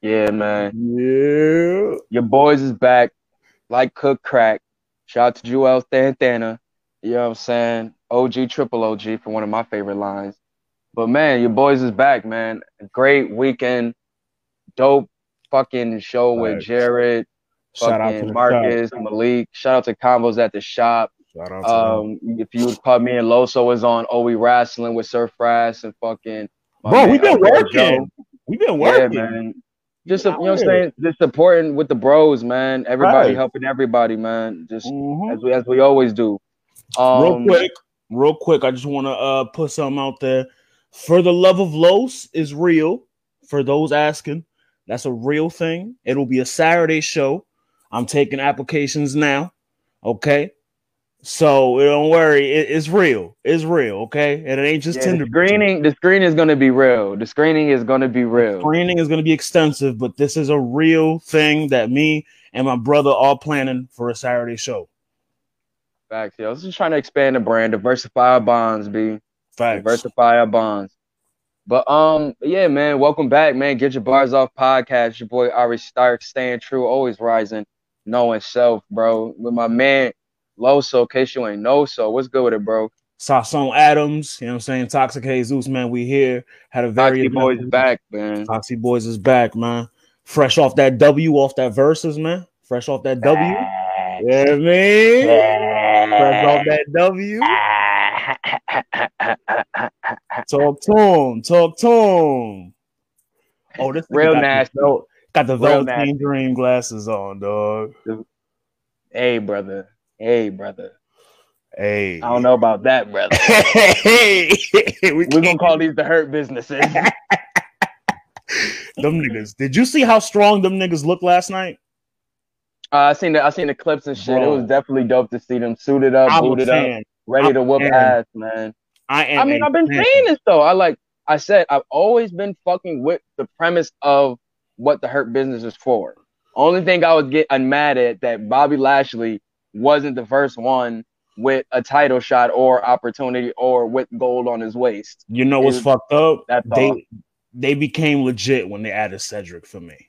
Yeah, man. Yeah. Your boys is back. Like Cook Crack. Shout out to Joel Santana. You know what I'm saying? OG triple OG for one of my favorite lines. But man, your boys is back, man. Great weekend. Dope fucking show with. Jared, Shout out to Marcus, shop. Malik. Shout out to Combos at the shop. Shout out to them. Um, if you would call me and Loso was on OE Wrestling with Sir Frass and fucking Bro, man, we been working. Joe. We been Yeah, working. man. Just you know what I'm saying? Just supporting with the bros, man. Everybody Right. helping everybody, man. Just Mhm. as we as we always do. Um, real quick, real quick, I just want to uh put something out there. For the love of Los is real. For those asking, that's a real thing. It'll be a Saturday show. I'm taking applications now. Okay. So don't worry, it- it's real. It's real. Okay, and it ain't just yeah, Tinder the screening. The screening is gonna be real. The screening is gonna be real. The Screening is going to be extensive, but this is a real thing that me and my brother are planning for a Saturday show. Facts, yo. Just trying to expand the brand, diversify our bonds, b. Facts. diversify our bonds. But um, yeah, man, welcome back, man. Get your bars off podcast. Your boy Ari Stark, staying true, always rising, knowing self, bro. With my man Loso, in case you ain't know, so what's good with it, bro? Sasson Adams, you know what I'm saying? Toxic Jesus, man. We here. Had a very Toxic boys eventful- back, man. Toxic Boys is back, man. Fresh off that W, off that verses, man. Fresh off that W. Yeah, man. Fresh off that W. Talk to him. Talk to him. Oh, this Real got nasty. Got the Real Velveteen. Dream glasses on, dog. hey, brother. Hey, brother. Hey. I don't know about that, brother. Hey, we We're gonna call these the hurt businesses. them niggas. Did you see how strong them niggas looked last night? Uh, I seen the I seen the clips and shit. It was definitely dope to see them suited up, I'm booted up, ready I'm to whoop fan. ass, man. I am. I mean, I've been fan. saying this though. I like I said, I've always been fucking with the premise of what the hurt business is for. Only thing I was getting mad at that Bobby Lashley wasn't the first one with a title shot or opportunity or with gold on his waist. You know what's fucked up? they all. they became legit when they added Cedric for me.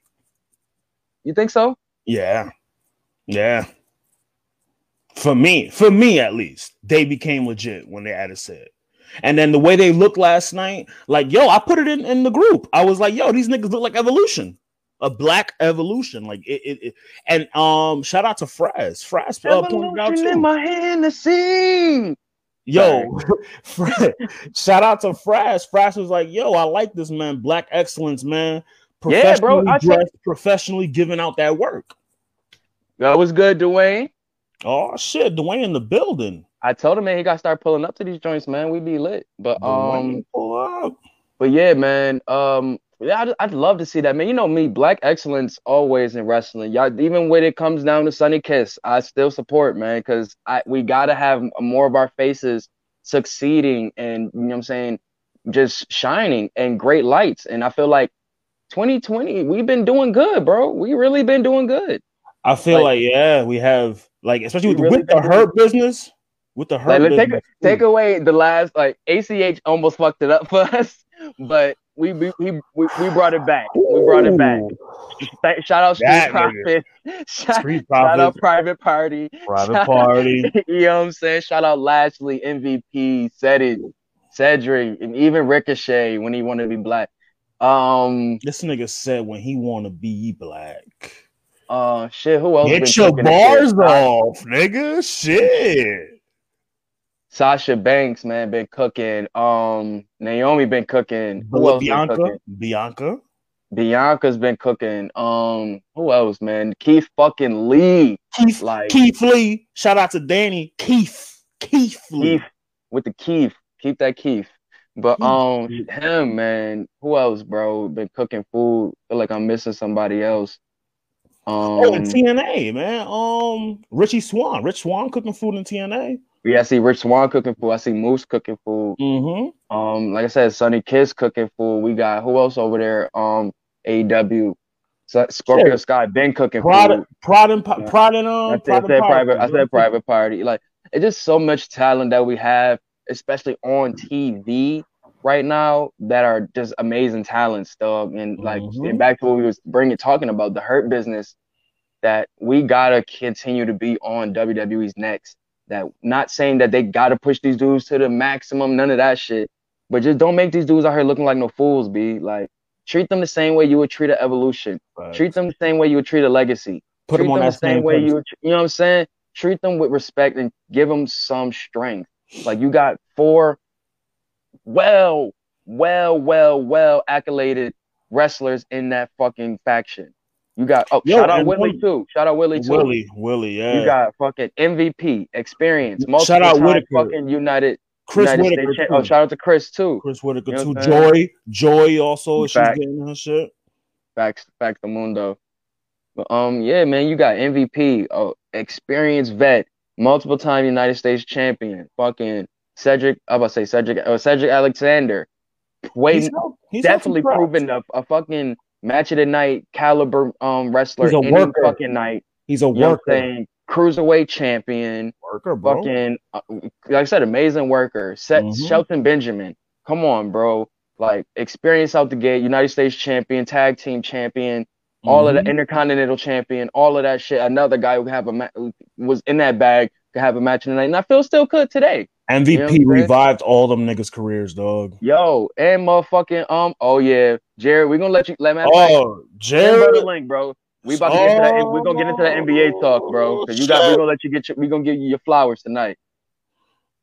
You think so? Yeah. Yeah. For me, for me at least, they became legit when they added Ced. And then the way they looked last night, like, yo, I put it in, in the group. I was like, yo, these niggas look like evolution. A black evolution. Like it, it, it- and um shout out to Fraz. Fraz uh, pointed it out Evolution in too. my Hennessy. Yo, Fraz, shout out to Fraz. Fraz was like, yo, I like this man. Black excellence, man. Yeah, bro, Professionally I take- dressed, professionally giving out that work. That was good, Dwayne. Oh shit, Dwayne in the building. I told him, man, he got to start pulling up to these joints, man. We be lit. But um, pull up. But yeah, man. Um, yeah, I'd, I'd love to see that, man. You know me, black excellence always in wrestling. Y'all, even when it comes down to Sunny Kiss, I still support, man, because I we gotta have more of our faces succeeding and you know what I'm saying, just shining and great lights. And I feel like 2020, we've been doing good, bro. We really been doing good. I feel Like- like, yeah, we have like especially with, really with the hurt business. With the hurt Like, let's take take away the last like ACH almost fucked it up for us, but we we we, we brought it back. We brought it back. Shout out Street Profit. Shout, Street shout out Private Party. private shout- party. you know what I'm saying? Shout out Lashley, MVP, Cedric, Cedric, and even Ricochet when he wanted to be black. Um, This nigga said when he want to be black. uh, shit. Who else? Get your bars off, nigga. Shit. Sasha Banks, man, been cooking. Um, Naomi been cooking. Who else Bianca. cooking? Bianca. Bianca's been cooking. Um, who else, man? Keith fucking Lee, Keith. like Keith Lee. Shout out to Danny. Keith. Keith Lee. Keith with the Keith. Keep that Keith. But um, him, man. Who else, bro? Been cooking food. Feel like I'm missing somebody else. Oh, Um, TNA, man. Um, Richie Swann. Rich Swann cooking food in TNA. Yeah, I see Rich Swann cooking food. I see Moose cooking food. Mm-hmm. Um, like I said, Sunny Kiss cooking food. We got who else over there? Um. So, Scorpio Shit. Sky been cooking Pride, food. Pride and Yeah. And um. I said, I said and Power. private. I said private party. Like it's just so much talent that we have, especially on TV. right now that are just amazing talents, dog. And like Mhm. and back to what we was bringing talking about the hurt business, that we gotta continue to be on WWE's next. That not saying that they gotta push these dudes to the maximum, none of that shit. But just don't make these dudes out here looking like no fools, be like treat them the same way you would treat an evolution. Treat them the same way you would treat a legacy. Put treat them on them that the same way you would, you know what I'm saying? Treat them with respect and give them some strength. Like you got four well, well, well, well accoladed wrestlers in that fucking faction. You got oh Yo, shout out Willie too. Shout out Willie too. Willie, Willie, yeah. You got fucking MVP experience. Shout Multiple out time Whitaker. fucking United Chris United Whitaker. Too. Oh, shout out to Chris too. Chris Whitaker You know too. what I'm saying? Joy, Joy also. She's getting her shit. Facts, facts the mundo. But um, yeah, man, you got MVP, oh, experienced vet, multiple time United States champion, fucking Cedric. I about to say Cedric, uh, Cedric Alexander, way He's he's definitely proven a, a fucking match of the night caliber um wrestler He's a any worker. fucking night. He's a You know worker. saying? Cruiserweight champion, Worker, bro. fucking uh, like I said, amazing worker. Set Mhm. Shelton Benjamin. Come on, bro. Like experience out the gate, United States champion, tag team champion, all of the intercontinental champion, all of that shit. Another guy who have a ma- was in that bag could have a match tonight, and I feel still could today. MVP You know what I'm saying? revived all them niggas' careers, dog. Yo, and motherfucking um, oh yeah, Jared, we gonna let you let me Oh, Send bro the Jared. link, bro. We about to get to that. We gonna get into the NBA talk, bro. Cause you got. We gonna let you get. Your, we gonna give you your flowers tonight.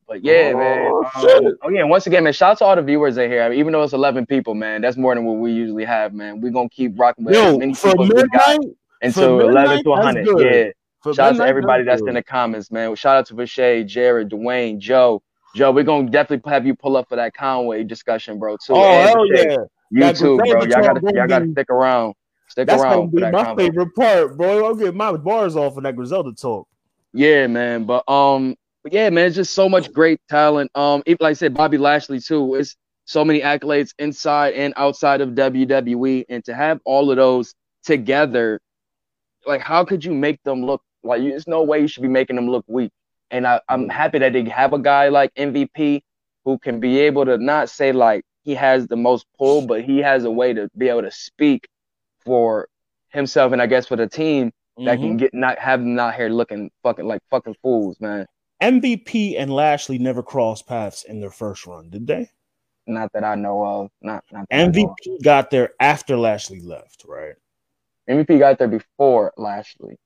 But yeah, man. Oh, Um, oh yeah. Once again, man. Shout out to all the viewers in here. I mean, even though it's eleven people, man, that's more than what we usually have, man. We're gonna keep rocking with as Yo, many people as we got midnight, until eleven to hundred. Yeah. For Shout out to everybody that's in the comments, man. Shout out to Vishay, Jared, Dwayne, Joe. Joe, we're gonna definitely have you pull up for that Conway discussion, bro. Too. Oh And hell yeah! You That too, bro. Y'all gotta, y'all gotta stick around. Stick That's gonna around for be my favorite part, bro. I'll get my bars off of that Griselda talk. Yeah, man. But um, but yeah, man, it's just so much great talent. Um, even, like I said, Bobby Lashley too. It's so many accolades inside and outside of WWE, and to have all of those together, like how could you make them look like? There's no way you should be making them look weak. And I, I'm happy that they have a guy like MVP who can be able to not say like he has the most pull, but he has a way to be able to speak for himself and I guess for the team that Mhm. can get not have them out here looking fucking like fucking fools, man. MVP and Lashley never crossed paths in their first run, did they? Not that I know of. Not, not that. MVP got there after Lashley left, right? MVP got there before Lashley.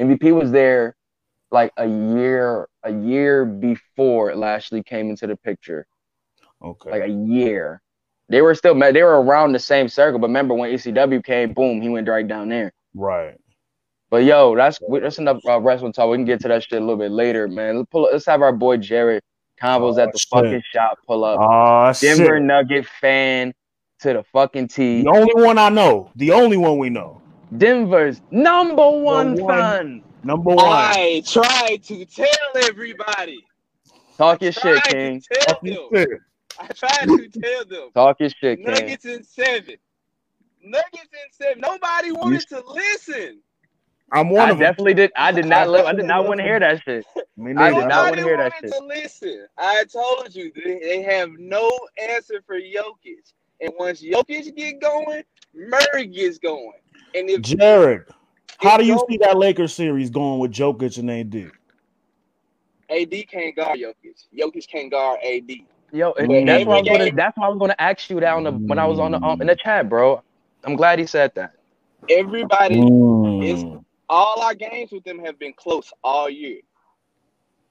MVP was there like a year a year before Lashley came into the picture. Okay. Like a year. They were still they were around the same circle, but remember when ECW came, boom, he went right down there. right. But yo, that's that's enough uh, wrestling talk. We can get to that shit a little bit later, man. Let's pull. Let's have our boy Jared combos Oh, at the shit. fucking shop pull up. Ah, Denver shit. Nugget fan to the fucking T. The only one I know. The only one we know. Denver's number one one. fan. Number one. I tried to tell everybody. Talk your shit, Tried to King. Tell them. I tried to tell them. Talk your shit, King. Nuggets in seven. Nuggets in seven. Nobody wanted to listen. I'm one I of them. definitely did. I did not. Live, I did not want to hear that shit. Me I neither. did not want Nobody to hear that wanted shit. to listen. I told you they, they have no answer for Jokic. And once Jokic get going, Murray gets going. And if Jared, how do you Jokic- see that Lakers series going with Jokic and AD? AD can't guard Jokic, Jokic can't guard AD. Yo, and But that's what I was gonna. That's what I was gonna ask you down the, when I was on the um, in the chat, bro. I'm glad he said that. Everybody, Mm. all our games with them have been close all year.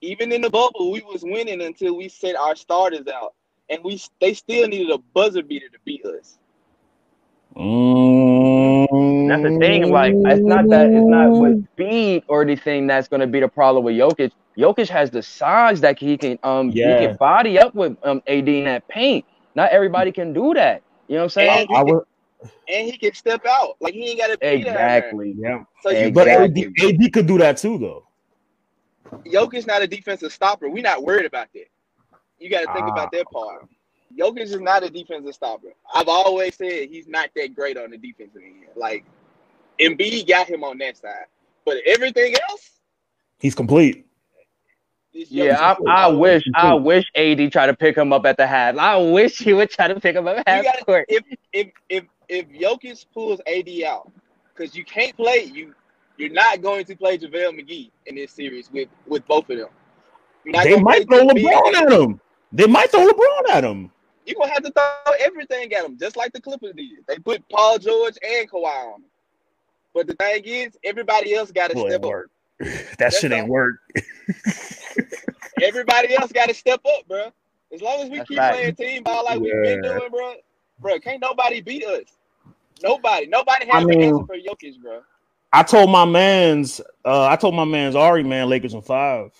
Even in the bubble, we was winning until we sent our starters out, and we they still needed a buzzer beater to beat us. Mm. That's the thing. Like, it's not that. It's not with speed or anything that's gonna be the problem with Jokic. Jokic has the size that he can um he Yeah. can body up with um AD in that paint. Not everybody can do that. You know what I'm saying? And- I would, And he can step out, like he ain't got to be there. Exactly. yeah. So you But AD, AD could do that too, though. Jokic's not a defensive stopper. We're not worried about that. You got to think Ah. about that part. Jokic is not a defensive stopper. I've always said he's not that great on the defensive end. Like Embiid got him on that side, but everything else, He's complete. Yeah, Jokic I, I wish I wish AD tried to pick him up at the half. I wish he would try to pick him up at half gotta- court. if if if if Jokic pulls AD out, because you can't play you, you're not going to play JaVale McGee in this series with with both of them. They might throw two big LeBron at him. They might throw LeBron at him. You're gonna have to throw everything at them, just like the Clippers did. They put Paul George and Kawhi on them. But the thing is, everybody else got to step up. worked. That shit ain't all. work. Everybody else got to step up, bro. As long as we That's keep right. playing team ball like we've been doing, bro, bro, can't nobody beat us. Nobody, nobody I has mean- an answer for Jokic, bro. I told my man's, uh, I told my man's Ari, man, Lakers in five.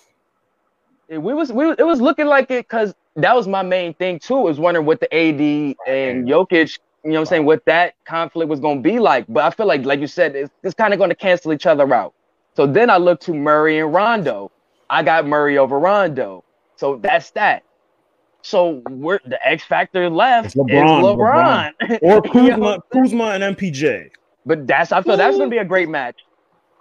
Yeah, we was we was, it was looking like it because that was my main thing too. Was wondering what the AD and Jokic, you know, what I'm saying what that conflict was gonna be like. But I feel like, like you said, it's, it's kind of going to cancel each other out. So then I look to Murray and Rondo. I got Murray over Rondo. So that's that. So we're the X factor left It's LeBron, is LeBron. Or You know? Kuzma, Kuzma and MPJ. But that's I feel that's gonna be a great match.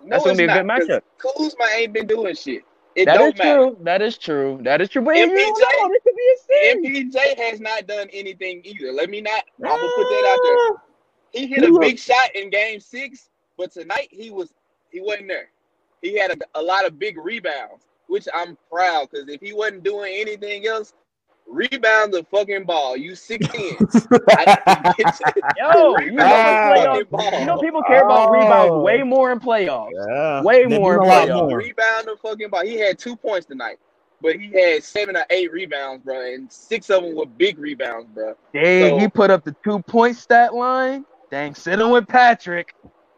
That's gonna it's be a good not, 'cause matchup. Kuzma ain't been doing shit. It That is matter. true. That is true. That is true. But MPJ know. This could be a series. MPJ has not done anything either. Let me not. I'm gonna put that out there. Ah. He hit a big shot in Game Six, but tonight he was he wasn't there. He had a, a lot of big rebounds, which I'm proud because if he wasn't doing anything else, rebound the fucking ball. You six ins. Yo, you know, in you know people care about Oh. rebounds way oh. more in playoffs. Yeah. Way They more in playoffs. more. rebound the fucking ball. He had two points tonight, but he had seven or eight rebounds, bro, and six of them were big rebounds, bro. Dang, So- he put up the two point stat line. Dang, sitting with Patrick.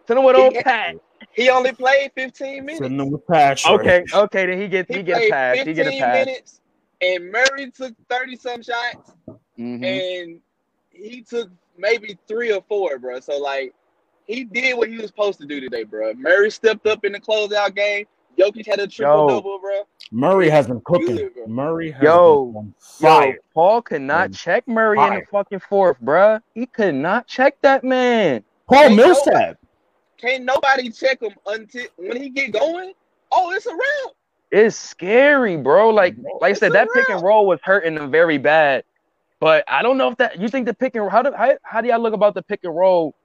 Sitting with old He- Pat. He only played 15 minutes. Sitting with Patrick. Okay, okay, then he gets He, he get a pass. He 15 get a pass. minutes, and Murray took 30 some shots, Mhm. and he took maybe three or four, bro. So like, he did what he was supposed to do today, bro. Murray stepped up in the closeout game. Jokic had a triple double, bro. Murray has been cooking. Good. Murray has Yo, been on Yo. Paul could not check Murray in the fucking fourth, bruh. He could not check that man. Paul Ain't Millsap. Can't nobody check him until when he get going. Oh, it's a wrap. It's scary, bro. Like, like I said, that pick and roll was hurting them very bad. But I don't know if that you think the pick and how do how, how do y'all look about the pick and roll?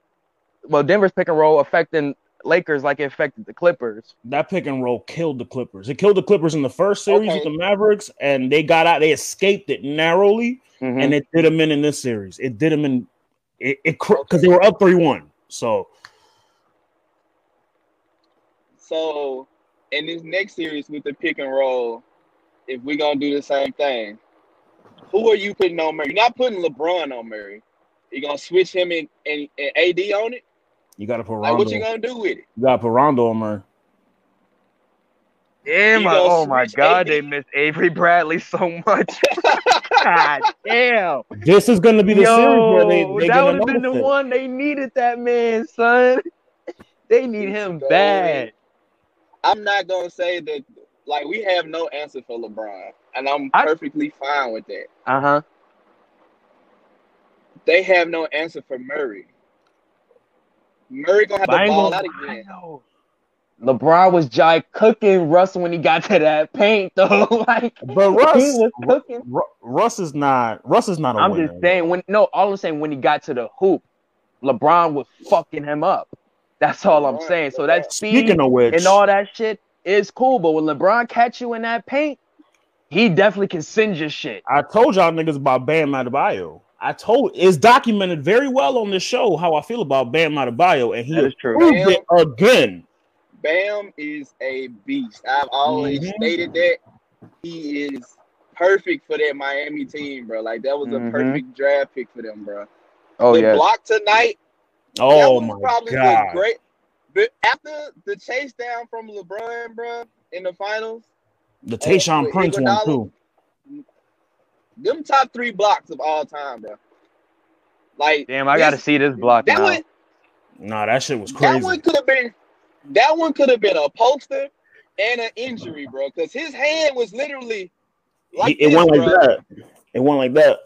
Well, Denver's pick and roll affecting Lakers like it affected the Clippers. That pick and roll killed the Clippers. It killed the Clippers in the first series Okay. with the Mavericks, and they got out. They escaped it narrowly, Mhm. and it did them in in this series. It did them in it because Okay. they were up three one. So So in this next series with the pick and roll, if we're gonna do the same thing, who are you putting on Murray? You're not putting LeBron on Murray. You're gonna switch him and, and, and AD on it? you got to put Like what you gonna do with it? you got to put Rondo on Murray. Damn, You I- oh my god, AD? they miss Avery Bradley so much. god damn. This is going to be the series where they Yo, they that gonna would have been the it. one they needed that man, son. They need him Go bad. I'm not gonna say that like we have no answer for LeBron, and I'm I- perfectly fine with that. Uh huh. They have no answer for Murray. Murray gonna have But I the ball out lie, again. LeBron was jai cooking Russ when he got to that paint though. like But Russ, he was cooking. Ru- Russ is not. Russ is not a I'm winner. just saying when no, all I'm saying when he got to the hoop, LeBron was fucking him up. That's all I'm saying. So that speed Speaking of which, and all that shit is cool, but when LeBron catch you in that paint, he definitely can send your shit. I told y'all niggas about Bam Adebayo. I told it's documented very well on this show how I feel about Bam Adebayo, and he That is true. proved it again. Bam is a beast. I've always Mhm. stated that he is perfect for that Miami team, bro. Like that was a Mhm. perfect draft pick for them, bro. Oh the yeah. block tonight, that Oh was my probably god! great. But after the chase down from LeBron, bro, in the finals, The uh, Tayshaun with Prince one too. them top three blocks of all time, bro. Like Damn, I gotta see this block that now. one. Nah, that shit was crazy. That one could have been. That one could have been a poster and an injury, bro. Because his hand was literally like He- it this, went like that. It went like that.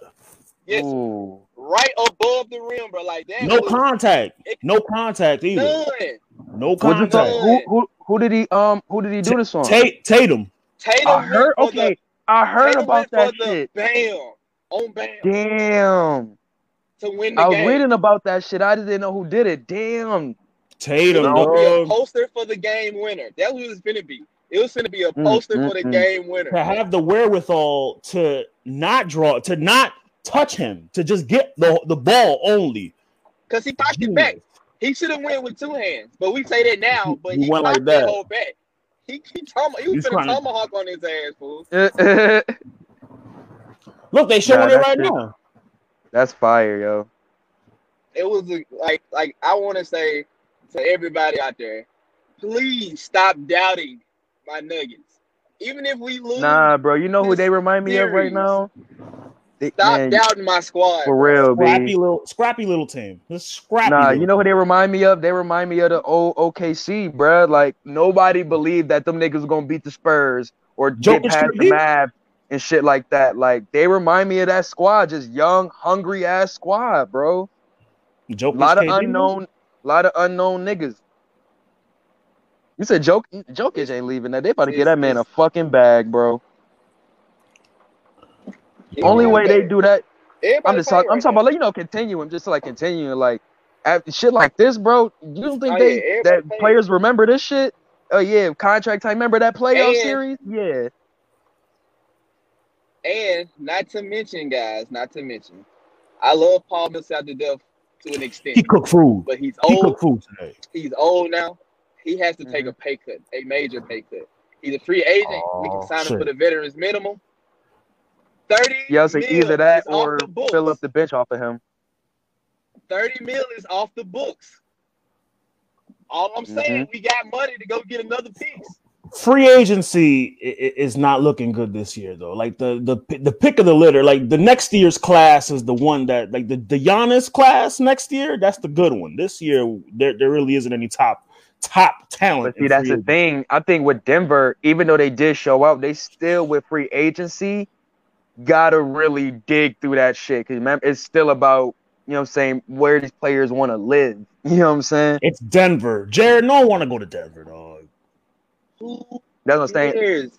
Yes, Ooh. Right above the rim, bro. Like that. No was contact. No contact either. None. No What'd you contact. talk- who, who who did he um who did he do this on? Ta- Tatum. Tatum I heard. went for Okay, I heard Tatum about that shit. Bam on Bam Damn. to win the I was game. reading about that shit. I didn't know who did it. Damn. It Tatum, was be a poster for the game winner. That's what it was finna be. It was going to be a Mm, poster mm, for the mm. game winner. to have the wherewithal to not draw, to not touch him, to just get the, the ball only. Cause he popped it Genius. back. He should have went with two hands, but we say that now. But He he, went popped like that that. whole back. He he, tom- he was He's finna trying to- tomahawk on his ass, fool. Look, they showing Nah, it right it. now. That's fire, yo. It was like like I want to say to everybody out there, please stop doubting my Nuggets. Even if we lose, Nah, bro. You know who they remind me of right now? They- stop man, doubting my squad. For real, Scrappy B. little, scrappy little team. This scrappy. Nah, you know who they remind me of? They remind me of the old OKC, bruh. Like nobody believed that them niggas was gonna beat the Spurs or Jokic get past could the be. Mavs and shit like that. Like they remind me of that squad, just young, hungry ass squad, bro. A lot of KD? unknown, lot of unknown niggas. You said Joke, Jokic ain't leaving that. They about to get that man a fucking bag, bro. Yeah, Only way they man. do that I'm just playing talking. I'm talking now. about like you know continuum, just like continuing, like after shit like this, bro. You don't think Oh, they yeah, that playing. players remember this shit? Oh yeah, contract time. Remember that playoff And- series? Yeah. And not to mention, guys, not to mention, I love Paul Millsap to death to an extent, He cooked food. but he's old. He old. cooked food today. He's old now. He has to Mm-hmm. take a pay cut, a major pay cut. He's a free agent. we Oh, can sign him for the veterans minimum. Thirty. Yeah, so mil either that or fill up the bench off of him. Thirty mil is off the books. All I'm saying, Mm-hmm. we got money to go get another piece. Free agency i- i- is not looking good this year, though. Like the the the pick of the litter. Like the next year's class is the one that like the the Giannis class next year. That's the good one. This year there there really isn't any top top talent. But see, that's free the thing. I think with Denver, even though they did show up, they still with free agency gotta really dig through that shit. Cause remember, it's still about you know what I'm saying where these players want to live. You know what I'm saying? It's Denver. Jared, no one want to go to Denver, dog. Who That's what I'm saying. cares?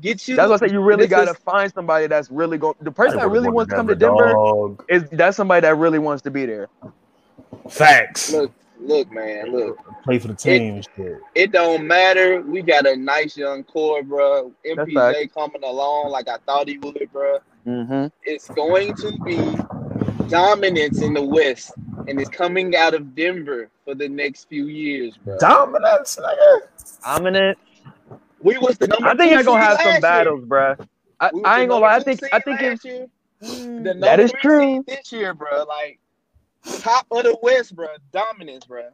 Get you. That's what I'm saying. You really gotta is- find somebody that's really going. The person that really go wants to come to Denver dog. is that's somebody that really wants to be there. Facts. Look, look, man, look. Play for the team. and shit. It don't matter. We got a nice young core, bro. That's MPJ coming along like I thought he would, bro. Mm-hmm. It's going to be dominance in the West, and it's coming out of Denver for the next few years, bro. Dominance, nigga. Dominant. We was the number I think two you're gonna have some last battles, bruh. I, We I ain't gonna lie. I think I think it's year. The Mm, that number is three true. this year, bro. Like top of the West, bro. Dominance, bro.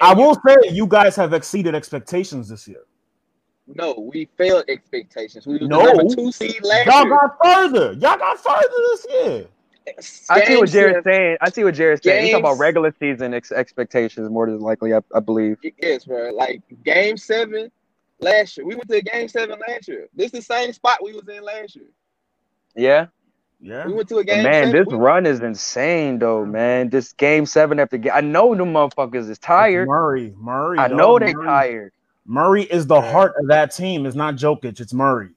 I will say you guys have exceeded expectations this year. No, we failed expectations. We was No. the two seed last Y'all year. got further. Y'all got further this year. I see what Jared's seven- saying. I see what Jared's saying. He's talking about regular season ex- expectations more than likely. I, I believe. Yes, bro. Like game seven last year. We went to game seven last year. This is the same spot we was in last year. Yeah. Yeah. We went to a game. man, seven. this we, run is insane, though, man. This game seven after game. I know the motherfuckers is tired. Murray. Murray. I know they Murray. tired. Murray is the heart of that team. It's not Jokic. It's Murray.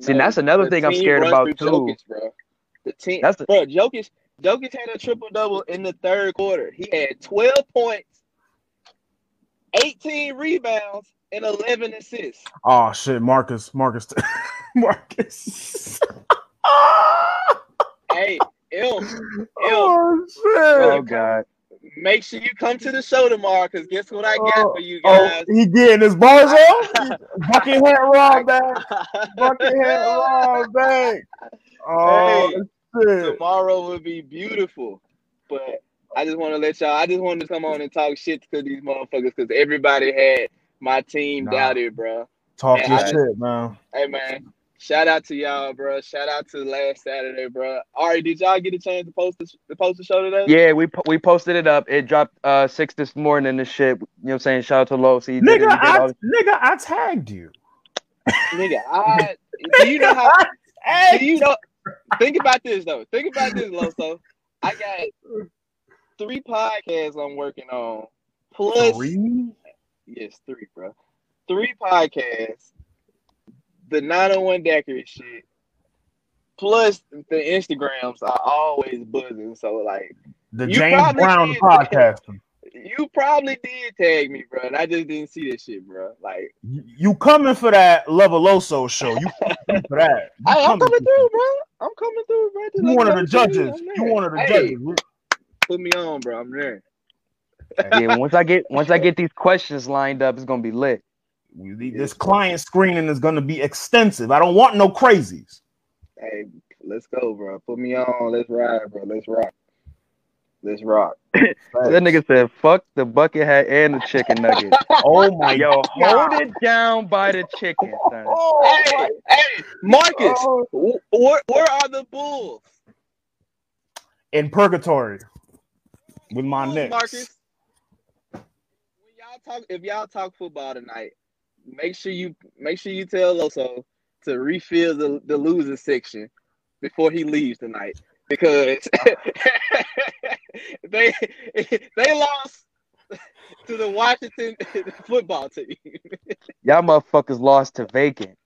See, that's another thing I'm scared about, too. Jokic, bro. The team, That's the- bro. Jokic, Jokic had a triple double in the third quarter. He had 12 points, 18 rebounds, and 11 assists. Oh shit, Marcus. Marcus. Marcus. Hey, M, M, oh shit. Oh god. make sure you come to the show tomorrow, cause guess what I got Oh, for you oh, guys? Oh, he getting his bars on? Buckethead Rob back. Buckethead Rob back. Oh shit. tomorrow will be beautiful. But I just want to let y'all. I just wanted to come on and talk shit to these motherfuckers because everybody had my team Nah. doubted, bro. Talk Yeah, your I- shit, man. Hey man, shout out to y'all, bro. Shout out to last Saturday, bro. Ari, did y'all get a chance to post the, to post the show today? Yeah, we po- we posted it up. It dropped uh six this morning. This shit. You know what I'm saying? Shout out to Low. So he did Nigga, did I, all- nigga, I tagged you. Nigga, I do you know how? Do you know? Think about this though. Think about this, Loso. I got three podcasts I'm working on, plus Three? yes, three, bro. Three podcasts, the 901 daiquiri shit. Plus the Instagrams are always buzzing. So like The James Brown podcast. you probably did tag me, bro, and I just didn't see that shit, bro. Like You you coming for that Loveloso show? You coming for that? You I, I'm coming for- through, bro. I'm coming through, bro. Just You one of the y'all see me, judges. You one of the Hey, judges. Put me on, bro. I'm there. Yeah, once I get once I get these questions lined up, it's gonna be lit. We need- This client screening is going to be extensive. I don't want no crazies. Hey, let's go, bro. Put me on. Let's ride, bro. Let's rock. Let's rock. That nigga said, "Fuck the bucket hat and the chicken nugget." Oh my Yo, God. hold it down by the chicken, oh son. Oh Hey, hey, Marcus, Oh. where, where are the Bulls? in purgatory with my Bulls, Knicks. Marcus. When y'all talk, if y'all talk football tonight, make sure you make sure you tell Loso to refill the, the losing section before he leaves tonight because they they lost to the Washington football team. Y'all motherfuckers lost to vacant.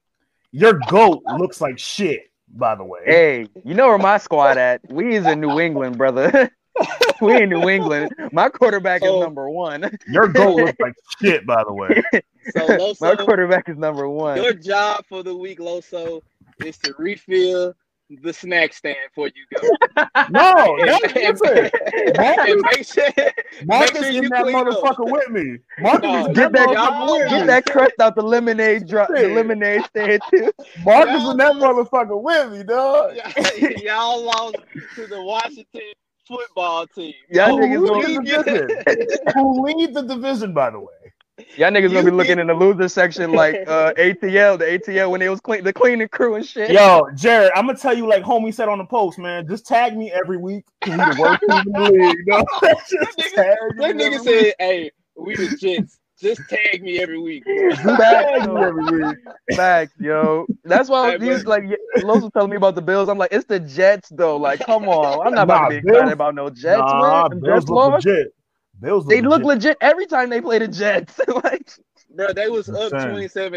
Your goat looks like shit, by the way. Hey, you know where my squad at? We is in New England, brother. we in New England. My quarterback is number one. Your goal looks like shit, by the way. So My quarterback is number one. your job for the week, Loso, is to refill the snack stand for you go. No, and, no, and- listen. and make sure, Marcus make sure in you that clean up. motherfucker with me. Marcus No, is Get that that, y'all- motherfucker with get that crust out the lemonade drop, the lemonade stand too. Marcus in that motherfucker with me, dog. Y'all lost to the Washington football team. Y'all Who niggas gonna- lead you- Who lead the division, by the way? Y'all niggas gonna be looking in the loser section like uh, ATL, the ATL when they was clean, the cleaning crew and shit. Yo, Jared, I'm gonna tell you like homie said on the post, man. Just tag me every week. 'cause We the worst team in the league. dog. Just That nigga- tag That every nigga week. said, "Hey, we the Jets. Just tag me every week." bro." Just tag me every week. Facts, yo. That's why I Hey, was he was but- like Los was telling me about the Bills. I'm like, it's the Jets though. Like, come on. I'm not Nah, about to be Bills- excited about no Jets, nah, man. Them Bills Jets look legit. Bills look They look legit. legit every time they play the Jets. like, Bro, they was up 27-0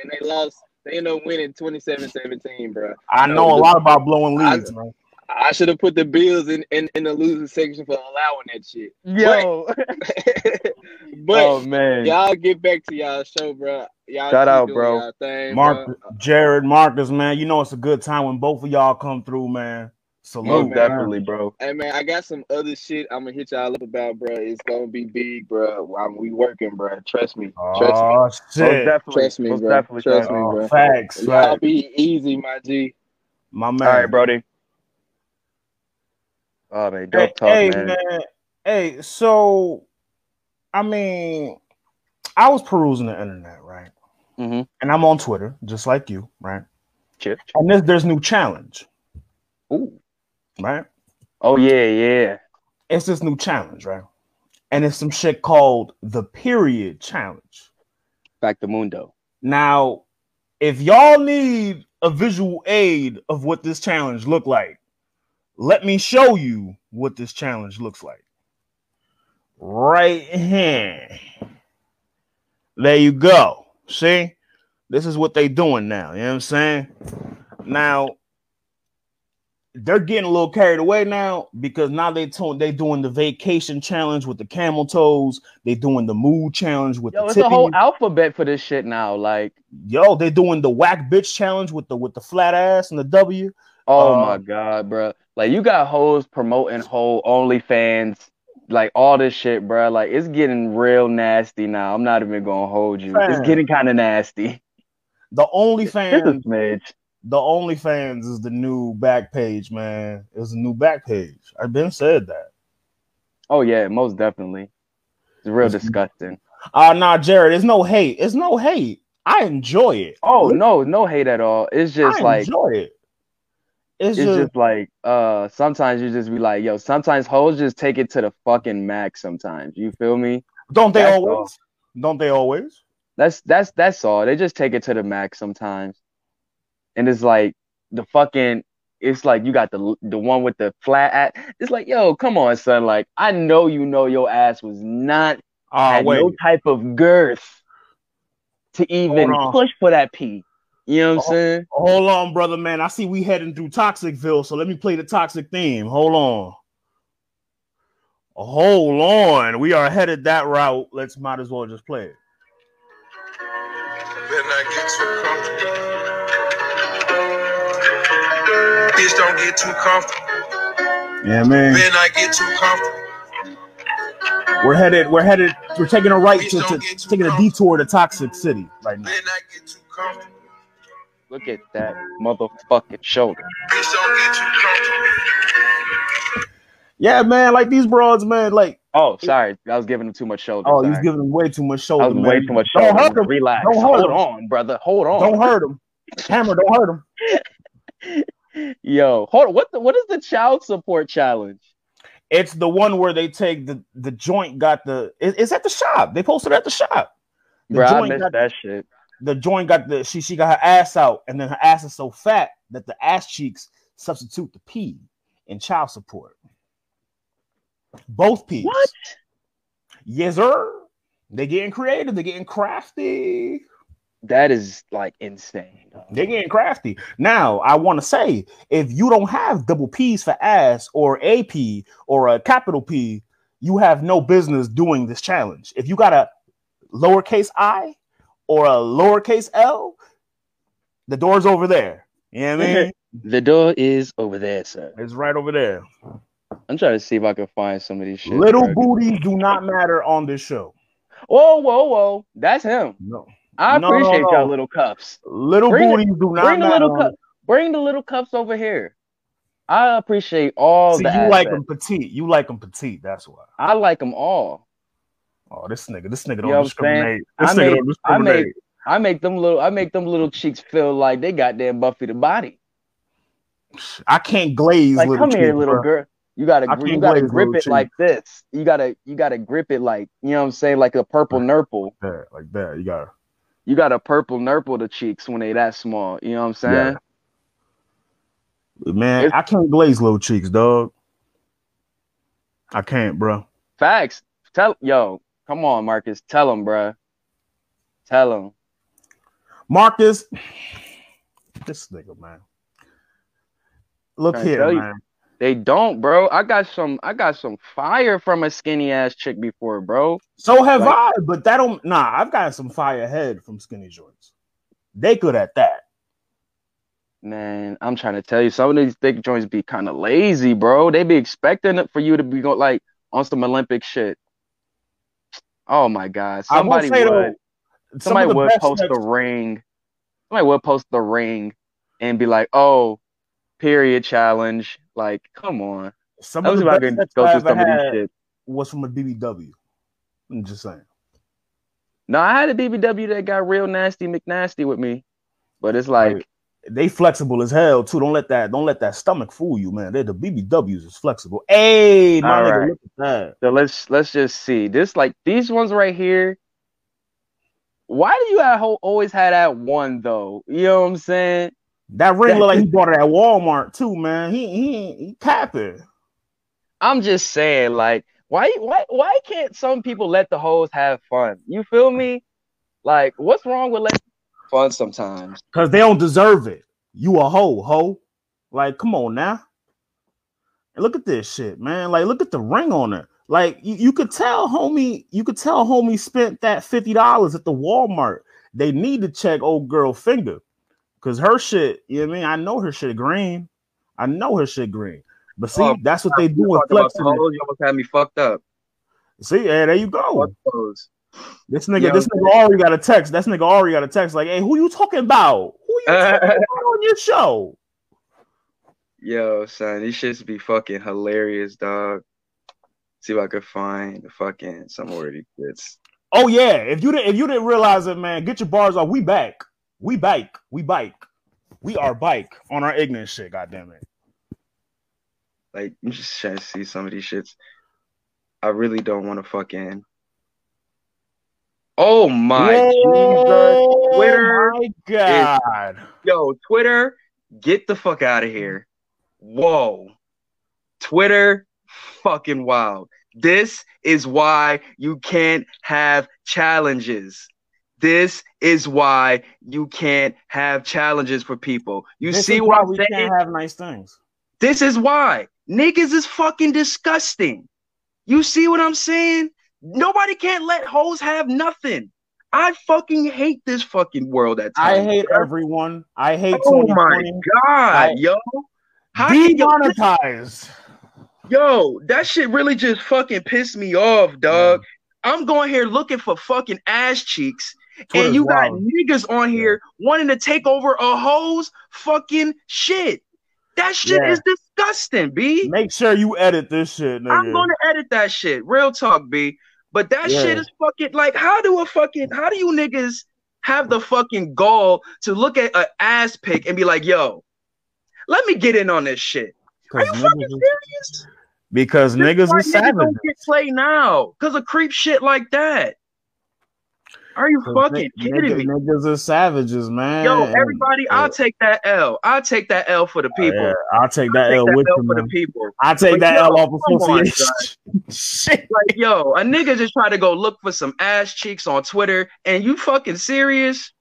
and they lost. They end up winning 27-17, bro. I know a lot about blowing leads, man. I should have put the Bills in, in, in the losing section for allowing that shit. yo. but oh man. y'all get back to y'all show, bro. Y'all Shout out, bro. y'all Thing, Mark, bro. Jared, Marcus, man. You know it's a good time when both of y'all come through, man. Salute, Most man. definitely, bro. Hey man, I got some other shit I'm gonna hit y'all up about, bro. It's gonna be big, bro. I'm, we working, bro. Trust me. Trust me. Oh Most shit! definitely. Trust me, Most bro. definitely. Trust son. me. Oh, bro. facts, Y'all facts. be easy, my G. My man. All right, Brody. Oh man, Hey, talk, hey, man. man. Hey, so I mean, I was perusing the internet, right? Mm-hmm. And I'm on Twitter, just like you, right? Chip. And there's there's new challenge, Ooh. right? Oh yeah, yeah. It's this new challenge, right? And it's some shit called the period challenge. Back to Mundo. Now, if y'all need a visual aid of what this challenge look like, let me show you what this challenge looks like. Right here. There you go. See? This is what they doing now. You know what I'm saying? Now, they're getting a little carried away now because now they to- they doing the vacation challenge with the camel toes. They doing the mood challenge with Yo, the it's a whole alphabet for this shit now. Like, Yo, they doing the whack bitch challenge with the with the flat ass and the W. oh Uh, my god, bro. Like, you got hoes promoting whole OnlyFans, like all this shit, bro. Like, it's getting real nasty now. I'm not even gonna hold you. It's getting kind of nasty. The OnlyFans, the OnlyFans is the new back page, man. It's a new back page. I've been said that. Oh yeah, most definitely. It's real It's- disgusting. Uh nah, Jared, it's no hate. It's no hate. I enjoy it. Oh no, no hate at all. It's just I like enjoy it. It's, it's just, just like uh sometimes you just be like, yo, sometimes hoes just take it to the fucking max sometimes. You feel me? don't they that's always? Don't they always? That's that's that's all. They just take it to the max sometimes. And it's like the fucking it's like you got the the one with the flat at it's like, yo, come on, son. Like, I know you know your ass was not Oh had wait. no type of girth to even push for that pee. You know what I'm Oh. saying? Hold on, brother, man. I see we heading through Toxicville, so let me play the toxic theme. Hold on. Hold on. We are headed that route. Let's might as well just play it. Better not get too comfortable. Bitch, don't get too comfortable. Yeah, man. Better not get too comfortable. We're headed, we're headed, we're taking a right Please to, to taking a detour to Toxic City right now. Better not get too comfortable. Look at that motherfucking shoulder. Bitch, don't get too comfortable. Yeah, man, like these broads, man, like Oh, sorry, I was giving him too much shoulder. oh, sorry. he's giving him way too much shoulder. I shoulder. was man. way too much shoulder. Don't shoulder. hurt him. Relax. Don't hurt Hold him. on, brother. Hold on. Don't hurt him. Hammer, don't hurt him. Yo, hold on. What the, what is the child support challenge? It's the one where they take the the joint got the it- it's at the shop. They posted at the shop. The Bro, I joint missed got that shit. The joint got the she she got her ass out, and then her ass is so fat that the ass cheeks substitute the P in child support. Both P's. What? Yes, sir. They're getting creative. They're getting crafty. That is like insane. They're getting crafty. Now, I want to say, if you don't have double P's for ass or a P or a capital P, you have no business doing this challenge. If you got a lowercase i or a lowercase l, the door's over there. You know what I mean? The door is over there, sir. it's right over there. I'm trying to see if I can find some of these shit. Little bro. booties do not matter on this show. Whoa, whoa, whoa. That's him. No. I No, no, appreciate no. y'all little cups. Little Bring the- booties do not Bring the little cup. Bring the little cups over here. I appreciate all See, the you like them petite. You like them petite. That's why. I like them all. Oh, this nigga, this nigga don't saying? discriminate. This I nigga made- don't I made- discriminate. I make them little. I make them little cheeks feel like they goddamn Buffy the Body. I can't glaze. Like, come here, little bro. girl. You gotta, I you gotta grip it like this. You gotta, you gotta grip it like, you know what I'm saying, like a purple nurple. Yeah, like that. You gotta You got a purple nurple the cheeks when they that small. You know what I'm saying? Yeah. man. It's- I can't glaze little cheeks, dog. I can't, bro. Facts. Tell yo, come on, Marcus. Tell him, bruh. Tell him. Marcus, this nigga, man. Look here, man. They don't, bro. I got some. I got some fire from a skinny ass chick before, bro. So have Like- I, but that don't. Nah, I've got some fire head from skinny joints. They good at that. Man, I'm trying to tell you, some of these thick joints be kind of lazy, bro. They be expecting it for you to be going like on some Olympic shit. Oh my god, somebody would. though, somebody would post the ring. Somebody would post the ring and be like, "Oh, period challenge." Like, come on. Some of was the I best could go I through some of these shit. was from a BBW. I'm just saying. No, I had a BBW that got real nasty, McNasty with me, but it's like, Right. They flexible as hell too. Don't let that don't let that stomach fool you, man. They're the BBWs is flexible. Hey, my All nigga, right. look at that. so let's let's just see this. Like these ones right here. Why do you have, always had that one though? You know what I'm saying? That ring look like he bought it at Walmart too, man. He he he capping. I'm just saying, like, why why why can't some people let the hoes have fun? You feel me? Like, what's wrong with letting fun sometimes? Cause they don't deserve it. You a hoe, hoe. Like, come on now. And look at this shit, man. Like, look at the ring on her. Like, you, you could tell homie, you could tell homie spent that $50 at the Walmart. They need to check old girl finger. Cause her shit, you know what I mean? I know her shit green. I know her shit green. But see, Oh, that's what they do with flexing. you almost had me fucked up. See, yeah, there you go. This nigga, Yo. this nigga already got a text. This nigga already got a text like, hey, who you talking about? Who you talking about on your show? Yo, son, these shits be fucking hilarious, dog. See if I could find the fucking some more of these shits. Oh yeah, if you didn't if you didn't realize it, man, get your bars off. We back. We bike. We bike. We are bike on our ignorant shit. God damn it. Like, I'm just trying to see some of these shits. I really don't want to fucking. Oh my Jesus! Twitter my God. Yo, Twitter, get the fuck out of here. Whoa. Twitter, fucking wild. This is why you can't have challenges. This is why you can't have challenges for people. You This see is why we saying? can't have nice things. This is why niggas is fucking disgusting. You see what I'm saying? Nobody can't let hoes have nothing. I fucking hate this fucking world at I hate bro. everyone. I hate Oh my god, I- yo. How can you, Demonetize. yo, that shit really just fucking pissed me off, dog. I'm going here looking for fucking ass cheeks, Twitter's and you got wild. niggas on here wanting to take over a hoe's fucking shit. That shit Yeah. is disgusting, B. Make sure you edit this shit, nigga. I'm gonna edit that shit. Real talk, B. But that Yeah. shit is fucking like how do a fucking how do you niggas have the fucking gall to look at an ass pic and be like, yo, let me get in on this shit. Are you fucking serious? because This niggas niggas savage. don't get play now because of creep shit like that. Are you fucking kidding me? Niggas are savages, man. Yo, everybody, I'll take that L. I'll take that L for the oh, people. Yeah, I'll take that I'll L take that with L you, for the people. I'll take But that yo, L off association. Shit. Like, yo, a nigga just try to go look for some ass cheeks on Twitter, and you fucking serious?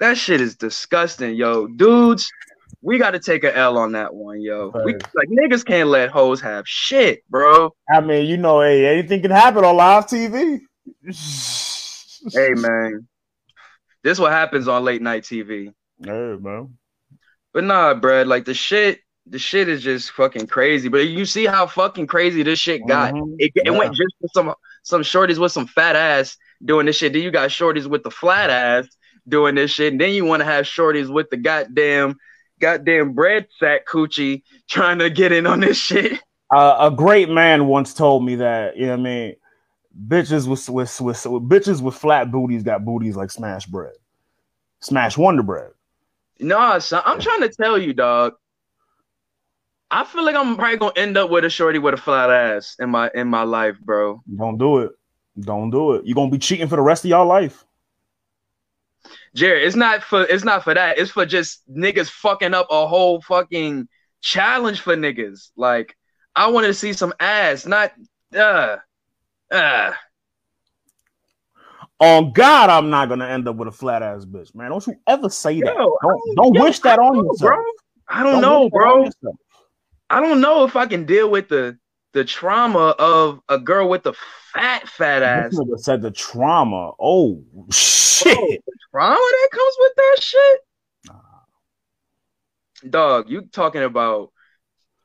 That shit is disgusting, yo. Dudes, we got to take a L on that one, yo. We like niggas can't let hoes have shit, bro. I mean, you know, hey, anything can happen on live TV. Hey, man, this what happens on late night TV. Hey, man. But nah, bruh, like the shit, the shit is just fucking crazy. But you see how fucking crazy this shit got. Mhm. It, it Yeah. went just for some some shorties with some fat ass doing this shit. Then you got shorties with the flat ass doing this shit. And then you want to have shorties with the goddamn goddamn bread sack coochie trying to get in on this shit. Uh, a great man once told me that, you know what I mean? Bitches with, with, with, with bitches with flat booties got booties like smash bread. Smash Wonder Bread. Nah, son, I'm trying to tell you, dog. I feel like I'm probably gonna end up with a shorty with a flat ass in my in my life, bro. Don't do it. Don't do it. You're gonna be cheating for the rest of your life. Jared, it's not for it's not for that. It's for just niggas fucking up a whole fucking challenge for niggas. Like I want to see some ass, not uh uh. On God, I'm not gonna end up with a flat ass bitch, man. Don't you ever say that. Yo, Don't, don't yo, wish that on don't know, yourself. bro. I don't know, that on bro. I don't know if I can deal with the the trauma of a girl with a fat fat ass. Said the trauma. Oh shit. Oh, trauma that comes with that shit. Dog, you talking about?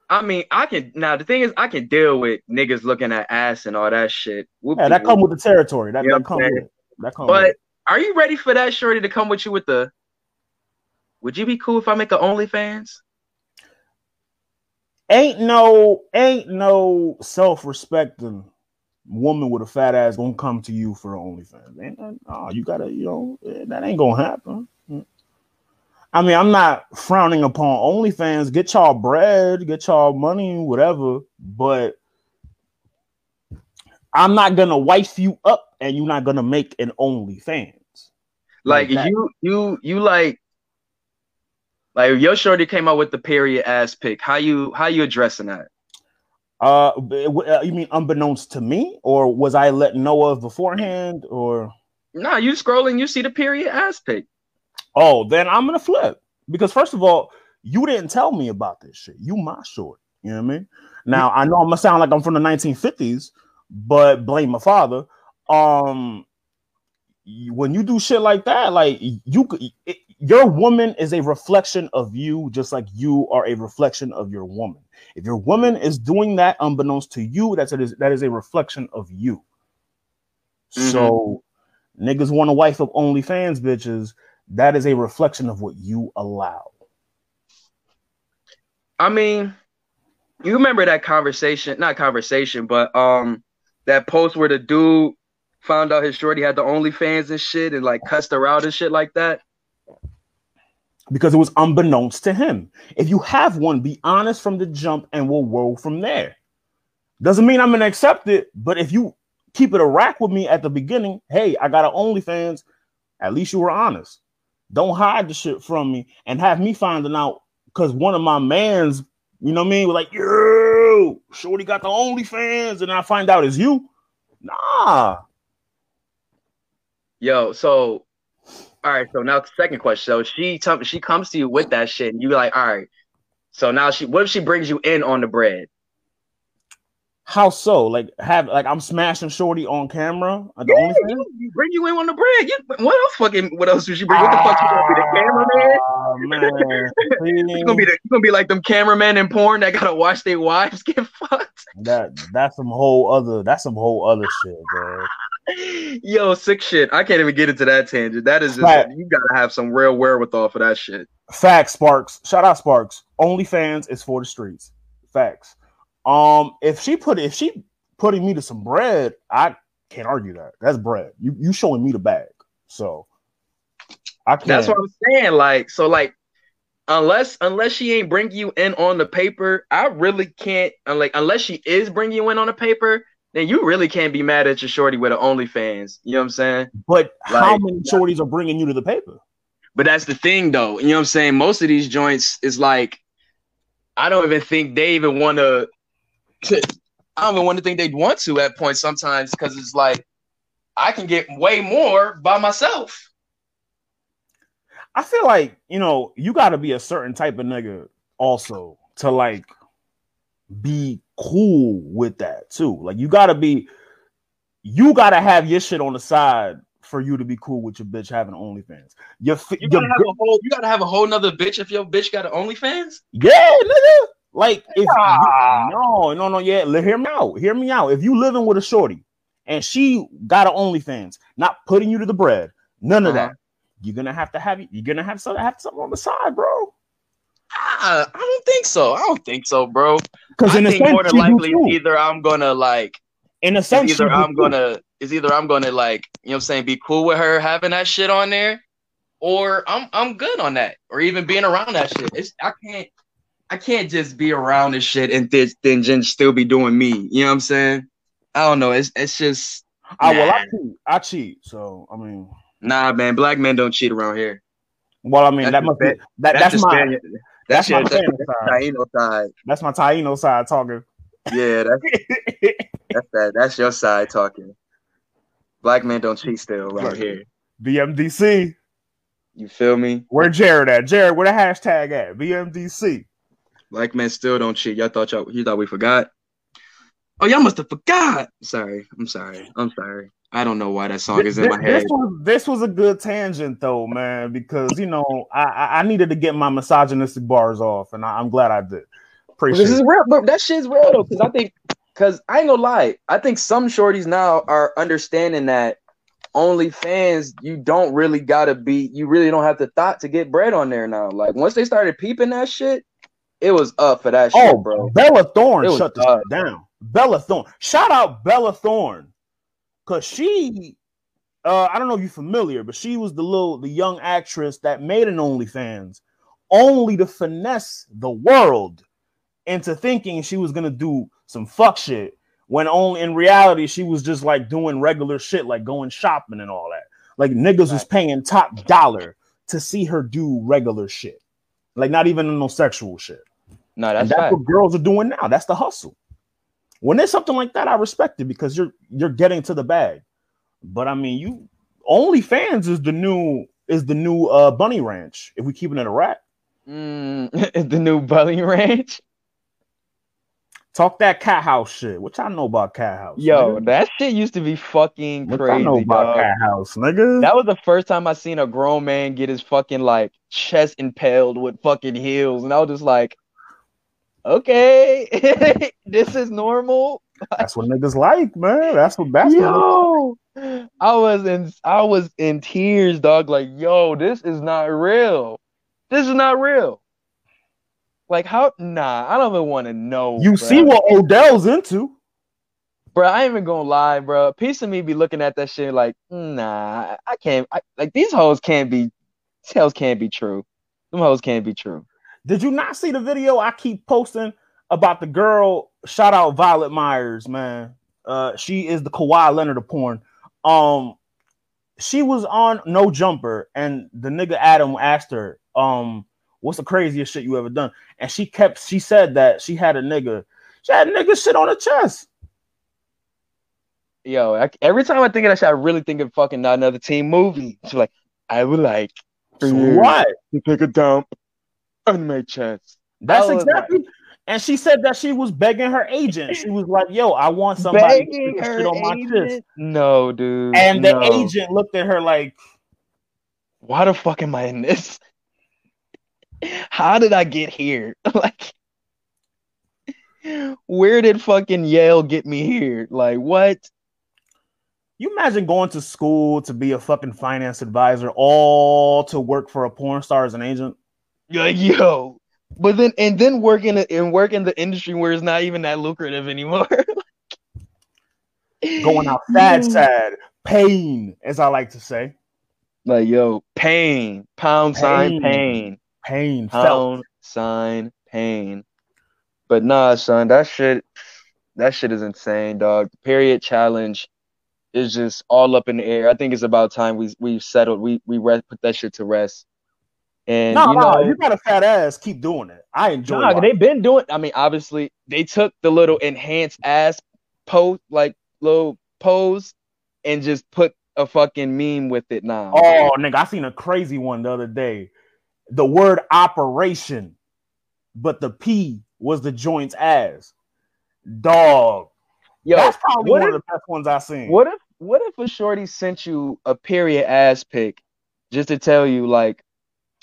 I mean, I can now. The thing is, I can deal with niggas looking at ass and all that shit. Yeah, that come with the territory. That, You that come with it. That come with But it. are you ready for that shorty to come with you with the? Would you be cool if I make a OnlyFans? Ain't no ain't no self-respecting woman with a fat ass gonna come to you for OnlyFans. Ain't that, oh, you gotta, you know, that ain't gonna happen. I mean, I'm not frowning upon OnlyFans. Get y'all bread, get y'all money, whatever. But I'm not gonna wife you up, and you're not gonna make an OnlyFans. Like Like you, you, you like, like your shorty came out with the period ass pic. How you, how you addressing that? Uh, uh, you mean unbeknownst to me, or was I let know of beforehand, or? Nah, you scrolling, you see the period ass pic. Oh, then I'm gonna flip because first of all, you didn't tell me about this shit. You my short. You know what I mean? Now I know I'm gonna sound like I'm from the 1950s, but blame my father. Um, when you do shit like that, like you, it, your woman is a reflection of you, just like you are a reflection of your woman. If your woman is doing that unbeknownst to you, that's it is that is a reflection of you. So niggas want to wife up OnlyFans bitches. That is a reflection of what you allow. I mean, you remember that conversation? Not conversation, but um, that post where the dude found out his shorty had the OnlyFans and shit, and like cussed her out and shit like that. because it was unbeknownst to him. If you have one, be honest from the jump and we'll roll from there. Doesn't mean I'm gonna accept it, but if you keep it a rack with me at the beginning, hey, I got an OnlyFans, at least you were honest. Don't hide the shit from me and have me finding out because one of my mans, you know what I mean, was like, yo, Shorty got the OnlyFans, and I find out it's you. Nah. Yo, so all right, so now second question. So she t- she comes to you with that shit, and you be like, all right. So now she, what if she brings you in on the bread? How so? Like have like I'm smashing Shorty on camera the Yeah, OnlyFans? you, you bring you in on the bread. You, what else? Fucking what else would she bring? What the fuck? You gonna be the cameraman? Ah, man. You gonna be the, you gonna be like them cameramen in porn that gotta watch their wives get fucked. that that's some whole other that's some whole other shit, bro. Yo, sick shit. I can't even get into that tangent. That is just you gotta have some real wherewithal for that shit. Facts, Sparks. Shout out Sparks. OnlyFans is for the streets. Facts. Um, if she put if she putting me to some bread, I can't argue that. That's bread. You you showing me the bag. So I can't. That's what I'm saying. Like, so like unless unless she ain't bring you in on the paper, I really can't uh, like unless she is bringing you in on the paper, then you really can't be mad at your shorty with an OnlyFans. You know what I'm saying? but how many shorties are bringing you to the paper? But that's the thing though. You know what I'm saying? Most of these joints is like I don't even think they even want to I don't even want to think they'd want to at points sometimes because it's like I can get way more by myself. I feel like you know you got to be a certain type of nigga also to like be cool with that too. Like you got to be, you got to have your shit on the side for you to be cool with your bitch having OnlyFans. Your, You gotta have a whole you gotta have a whole nother bitch if your bitch got an OnlyFans. Yeah, nigga. Like if Ah. you, no, no, no, yeah. Hear me out. Hear me out. If you living with a shorty and she got an OnlyFans, not putting you to the bread, none of Uh-huh. that. You're gonna have to have you're gonna have something have something on the side, bro. Ah, I don't think so. I don't think so, bro. Because I in a think sense, more than likely too. either I'm gonna like in a sense, either I'm gonna is either I'm gonna like you know what I'm saying be cool with her having that shit on there, or I'm I'm good on that, or even being around that shit. It's I can't I can't just be around this shit and then then just still be doing me. You know what I'm saying? I don't know. It's it's just Ah, well, I cheat. I cheat. So I mean, nah, man. Black men don't cheat around here. well, I mean That's that must be that, that's, just my Spaniard- that's That's, your my that's, side. Taino side. that's my Taino side talking. Yeah, that's that's that. That's your side talking. Black men don't cheat still around Look. here. BMDC. You feel me? Where Jared at? Jared, where the hashtag at? BMDC. Black men still don't cheat. Y'all thought y'all you thought we forgot? Oh, y'all must have forgot. Sorry, I'm sorry. I'm sorry. I don't know why that song is in This, my head. this was this was a good tangent though, man, because you know I I I needed to get my misogynistic bars off, and I, I'm glad I did. Appreciate This is real, but that shit's real though. Because I think, because I ain't gonna lie, I think some shorties now are understanding that OnlyFans, you don't really gotta be, you really don't have the thought to get bread on there now. Like once they started peeping that shit, it was up for that shit, Oh, bro. Bella Thorne shut this up. shit down. Bella Thorne. Shout out Bella Thorne. Cause she uh I don't know if you're familiar, but she was the little the young actress that made an OnlyFans only to finesse the world into thinking she was gonna do some fuck shit when only in reality she was just like doing regular shit like going shopping and all that. Like niggas was paying top dollar to see her do regular shit. Like not even no sexual shit. No, that's that's what girls are doing now. That's the hustle. When there's something like that, I respect it because you're you're getting to the bag. But I mean, you OnlyFans is the new is the new uh bunny ranch. If we keeping it in a rat, Mm, the new Bunny Ranch. talk that cat house shit. What y'all know about cat house? Yo, nigga? that shit used to be fucking what crazy, know about dog. cat house, nigga? That was the first time I seen a grown man get his fucking like chest impaled with fucking heels, and I was just like, okay, this is normal. That's what niggas like, man. That's what what Yo, I was in I was in tears, dog. Like, yo, this is not real. This is not real. Like, how? Nah, I don't even want to know. you bruh. see what Odell's into. bro. I ain't even gonna lie, bro. Piece of me be looking at that shit like, nah, I can't. I, like these hoes can't be. These hoes can't be true. Them hoes can't be true. Did you not see the video I keep posting about the girl? Shout out Violet Myers, man. Uh, she is the Kawhi Leonard of porn. Um, she was on No Jumper, and the nigga Adam asked her, um, what's the craziest shit you ever done? And she kept, she said that she had a nigga, she had a nigga shit on her chest. Yo, I, every time I think of that shit, I really think of fucking not another teen movie. She's like, I would like for So you what? to take a dump on my chest. That's I was exactly. And she said that she was begging her agent. She was like, "Yo, I want somebody to Begging stick her shit on my chest." No, dude. And the no. agent looked at her like, why the fuck am I in this? How did I get here? like, where did fucking Yale get me here? Like, what? "You imagine going to school to be a fucking finance advisor, all to work for a porn star as an agent?" Like, yo. But then, and then work in, and work in the industry where it's not even that lucrative anymore. Going out sad, mm. sad, pain, as I like to say, Like, yo, pain, pound sign, Pain. pain. pain felt. Pound sign pain. But nah, son, that shit that shit is insane, dog. The period challenge is just all up in the air. I think it's about time we we settled. We we re- put that shit to rest. And No, you no, you got a fat ass. Keep doing it. I enjoy nah, it. they've been doing. I mean, obviously, they took the little enhanced ass post, like little pose, and just put a fucking meme with it now. Oh, nigga, I seen a crazy one the other day. The word operation, but the P was the joint's ass. Dog. yo, That's probably one if- of the best ones I've seen. What if what if a shorty sent you a period ass pic just to tell you like,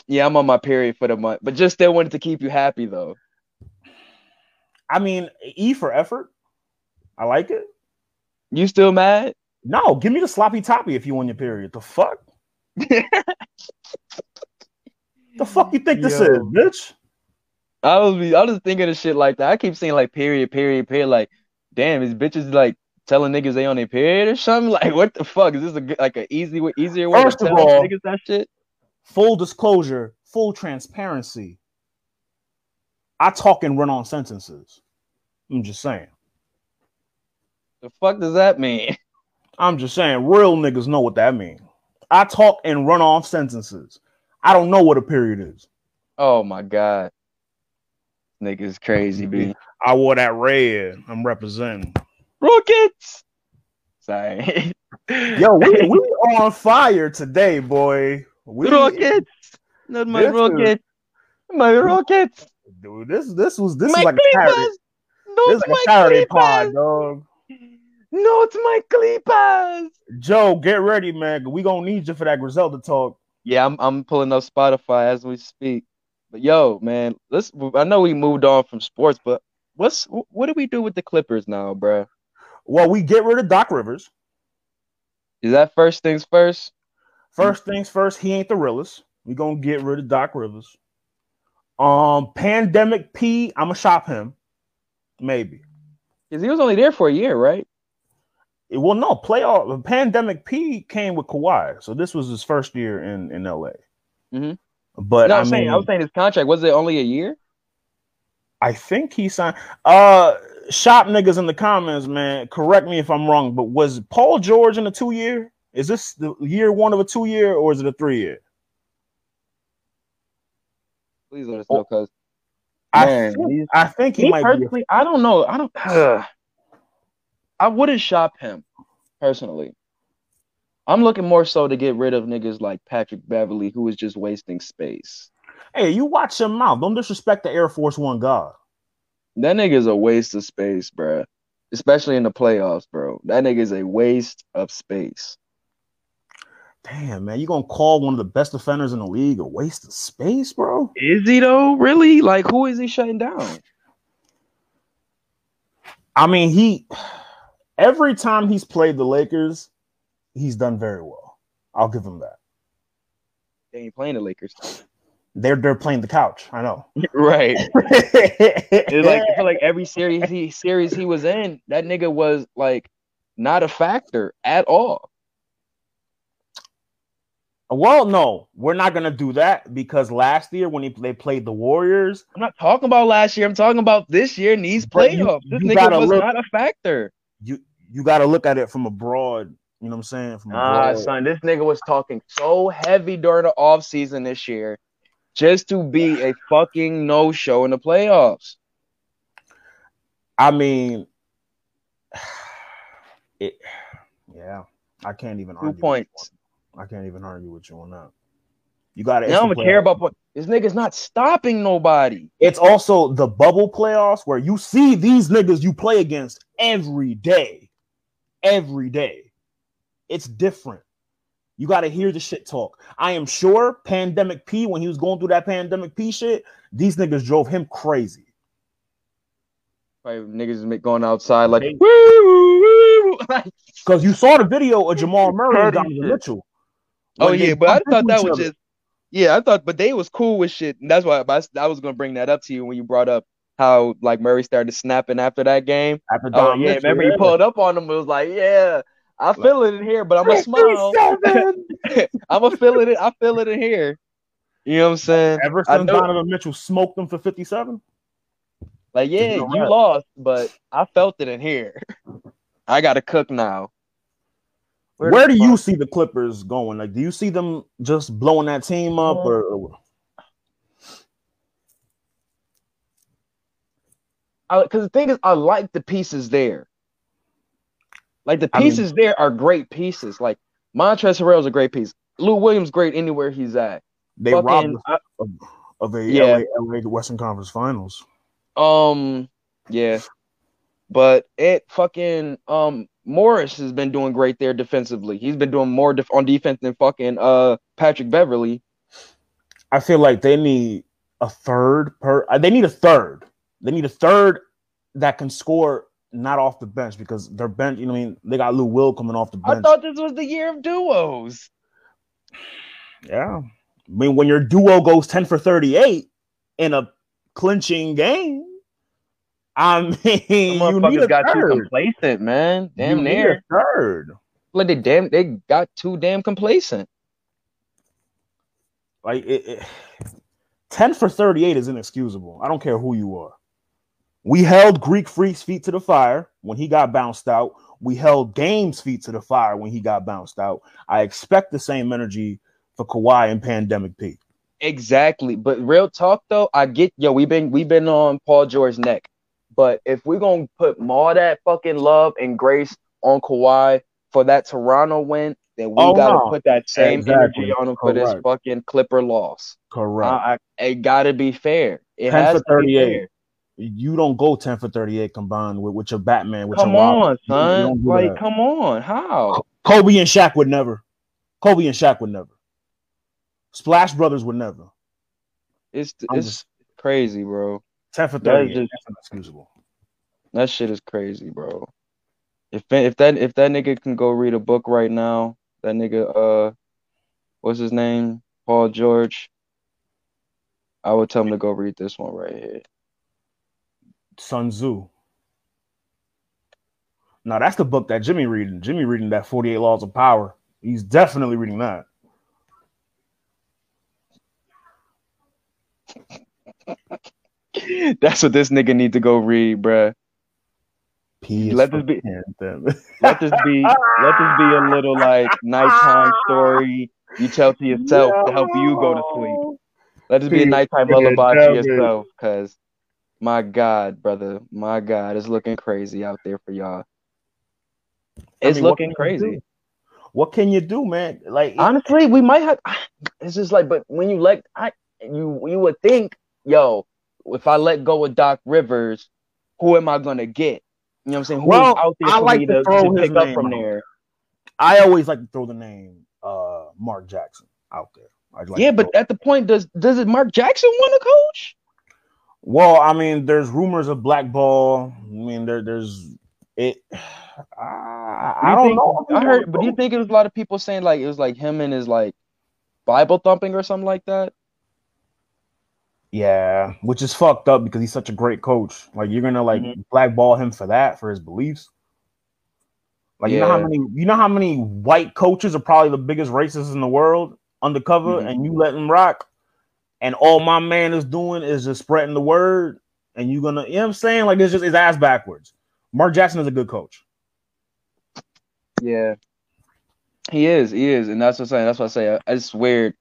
yeah, I'm on my period for the month, but just still wanted to keep you happy though. I mean, E for effort. I like it. You still mad? No, give me the sloppy toppy if you on your period. The fuck? The fuck you think this Yo. is, bitch? I was I was thinking of shit like that. I keep saying like period, period, period. Like, damn, is bitches like telling niggas they on their period or something? Like, what the fuck? Is this a like an easy way, easier way First to tell all- niggas that shit? Full disclosure, full transparency. I talk and run on sentences. I'm just saying. The fuck does that mean? I'm just saying, real niggas know what that means. I talk and run off sentences. I don't know what a period is. Oh my god, niggas crazy, b. I wore that red. I'm representing. Rockets. Sorry. Yo, we, we on fire today, boy. We, rockets. Not my This is- rockets. My rockets. dude. This this was this my is like a Saturday. clippers. This Not is like my a Saturday clippers. pod, dog. Not my clippers. Joe, get ready, man. We gonna need you for that Griselda talk. Yeah, I'm I'm pulling up Spotify as we speak. But yo, man, let's. I know we moved on from sports, but what's what do we do with the Clippers now, bruh? Well, we get rid of Doc Rivers. Is that first things first? First things first, he ain't the realest. We gonna get rid of Doc Rivers. Um, Pandemic P, I'm gonna shop him. Maybe. Because he was only there for a year, right? It- well, no, playoff. Pandemic P came with Kawhi, so this was his first year in in LA. Mhm. But no, I I'm saying I was saying his contract was it only a year? I think he signed. Uh, shop niggas in the comments, man. Correct me if I'm wrong, but was Paul George in a two year? Is this the year one of a two year, or is it a three year? Please let us Oh, know, cause I think, I think he me might be. personally, I don't know. I don't. I wouldn't shop him personally. I'm looking more so to get rid of niggas like Patrick Beverley, who is just wasting space. Hey, you watch your mouth. Don't disrespect the Air Force One God. That nigga's a waste of space, bruh. Especially in the playoffs, bro. That nigga's a waste of space. Damn, man, you gonna call one of the best defenders in the league a waste of space, bro? Is he though? Really? Like, who is he shutting down? I mean, he every time he's played the Lakers, he's done very well. I'll give him that. They ain't playing the Lakers. They're they're playing the couch. I know. right. It's like I feel like every series he series he was in, that nigga was like not a factor at all. Well, no, we're not gonna do that because last year when he, they played the Warriors, I'm not talking about last year. I'm talking about this year in these But you- playoffs. This you nigga gotta was look- not a factor. you you got to look at it from a broad. You know what I'm saying? From a Ah, broad- son, this nigga was talking so heavy during the offseason this year just to be a fucking no show in the playoffs. I mean, it, Yeah, I can't even Two argue. with you points. On- I can't even argue with you on that. You got to. I'm gonna care about what this nigga's not stopping nobody. It's also the bubble playoffs where you see these niggas you play against every day, every day. It's different. You got to hear the shit talk. I am sure Pandemic P, when he was going through that Pandemic P shit, these niggas drove him crazy. Like niggas is going outside. Like, Because you saw the video of Jamal Murray and Donovan. Mitchell. Oh yeah, but I thought that was other. just yeah. I thought, but they was cool with shit, and that's why I, I was gonna bring that up to you when you brought up how like Murray started snapping after that game. after Oh Don yeah, remember he pulled up on him. It was like, yeah, I feel it in here, but I'm gonna smile. I'm gonna feel it. I feel it in here. You know what I'm saying? Ever since Donovan Mitchell smoked them for 57? Like, yeah, you lost, but I felt it in here. I gotta cook now. Where, the do you see the Clippers going? Like, do you see them just blowing that team up, or, or Because the thing is, I like the pieces there. Like the I mean- pieces there are great pieces. Like Montrezl Harrell is a great piece. Lou Williams great anywhere he's at. they Fucking, robbed I- of, of a Yeah. LA, LA Western Conference Finals? Um, yeah, but it fucking um Morris has been doing great there defensively. He's been doing more def- on defense than fucking uh Patrick Beverley. I feel like they need a third per. uh, They need a third. They need a third that can score not off the bench because their bench. You know, what I mean, they got Lou Will coming off the bench. I thought this was the year of duos. yeah, I mean, when your duo goes ten for thirty-eight in a clinching game, I mean, you need a got too third. complacent, man. Damn You near. third. Like they damn they got too damn complacent. Like it, it- 10 for 38 is inexcusable. I don't care who you are. We held Greek Freak's feet to the fire when he got bounced out. We held Game's feet to the fire when he got bounced out. I expect the same energy for Kawhi and Pandemic P. Exactly. But real talk though, I get yo, we've been we've been on Paul George's neck. But if we're gonna put all that fucking love and grace on Kawhi for that Toronto win, then we Oh, gotta no. put that same Exactly. energy on him for this fucking Clipper loss. Correct. I, I, it gotta be fair. It 10 has for to be 38. fair. you don't go 10 for 38 combined with, with your Batman. With Come your Robin. on, You- you son. don't do Like, that. come on. How? Kobe and Shaq would never. Kobe and Shaq would never. Splash Brothers would never. It's I'm it's just- crazy, bro. 10 for That is just- That's inexcusable. That shit is crazy, bro. If if that if that nigga can go read a book right now, that nigga uh what's his name? Paul George. I would tell him to go read this one right here. Sun Tzu. Now that's the book that Jimmy reading. Jimmy reading that 48 Laws of Power. He's definitely reading that. That's what this nigga need to go read, bruh. P is Let this be- Let this be let this be a little like nighttime story you tell to yourself to help you go to sleep. Let this be a nighttime lullaby to yourself, cause my God, brother, my God, it's looking crazy out there for y'all. I It's mean, looking you crazy. What can you do, man? Like Honestly, we might have. It's just like, but when you let, I you you would think, yo, if I let go of Doc Rivers, who am I gonna get? You know what I'm saying? Who's Well, out there I like to to, throw to his pick up name from there? I always like to throw the name uh Mark Jackson out there. Like yeah, but at the point, does does it Mark Jackson want to coach? well, I mean, there's rumors of blackball. I mean, there there's it. I, Do I don't think- know. I heard, but do you think it was a lot of people saying like it was like him and his like Bible thumping or something like that? Yeah, which is fucked up because he's such a great coach. Like you're gonna like Mhm. blackball him for that for his beliefs. Like you know how many you know how many white coaches are probably the biggest racists in the world undercover, Mhm. and you let them rock, and all my man is doing is just spreading the word, and you're gonna you know what I'm saying like it's just his ass backwards. Mark Jackson is a good coach. Yeah, he is. He is, and that's what I'm saying. That's what I say. It's weird.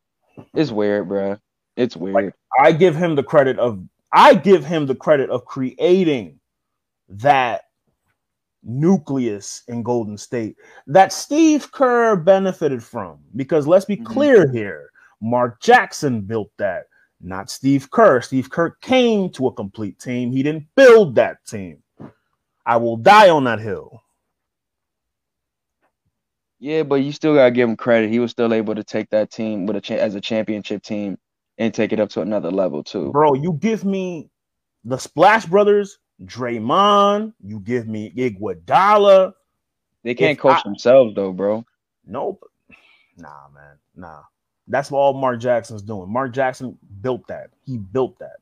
It's weird, bruh. It's weird. I give him the credit of I give him the credit of creating that nucleus in Golden State that Steve Kerr benefited from. Because let's be Mhm. clear here Mark Jackson built that, not Steve Kerr. Steve Kerr came to a complete team, he didn't build that team. I will die on that hill. Yeah, but you still gotta give him credit. He was still able to take that team with a cha- as a championship team and take it up to another level too. Bro, you give me the Splash Brothers, Draymond, you give me Iguodala. They can't If coach I- themselves though, bro. Nope. Nah, man. Nah. That's what all Mark Jackson's doing. Mark Jackson built that. He built that.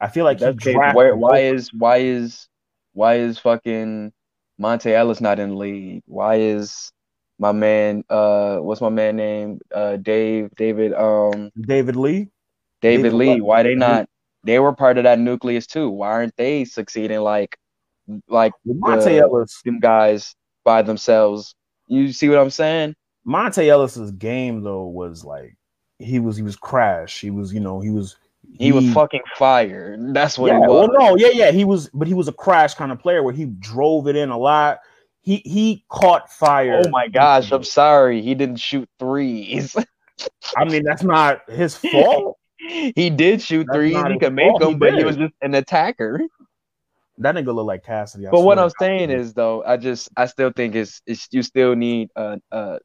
I feel like That's case, drafted where, why is why is why is fucking Monta Ellis not in the league? Why is my man uh what's my man name? Uh Dave David um David Lee. David David Lee. Why they not they were part of that nucleus too. Why aren't they succeeding like like Monta Uh, Ellis. them guys by themselves? You see what I'm saying? Monta Ellis's game though was like he was he was crash. He was, you know, he was He was fucking fire. That's what yeah, he was. well, no, yeah, yeah, he was, but he was a crash kind of player where he drove it in a lot. He he caught fire. Oh my gosh, I'm mm-hmm. sorry. He didn't shoot threes. I mean, that's not his fault. he did shoot That's threes. He could make fault. He them, but he was just an attacker. that nigga look like Cassidy. I But what I'm saying is, though, I just I still think it's, it's you still need a, a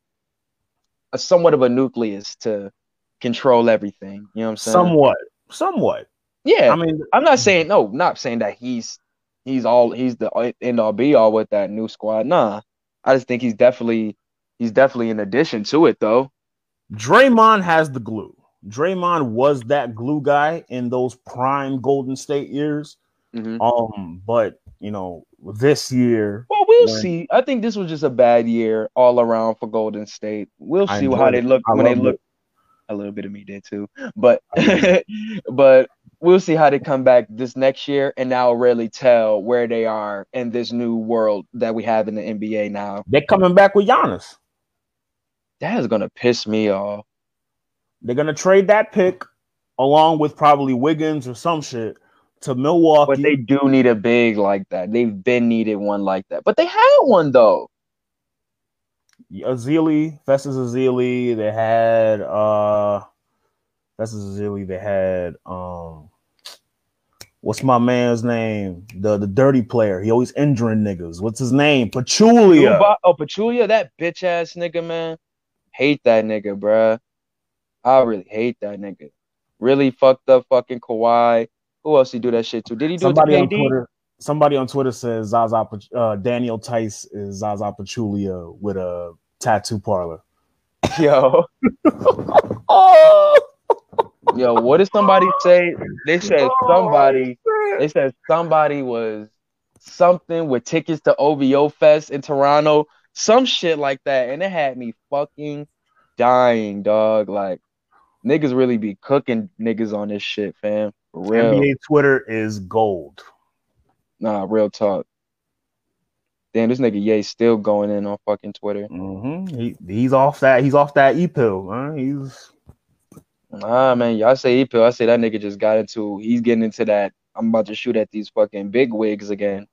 a somewhat of a nucleus to control everything. You know what I'm saying? somewhat, somewhat. Yeah, I mean, I'm not saying no, not saying that he's he's all he's the end all be all with that new squad. Nah, I just think he's definitely he's definitely an addition to it though. Draymond has the glue. Draymond was that glue guy in those prime Golden State years. Mhm. Um, but you know, this year, Well, we'll When- see. I think this was just a bad year all around for Golden State. We'll see how they look I when they look. it. A little bit of me did too, but but we'll see how they come back this next year, and that'll really tell where they are in this new world that we have in the NBA now. they're coming back with Giannis. That is gonna piss me off. They're gonna trade that pick along with probably Wiggins or some shit to Milwaukee. But they do need a big like that. They've been needed one like that, but they had one though. Ezeli, Festus Ezeli, they had uh Festus Ezeli, they had um what's my man's name? The the dirty player. He always injuring niggas. What's his name? Pachulia. Oh, Pachulia, that bitch ass nigga, man. Hate that nigga, bruh. I really hate that nigga. Really fucked up fucking Kawhi. Who else he do that shit to? Did he do Somebody on? Twitter. Somebody on Twitter says Zaza uh, Daniel Theis is Zaza Pachulia with a tattoo parlor. Yo, Oh, yo, what did somebody say? They said somebody. They said somebody was something with tickets to OVO Fest in Toronto, some shit like that, and it had me fucking dying, dog. Like niggas really be cooking niggas on this shit, fam. For real. NBA Twitter is gold. Nah, real talk. Damn, this nigga Ye still going in on fucking Twitter. hmm He, he's off that. He's off that e pill. Huh? He's Nah, man, y'all say pill. I say that nigga just got into. He's getting into that. I'm about to shoot at these fucking big wigs again.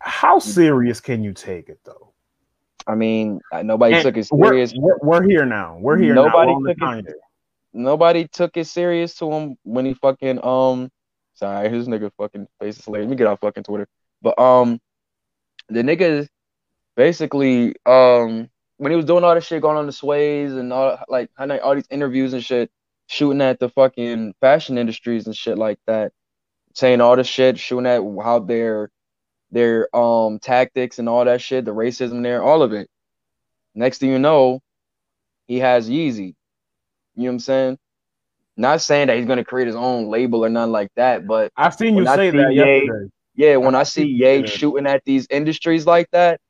how serious can you take it though? I mean, nobody And took it serious. we're, we're here now. We're here Nobody now. We're on the took it- Nobody took it serious to him when he fucking um. Sorry, his nigga fucking face is hilarious. Let me get off fucking Twitter. But um, the nigga basically um when he was doing all this shit, going on the sways and all like all these interviews and shit, shooting at the fucking fashion industries and shit like that, saying all this shit, shooting at how their their um tactics and all that shit, the racism there, all of it. Next thing you know, he has Yeezy. You know what I'm saying? Not saying that he's gonna create his own label or nothing like that, but I've seen you I say that Ye- yesterday. yeah, when I I see see Ye shooting at these industries like that,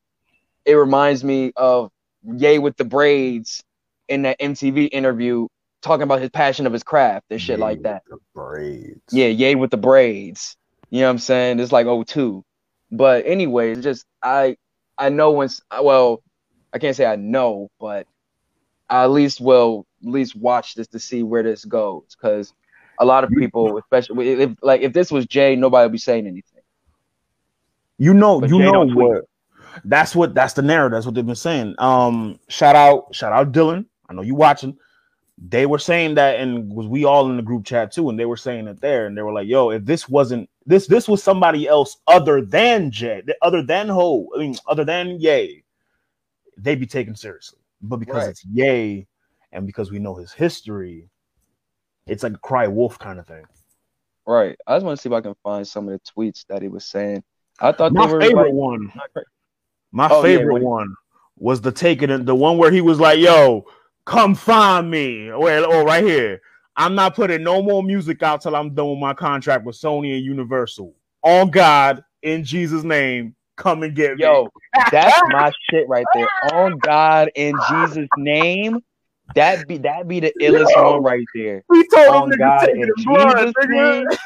it reminds me of Ye with the braids in that MTV interview talking about his passion of his craft and shit like that. Braids. Yeah, Ye with the braids. You know what I'm saying? It's like oh two. But anyway, just I I know when well, I can't say I know, but I at least will at least watch this to see where this goes because a lot of people, especially if like if this was Jay, nobody would be saying anything. You know, But you Jay know what? That's what that's the narrative. That's what they've been saying. Um, shout out, shout out, Dylan. I know you watching. They were saying that, and was we all in the group chat too? And they were saying it there, and they were like, "Yo, if this wasn't this, this was somebody else other than Jay, other than Ho, I mean, other than Yay, they'd be taken seriously. But because Right. it's Yay, and because we know his history, it's like a cry wolf kind of thing. Right. I just want to see if I can find some of the tweets that he was saying. I thought My they were favorite like, one. My Oh, favorite he- one was the taking it, the one where he was like, "Yo, come find me." Well, oh, right here. I'm not putting no more music out till I'm done with my contract with Sony and Universal. On God, in Jesus' name, come and get me. Yo, that's my shit right there. On God in Jesus' name. That be that be the illest Yo. one right there. we told on him God in taking blood,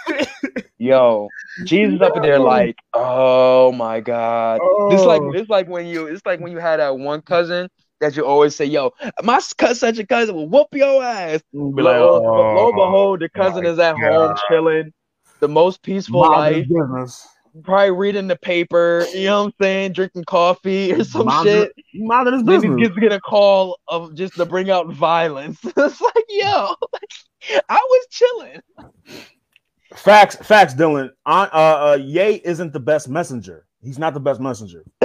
Jesus'. Yo, Jesus up in there like, oh my God. It's like Oh. it's like when you it's like when you had that one cousin that you always say, yo, my cousin such a cousin will whoop your ass. Be like, lo, lo oh, and behold, the cousin is at home chilling, the most peaceful mind life, business. Probably reading the paper, you know what I'm saying, drinking coffee or some Mind shit. his- mind his Then he gets get a call of just to bring out violence. it's like, yo, I was chilling. Facts, facts, Dylan. Uh, uh, uh, Ye isn't the best messenger. He's not the best messenger.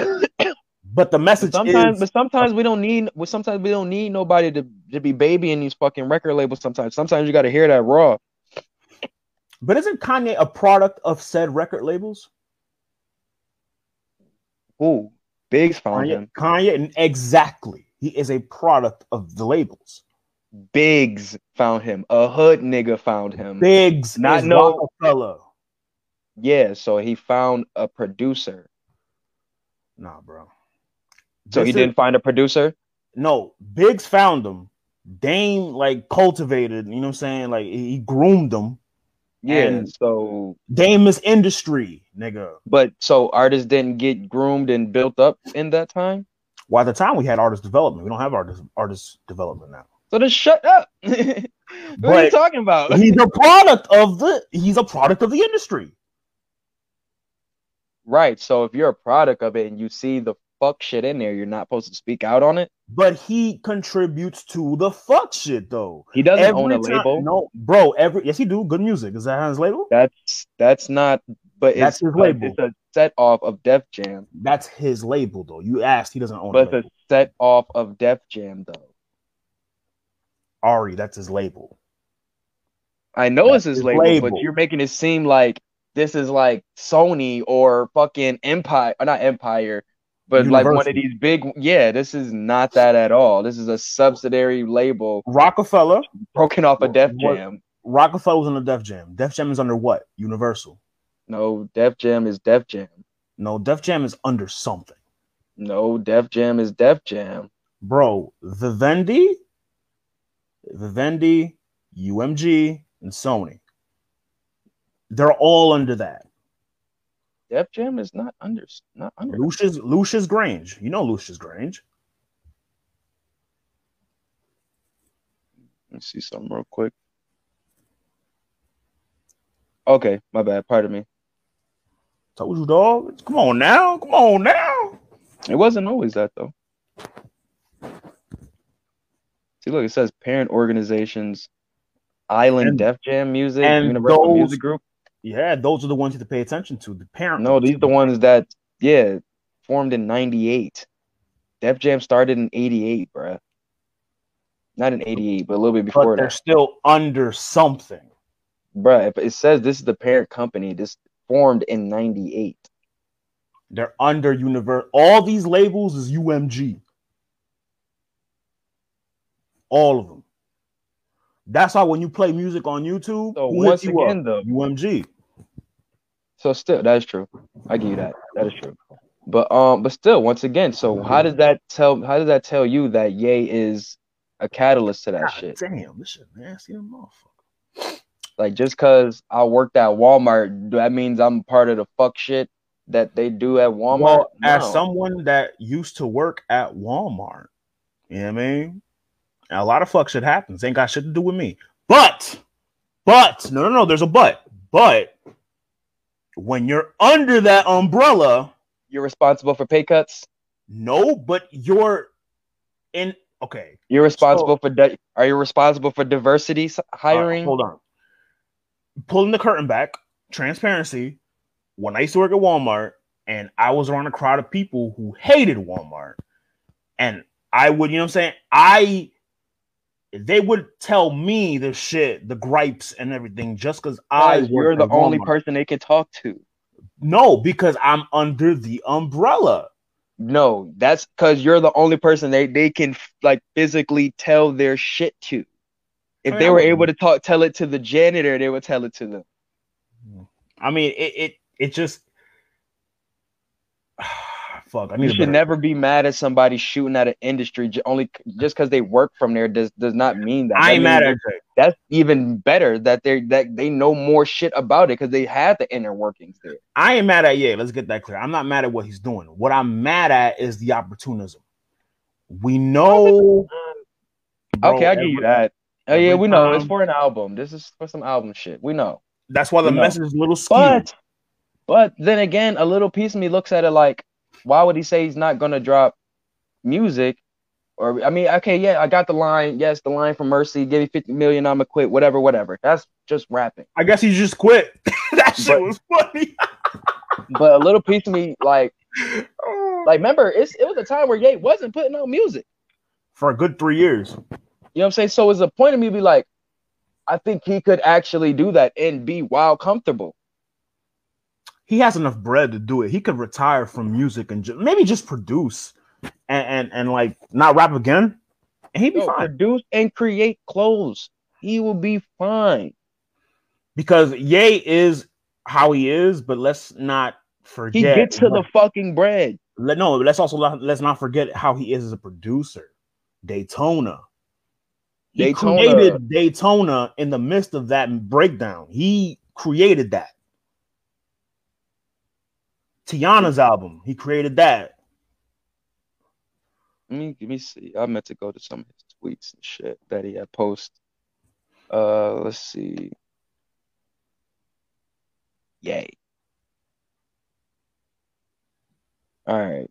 but the message Sometimes, is but sometimes we don't need. Well, sometimes we don't need nobody to to be babying these fucking record labels. Sometimes, sometimes you got to hear that raw. But isn't Kanye a product of said record labels? Ooh, Biggs found Kanye, him. Kanye, exactly. He is a product of the labels. Biggs found him. A hood nigga found him. Biggs, Not no- fellow. Yeah, so he found a producer. Nah, bro. So This he is- didn't find a producer. No, Biggs found him. Dame like cultivated. You know what I'm saying? Like he groomed them. Yeah. And- so, Dame is industry, nigga. but so artists didn't get groomed and built up in that time. Well, at the time we had artist development. We don't have artist artist development now. So then shut up. what are you talking about? he's a product of the he's a product of the industry. Right. So if you're a product of it and you see the fuck shit in there, you're not supposed to speak out on it. But he contributes to the fuck shit though. He doesn't Every own a time- label. No, bro. Every yes, he do. Good music. Is that his label? That's that's not. But That's it's his label. It's a set off of Def Jam. That's his label though. You asked, he doesn't own But a it's a set off of Def Jam though. Ari, that's his label. I know That's it's his his label, label. but you're making it seem like this is like Sony or fucking Empire, or not Empire, but like one of these big. Yeah, this is not that at all. This is a subsidiary label Roc-A-Fella. broken off of Def Jam. Roc-A-Fella was under Def Jam. Def Jam is under what? Universal. No, Def Jam is Def Jam. No, Def Jam is under something. No, Def Jam is Def Jam. Bro, Vivendi, Vivendi, UMG, and Sony. They're all under that. Def Jam is not under, not under. Lucius Lucius Grainge. You know Lucius Grainge. Let me see something real quick. Okay, my bad. Pardon me. Told you, dog. Come on now. Come on now. It wasn't always that though. See, look, it says parent organizations, Island And- Def Jam Music, and Universal those- Music Group. Yeah, those are the ones you have to pay attention to. The parent. No, these are the ones that, yeah, formed in '98. Def Jam started in '88, bruh. Not in '88, but a little bit before but they're that, still under something. bruh. It says this is the parent company, this formed in '98. They're under universe. All these labels is UMG. All of them. That's why when you play music on YouTube, So once you again, up? though, UMG. So still, that is true. I give you that. That is true. But um, but still, once again, so how does that tell? How does that tell you that Ye is a catalyst to that God shit? damn, this shit nasty, motherfucker. Like just because I worked at Walmart, that means I'm part of the fuck shit that they do at Walmart. Well, as someone that used to work at Walmart, you know what I mean? A lot of fuck shit happens. Ain't got shit to do with me. But, but, no, no, no, there's a but. But when you're under that umbrella, You're responsible for pay cuts. No, but you're in. Okay, You're responsible for. Di- are you responsible for diversity s- uh, hiring? hold on. Pulling the curtain back. Transparency. When I used to work at Walmart, and I was around a crowd of people who hated Walmart, and I would, you know, what I'm saying, I. They would tell me the shit, the gripes, and everything, just because I. You're the only Walmart. person they can talk to. No, because I'm under the umbrella. No, that's because you're the only person they they can like physically tell their shit to. If oh, I they were able to talk, tell it to the janitor, they would tell it to them. I mean, it it it just fuck. I need You should never be mad at somebody shooting at an industry j- only just because they work from there does does not mean that. I That ain't mad means at Jay. That's even better that they that they know more shit about it because they had the inner workings there. I ain't mad at Ye. Let's get that clear. I'm not mad at what he's doing. What I'm mad at is the opportunism. We know. Bro, okay, I give you that. Oh yeah, we know it's for an album. This is for some album shit. We know. That's why the We know. message is a little skewed. But but then again, a little piece of me looks at it like, why would he say he's not gonna drop music? Or I mean, okay, yeah, I got the line. Yes, the line from Mercy, give me 50 million, I'ma quit, whatever, whatever. That's just rapping. I guess he just quit. that shit But- was funny. But a little piece of me, like, oh. like remember, it's it was a time where Ye wasn't putting out music. For a good three years. You know what I'm saying? So it's a point of me be like, I think he could actually do that and be wild comfortable. He has enough bread to do it. He could retire from music and ju- maybe just produce and, and and like not rap again, and he'd be Yo, fine. produce and create clothes. He will be fine. because Ye is how he is, but let's not forget. He gets to the fucking bread. let, no, let's also not, let's not forget how he is as a producer. Daytona. He Daytona. created Daytona in the midst of that breakdown. He created that. Teyana's album, he created that. Let me let me see. I meant to go to some of his tweets and shit that he had post. Uh, let's see. Yay. All right.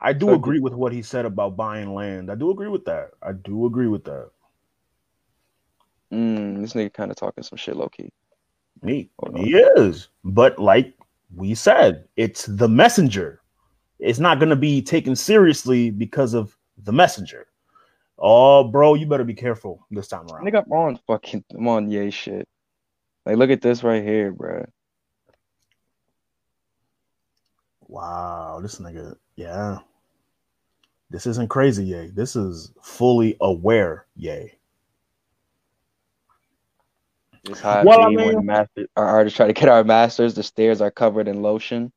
I do So- agree with what he said about buying land. I do agree with that. I do agree with that. Mm, this nigga kind of talking some shit low key. He, he is. But like we said, it's the messenger. It's not going to be taken seriously because of the messenger. Oh, bro, you better be careful this time around. Nigga, I'm on fucking I'm on Ye shit. Like, look at this right here, bro. Wow, this nigga, yeah. This isn't crazy, yay. This is fully aware, yay. It's how Well, I be when mean- master, our artists try to get our masters. The stairs are covered in lotion.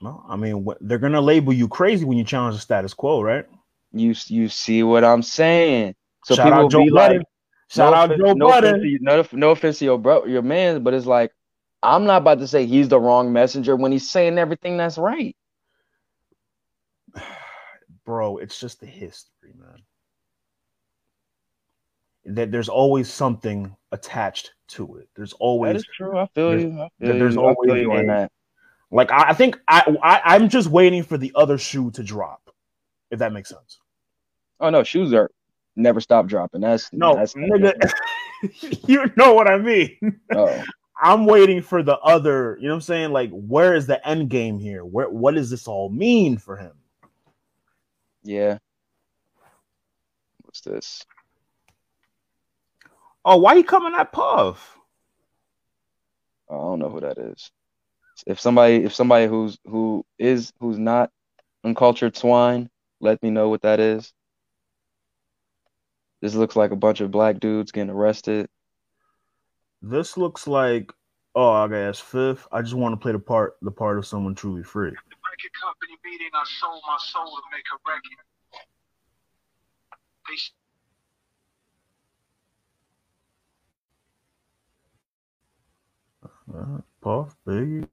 Well, I mean, they're gonna label you crazy when you challenge the status quo, right? You you see what I'm saying? So Shout people out Joe be Budden. like, Shout no out offense- Joe no offense Budden. to you- no, no offense to your bro, your man, but it's like I'm not about to say he's the wrong messenger when he's saying everything that's right. bro, it's just the history, man. That there's always something attached to it. There's always is true. I feel there's- you. I feel there's you. I feel always you that. like I, I think I, I I'm just waiting for the other shoe to drop, if that makes sense. Oh no, shoes are never stop dropping. That's No, that's nigga, you know what I mean. Oh, I'm waiting for the other, you know what I'm saying? Like, where is the end game here? Where what does this all mean for him? yeah. What's this? Oh, why you coming at Puff? I don't know who that is. If somebody, if somebody who's who is who's not uncultured swine, let me know what that is. This looks like a bunch of black dudes getting arrested. This looks like oh, I got guess fifth. I just want to play the part the part of someone truly free. the record company meeting, I sold my soul to make a record. They Uh, Puff, Biggie.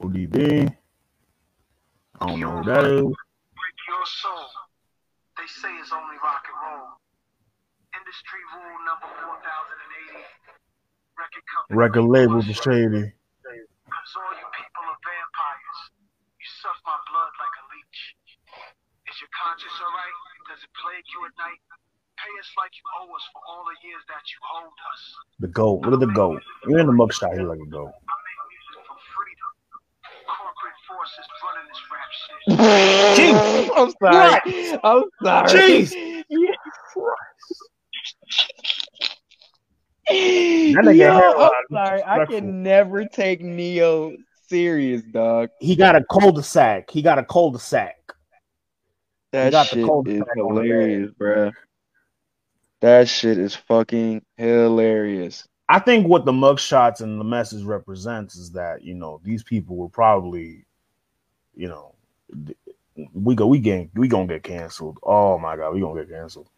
ODB. I don't know who that is. break your soul. They say it's only rock and roll. Industry rule number 4080. Record company. Record labels are shady. Cause all you people are vampires. You suck my blood like a leech. Is your conscience alright? Does it plague you at night? Pay us like you owe us for all the years that you hold us. The goat. Look at the goat. You're in the mugshot. here like a goat. I make music for freedom. Corporate forces running this rap shit. Jeez. I'm sorry. I'm sorry. Jeez. Yeah. That nigga Yo, hairline I'm sorry. I can never take Neo serious, dog. He got a cul-de-sac. He got a cul-de-sac. That got shit cold is pack on the hilarious, bruh. That shit is fucking hilarious. I think what the mugshots and the message represents is that you know these people were probably, you know, we go we get we gonna get canceled. Oh my god, we gonna get canceled.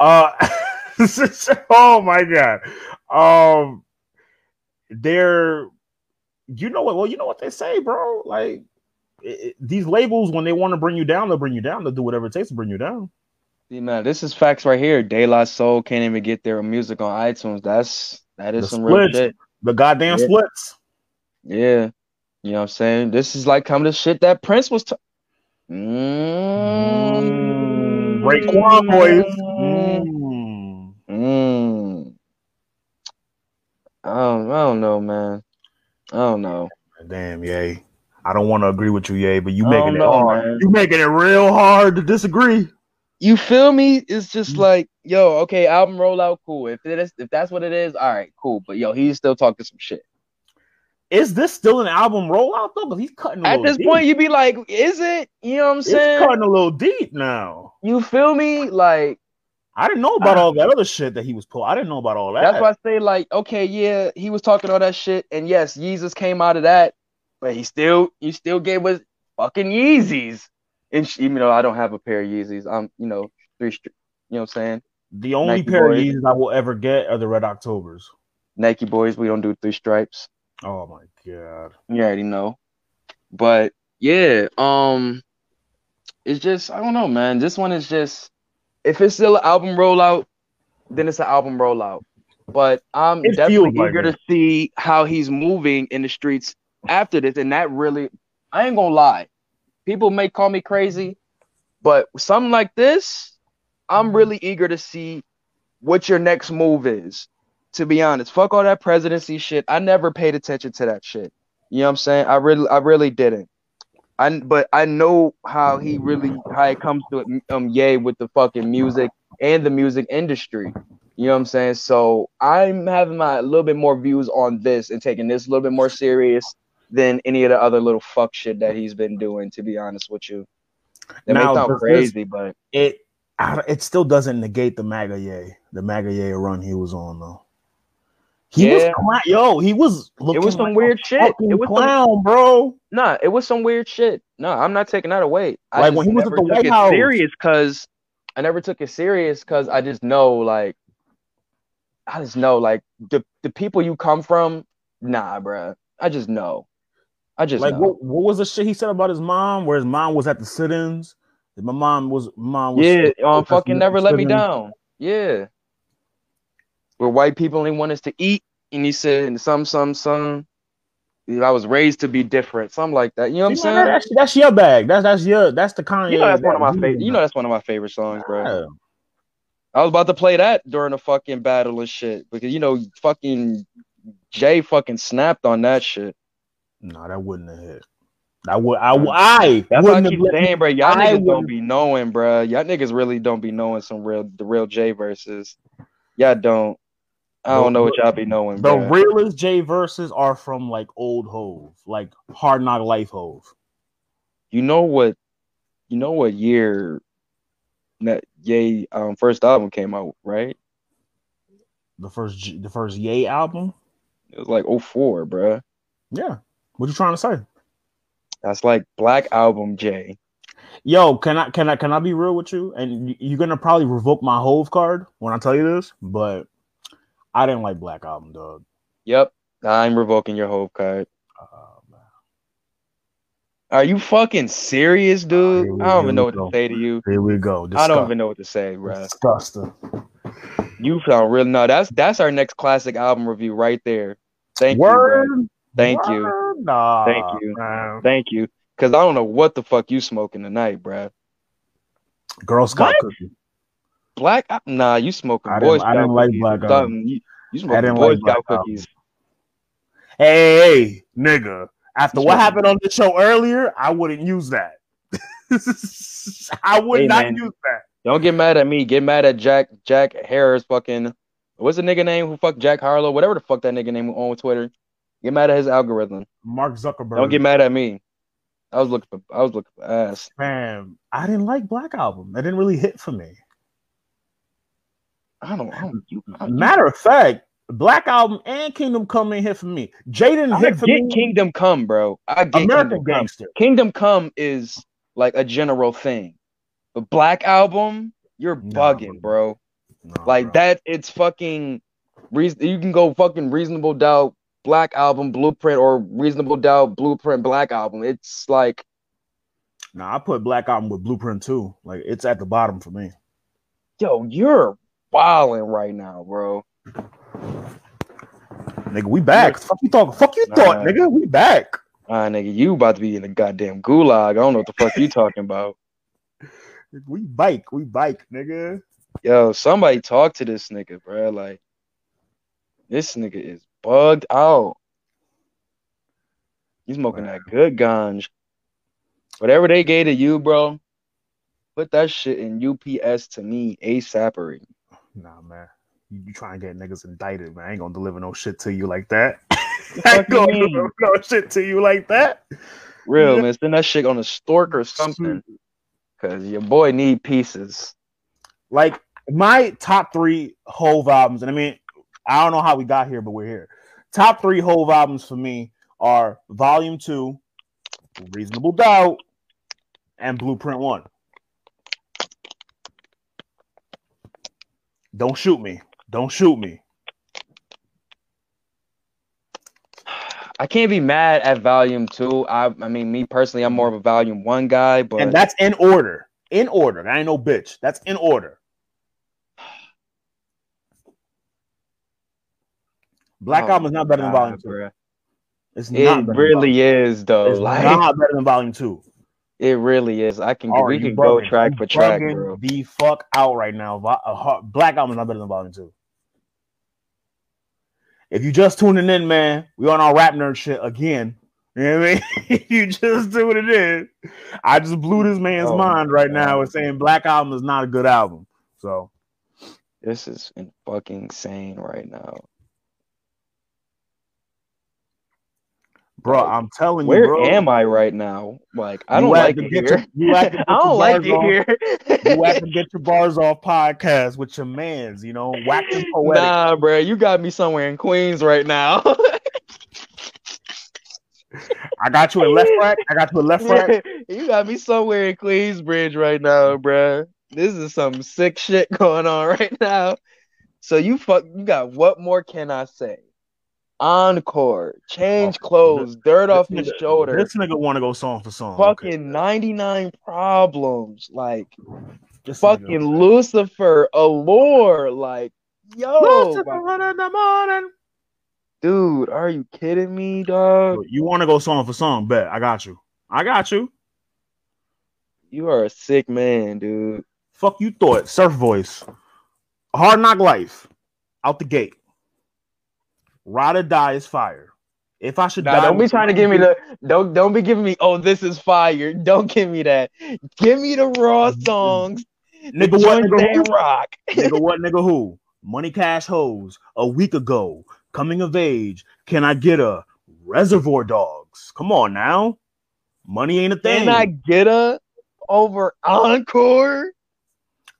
Uh, oh my god. Um, they're, you know what? Well, you know what they say, bro. Like it, it- these labels, when they want to bring you down, they'll bring you down. They'll do whatever it takes to bring you down. See, man, this is facts right here. De La Soul can't even get their music on iTunes. That's that is The some real shit. The goddamn Yeah. splits. Yeah. You know what I'm saying? This is like coming to shit that Prince was t- mm Break Quan boys. Mm. Mm. I don't, I don't know, man. I don't know. Damn, Ye. I don't want to agree with you, Ye, but you making it hard. man. You making it real hard to disagree. You feel me? It's just Mm. like, yo, okay, album rollout, cool. If it is, if that's what it is, all right, cool. But yo, he's still talking some shit. Is this still an album rollout though? Because he's cutting a At this deep. point, you'd be like, is it? You know what I'm it's saying? cutting a little deep now. You feel me? Like I didn't know about Ah. all that other shit that he was pulling. I didn't know about all that. that's why I say, like, okay, yeah, he was talking all that shit, and yes, Yeezus came out of that, but he still, he still gave us fucking Yeezys. And sh- even though I don't have a pair of Yeezys, I'm, you know, three, you know what I'm saying? the only Nike pair of. Yeezys I will ever get are the Red Octobers. Nike boys, we don't do three stripes. Oh my god. You already know. But yeah, um it's just I don't know, man. This one is just if it's still an album rollout, then it's an album rollout. But I'm It definitely like eager it. to see how he's moving in the streets after this. And that really I ain't gonna lie. People may call me crazy, but something like this, I'm really eager to see what your next move is. To be honest, fuck all that presidency shit. I never paid attention to that shit. You know what I'm saying? I really, I really didn't. I but I know how he really how it comes to it. Um, Ye with the fucking music and the music industry. You know what I'm saying? So I'm having my a little bit more views on this and taking this a little bit more serious than any of the other little fuck shit that he's been doing. To be honest with you, that may sound crazy, but It it still doesn't negate the MAGA Ye, the MAGA Ye run he was on though. He Yeah. was yo, he was looking it was some like weird shit. It was some, clown, bro. Nah, it was some weird shit. No, I'm not taking that away. I Like, when he was at the White House. serious because I never took it serious because I just know like I just know like the the people you come from, nah, bruh. I just know. I just Like know. what what was the shit he said about his mom? Where his mom was at the sit-ins. My mom was mom was yeah, um, fucking never let me down. Yeah, where white people only want us to eat, and he said and some some some. I was raised to be different, something like that. You know what I'm saying? That's, that's your bag. That's that's your that's the kind You know that's one of my favorite. You know that's one of my favorite songs, bro. I was about to play that during a fucking battle and shit because you know fucking Jay fucking snapped on that shit. No, that wouldn't have hit. I would I I That's what I wouldn't keep have saying, bro. Y'all I niggas don't wouldn't- be knowing, bro. Y'all niggas really don't be knowing some real the real Jay verses. Y'all don't. I don't know what y'all be knowing, the bro. realest J verses are from like old Hove, like Hard Knock Life Hove. You know what? You know what year that Ye um first album came out, right? The first J- the first Ye album. It was like 04, bro. Yeah. What you trying to say? That's like Black Album J. Yo, can I can I can I be real with you? And you're gonna probably revoke my Hove card when I tell you this, but I didn't like Black Album, dog. Yep, I'm revoking your Hove card. Uh. Are you fucking serious, dude? We- I don't even know what go. to say to you. Here we go. I don't even know what to say, bro. Disgusting. You sound real. No, that's that's our next classic album review right there. Thank you, bro. Word. Thank you. Word. Nah. Thank you. man. Thank you. Cause I don't know what the fuck you smoking tonight, bro. Girl Scout What? cookie. Black? Nah, you smoking I Boy didn't- I Scout didn't like cookies or Black Album. something. You, you smoking didn't Boy like Black Scout cookies. Hey, hey, nigga. After You what happened on the show earlier, I wouldn't use that. I would Hey, not man. use that. Don't get mad at me. Get mad at Jack Jack Harris fucking what's the nigga name who fucked Jack Harlow? Whatever the fuck that nigga name on Twitter. Get mad at his algorithm. Mark Zuckerberg. Don't get mad at me. I was looking for I was looking for ass. Man, I didn't like Black Album. That didn't really hit for me. I don't, I don't you, I, you- Matter of fact, Black Album and Kingdom Come ain't hit for me. Jaden hit for get me. Kingdom Come, bro. I get American Kingdom Come. Gangster. Kingdom Come is like a general thing. But Black Album, you're Nah, bugging, bro. No, Like bro. that, it's fucking reason. You can go fucking reasonable doubt Black Album Blueprint or reasonable doubt Blueprint Black Album. It's like Nah, I put Black Album with Blueprint too. Like it's at the bottom for me. yo, you're wilding right now, bro. Nigga, we back. Fuck you talking. Fuck you thought, nigga. We back. Ah, nigga, you about to be in the goddamn gulag. I don't know what the fuck you talking about. We bike. We bike, nigga. Yo, somebody talk to this nigga, bro. Like, this nigga is bugged out. He's smoking that good ganj. Whatever they gave to you, bro, put that shit in UPS to me ASAPery. Nah, man. You, you trying to get niggas indicted, man. I ain't gonna deliver no shit to you like that. I ain't you gonna mean? deliver no shit to you like that. Real, man. Send that shit on a stork or something. Cause your boy need pieces. Like my top three Hove albums, and I mean, I don't know how we got here, but we're here. Top three Hove albums for me are Volume Two, Reasonable Doubt, and Blueprint One. Don't shoot me. Don't shoot me. I can't be mad at volume two. I I mean me personally, I'm more of a volume one guy, but And that's in order. In order. I ain't no bitch. That's in order. Black Oh Album is not better than God, Volume Two. bruh. It's not It really is though. It's Like not better than Volume Two. it really is. I can All we can go bugging. track for track, bro. The fuck out right now. Uh, Black Album is not better than Volume Two. If you just tuning in, man, we on our rap nerd shit again. You know what I mean? you just do what it is. I just blew this man's Oh, mind right God. now with saying Black Album is not a good album. So This is in fucking insane right now. Bro, I'm telling you, Where am I right now? Like I don't like it here. your- you I don't like it off. here. You have to get your bars off podcast with your mans, you know, waxing poetic. Nah, bro, you got me somewhere in Queens right now. I got you in left rack. I got you in left rack. you got me somewhere in Queensbridge right now, bruh. This is some sick shit going on right now. So you fuck, you got what more can I say? Encore, change Oh, clothes, dirt off This his nigga- shoulder, This nigga want to go song for song. fucking Okay. 99 problems, like This fucking nigga- Lucifer, Allure, like yo, Lucifer in the morning. dude, are you kidding me, dog? You want to go song for song? Bet I got you. I got you. You are a sick man, dude. Fuck you thought. Surf voice. Hard knock life. Out the gate. Ride or die is fire. If I should Nah, die, don't be trying to give me the don't don't be giving me oh this is fire. Don't give me that. Give me the raw songs. nigga what nigga who? rock. nigga what nigga who? Money cash hoes. A week ago. Coming of age. Can I get a reservoir dogs? Come on now. Money ain't a thing. Can I get a over encore?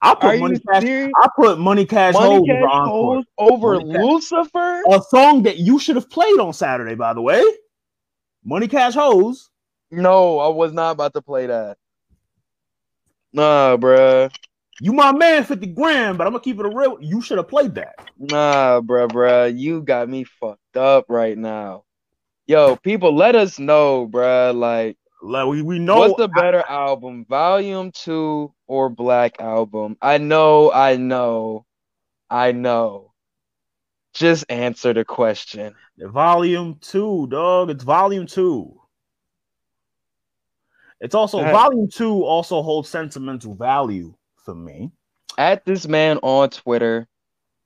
I put Are money cash. serious? I put money cash Money hoes Cash over. Over Lucifer? A song that you should have played on Saturday, by the way. Money cash hoes. No, I was not about to play that. Nah, bruh. You my man, 50 grand, but I'm gonna keep it a real. You should have played that. Nah, bruh, bruh. You got me fucked up right now. Yo, people, let us know, bruh. Like, Like we, we know What's the better album, Volume Two or Black Album? I know, I know, I know. Just answer the question. The volume two, dog. It's volume two. It's also volume two also holds sentimental value for me. At this man on Twitter,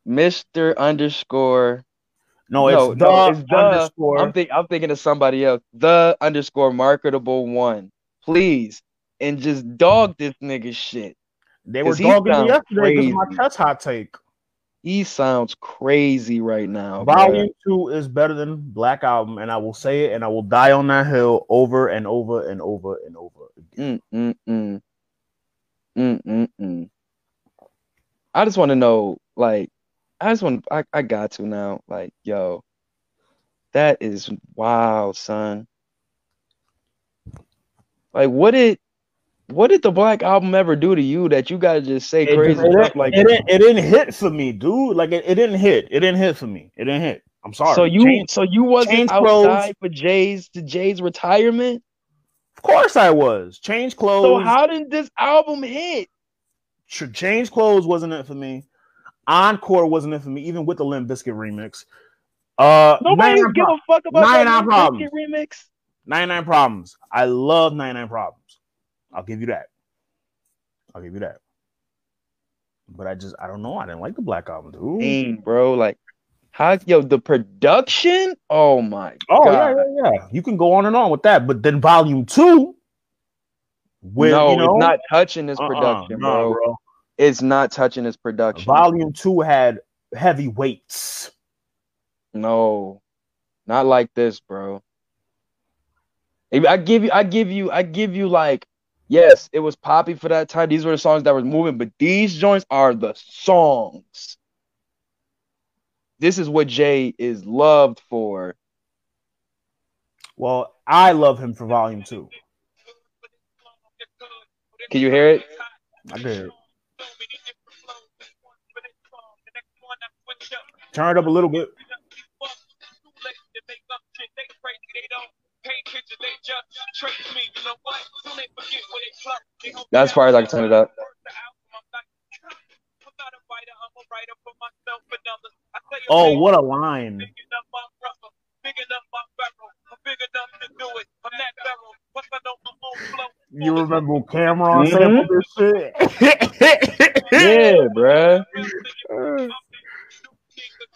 Mister underscore. No, it's no, the no, it's the. underscore. I'm think I'm thinking of somebody else. The underscore marketable one. Please and just dog this nigga shit. they were dogging me yesterday because my chest hot take. He sounds crazy right now. Volume two is better than Black Album, and I will say it, and I will die on that hill over and over and over and over again. Mm mm mm. Mm mm mm. I just want to know, like, I just want, I, I got to now, like, yo, that is wild, son. Like, what did, what did the Black Album ever do to you that you gotta just say It, crazy it, like it, didn't, it didn't hit for me, dude. Like it, it didn't hit. It didn't hit for me. It didn't hit. I'm sorry. So you, so you wasn't change outside for Jay's to Jay's retirement. of course I was. Change clothes. So how did this album hit? Change clothes wasn't it for me. Encore wasn't it for me, even with the Limp Bizkit remix. Uh, Nobody give Pro- a fuck about 99 that Limp problems. Bizkit remix. 99 problems. I love 99 problems. I'll give you that. I'll give you that. But I just I don't know. I didn't like the Black Album, dude. Dang, bro. Like, how yo the production? Oh my Oh god. yeah, yeah, yeah. You can go on and on with that, but then Volume Two, with no, you know, it's not touching this uh-uh, production, nah, bro. bro. It's not touching this production. Volume Two had heavy weights. no, not like this, bro. I give you, I give you, I give you like, yes, it was poppy for that time. These were the songs that were moving, but these joints are the songs. This is what Jay is loved for. Well, I love him for Volume Two. Can you hear it? I did. Turn it up a little bit. That's far as I can turn it up. Oh, what a line! You remember when Cam'ron Mhm. sampled this shit? Yeah, bruh.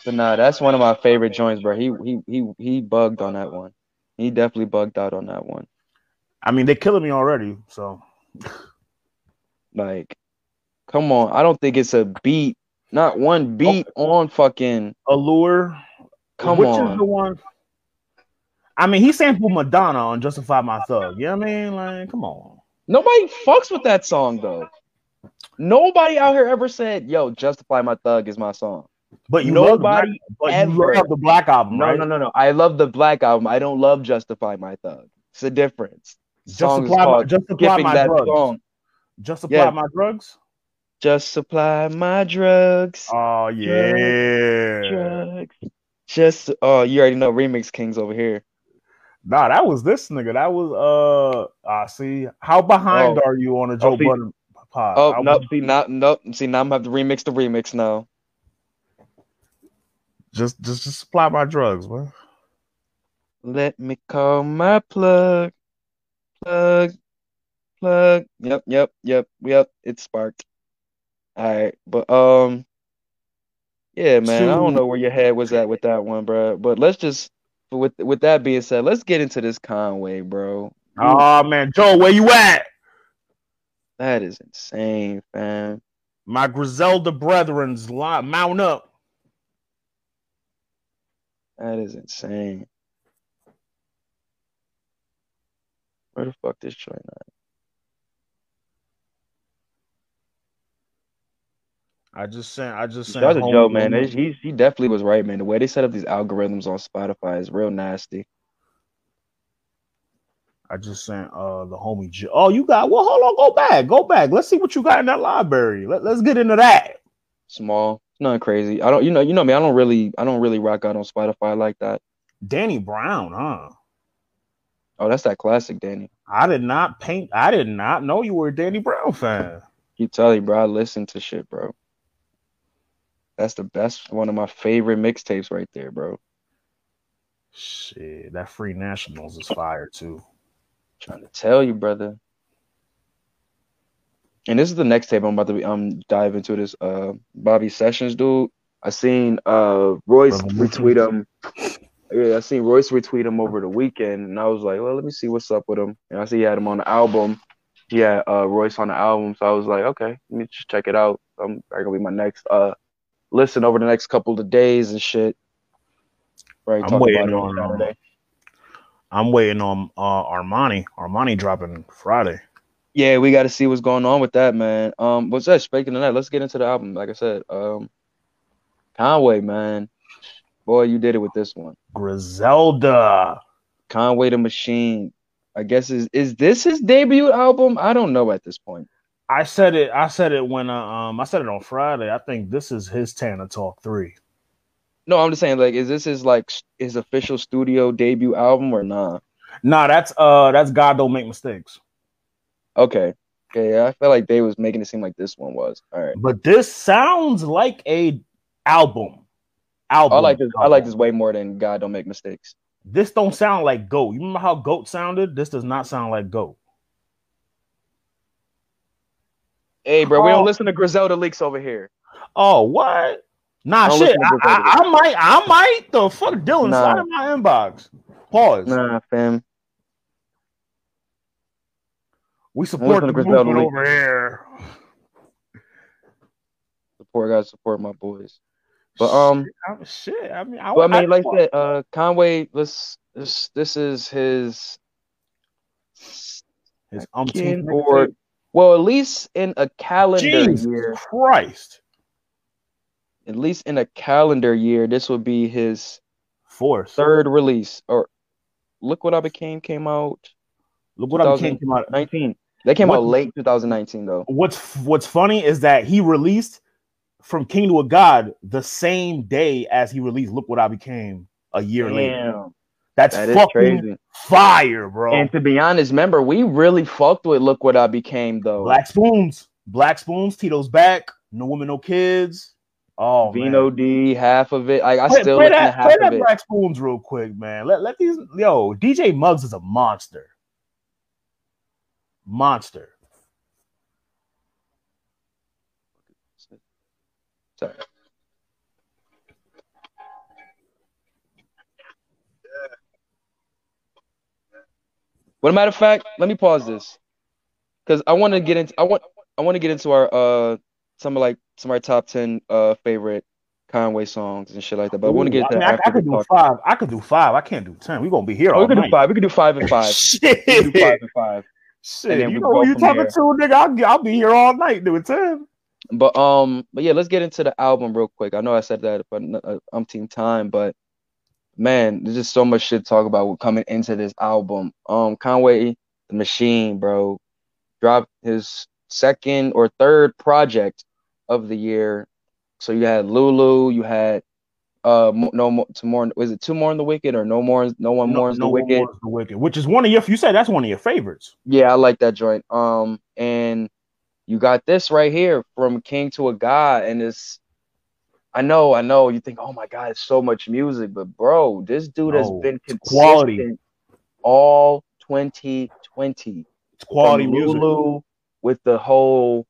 But nah, that's one of my favorite joints, bro. He he he he bugged on that one. He definitely bugged out on that one. I mean, they're killing me already. So Like, come on. I don't think it's a beat, not one beat on fucking. Allure. Come which on. is the one? I mean, he sampled Madonna on "Justify My Thug." You know what I mean? Like, come on. Nobody fucks with that song though. Nobody out here ever said, "Yo, Justify My Thug is my song." But you love the black, Nobody but ever. you love the Black album, No, right? no, no, no. I love the Black album. I don't love Justify My Thug. It's a difference. Just Song is supply, my, just supply my drugs. song. Just supply Yeah. my drugs. Just supply my drugs. Oh yeah. drugs. Just oh, you already know Remix Kings over here. Nah, that was this nigga. That was uh. I see. How behind Oh. are you on a Joe see- Budden pod? Oh I no, was- see now, nope. See now I'm gonna have to remix the remix now. Just, just, just supply my drugs, man. Let me call my plug, plug, plug. Yep, yep, yep, yep. It sparked. All right, but um, yeah, man. I don't know where your head was at with that one, bro. But let's just with with that being said, let's get into this Conway, bro. Oh man, Joe, where you at? That is insane, fam. My Griselda brethren's line, mount up. That is insane. Where the fuck this joint at? I just sent. I just sent. That's a joke, man. They- He he definitely was right, man. The way they set up these algorithms on Spotify is real nasty. I just sent uh the homie. Joe. Oh, you got. Well, hold on. Go back. Go back. Let's see what you got in that library. Let, let's get into that. Small, nothing crazy. I don't, you know, you know me. I don't really, I don't really rock out on Spotify like that. Danny Brown, huh? Oh, that's that classic, Danny. I did not paint. I did not know you were a Danny Brown fan. You tell you, bro. I listen to shit, bro. That's the best. One of my favorite mixtapes right there, bro. Shit, that Free Nationals is fire too. Trying to tell you, brother. And this is the next tape I'm about to be um dive into this uh Bobby Sessions dude. I seen uh Royce retweet him. Yeah, I seen Royce retweet him over the weekend, and I was like, well, let me see what's up with him. And I see he had him on the album. He had uh Royce on the album, so I was like, okay, let me just check it out. I'm gonna be my next uh listen over the next couple of days and shit. Right, I'm waiting on, um. I'm waiting on uh, Armani. Armani dropping Friday. Yeah, we got to see what's going on with that, man. Um, what's that? Speaking of that, let's get into the album. Like I said, um, Conway, man, boy, you did it with this one. Griselda. Conway the Machine. I guess is is this his debut album? I don't know at this point. I said it. I said it when uh, um I said it on Friday. I think this is his Tana Talk three. No, I'm just saying, like, is this his like his official studio debut album or nah? Nah, that's uh that's God don't make mistakes. Okay, okay, yeah, I felt like they was making it seem like this one was. All right, But this sounds like a album. Album. I like this. I like this way more than God Don't Make Mistakes. This don't sound like Goat. You remember how Goat sounded? This does not sound like Goat. Hey, bro, we Oh. don't listen to Griselda leaks over here. Oh, what? Nah, Don't shit. I, I, I might, I might. The fuck, Dylan, Nah. slide in my inbox. Pause. Nah, fam. We support the Griselda movement Lee. over here. Support, guys, support my boys. But um. shit, I, shit. I mean, I, Well, I mean, like said, uh, Conway, this this this is his his umpteenth or mixtape. Well, at least in a calendar Jesus year, Christ. at least in a calendar year, this would be his Fourth. third release. Or look what I became came out Look what I became. came out. 19. They came What- out late 2019 though. What's What's funny is that he released from King to a God the same day as he released Look What I Became a year later. That's that fucking crazy. fire, bro. And to be honest, remember we really fucked with look what I became though. Black Spoons, Black Spoons, Tito's back. No women, no kids. Oh Vino man. D, half of it. Like I Play, still play that, half play that it. Black Spoons real quick, man. Let let these yo DJ Muggs is a monster. Monster. Sorry. But a matter of fact, let me pause this because I want to get into I want I want to get into our uh some of like some of our top ten uh favorite Conway songs and shit like that. But I want to get I, mean, that I after could do talk. five. I could do five. I can't do ten. We're gonna be here Oh, all we could do night. five. We could do five and five. Shit. We could do five and five. Shit. and You know who you talking there. to, nigga? I'll, I'll be here all night doing ten. But um, but yeah, let's get into the album real quick. I know I said that but uh, umpteen time, but man, there's just so much shit to talk about coming into this album. Um, Conway the Machine, bro, dropped his second or third project of the year. So you had Lulu, you had uh no more to more was it two more in the wicked or no more no one more is the one wicked More's the wicked, which is one of your. You said that's one of your favorites. yeah i like that joint um and you got this right here from king to a god and it's i know i know you think oh my god it's so much music but bro this dude has been consistent quality. all 2020 It's quality from music. Lulu with the whole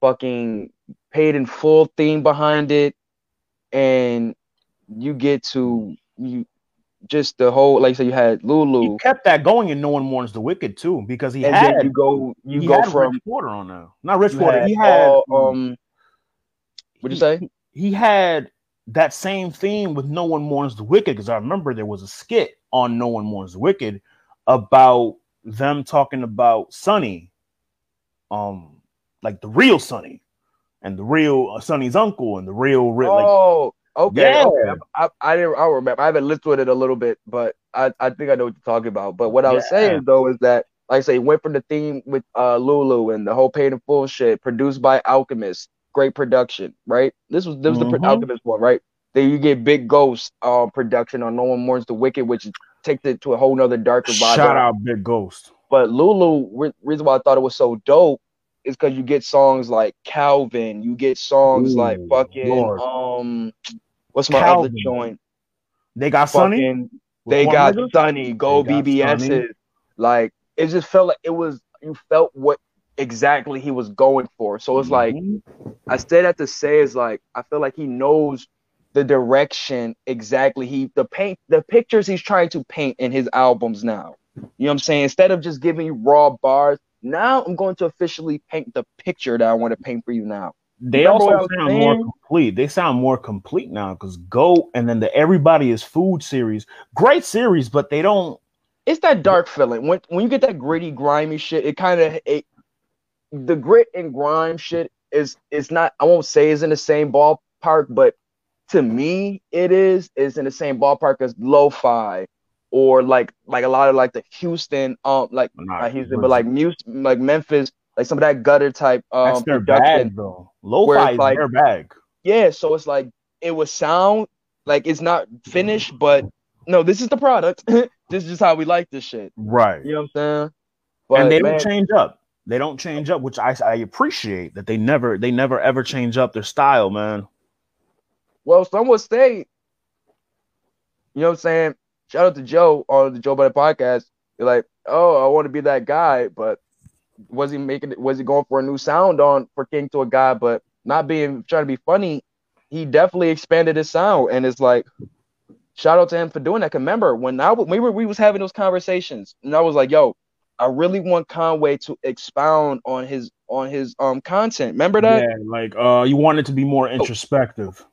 fucking paid in full theme behind it and you get to you just the whole like I said you had Lulu He kept that going and No One Mourns the Wicked too, because he and had you go you go from Rich Porter on now. Not Rich you Porter. had he had all, um what'd you say? He had that same theme with No One Mourns the Wicked because I remember there was a skit on No One Mourns the Wicked about them talking about Sonny, um, like the real Sonny, and the real uh, Sonny's uncle, and the real, real like oh, okay. Yeah. okay. I, I didn't. I remember. I haven't listened to it a little bit, but I, I think I know what you're talking about. But what I was Yeah. saying though is that, like I say, went from the theme with uh Lulu and the whole paid in full shit, produced by Alchemist, great production, right? This was this was the Mhm. Alchemist one, right? Then you get Big Ghost uh, production on No One Mourns the Wicked, which takes it to a whole nother darker vibe. Shout out Big Ghost. But Lulu, re- reason why I thought it was so dope is because you get songs like Calvin, you get songs Ooh, like fucking Lord. um, what's my Calvin. other joint? They got Sunny. Fucking, with they got? Sunny, Go They got BBS's. Sunny. Like it just felt like it was you felt what exactly he was going for. So it's like Mhm. I said that to say is like I feel like he knows the direction exactly he the paint the pictures he's trying to paint in his albums now. You know what I'm saying? Instead of just giving you raw bars, now I'm going to officially paint the picture that I want to paint for you now. they Remember also sound more complete. They sound more complete now because Go and then the Everybody is Food series, great series, but they don't. It's that dark feeling. When when you get that gritty, grimy shit, it kind of it the grit and grime shit is is not I won't say is in the same ballpark, but to me it is is in the same ballpark as lo-fi or like like a lot of like the Houston um like Nah, not Houston but like Muse, like Memphis like some of that gutter type that's um their production. bag though. Lo-fi is like- their bag. Yeah, so it's like it was sound like it's not finished, but no, this is the product. this is just how we like this shit. Right. You know what I'm saying? But and they man, don't change up. They don't change up, which I I appreciate that they never they never ever change up their style, man. well, some would say, you know what I'm saying? Shout out to Joe on the Joe Budden podcast. You're like, oh, I want to be that guy, but was he making it? Was he going for a new sound on for King to a guy, but not being trying to be funny? He definitely expanded his sound, and it's like, shout out to him for doing that. remember when I we were we was having those conversations, and I was like, yo, I really want Conway to expound on his on his um content. Remember that? Yeah, like uh you want it to be more introspective.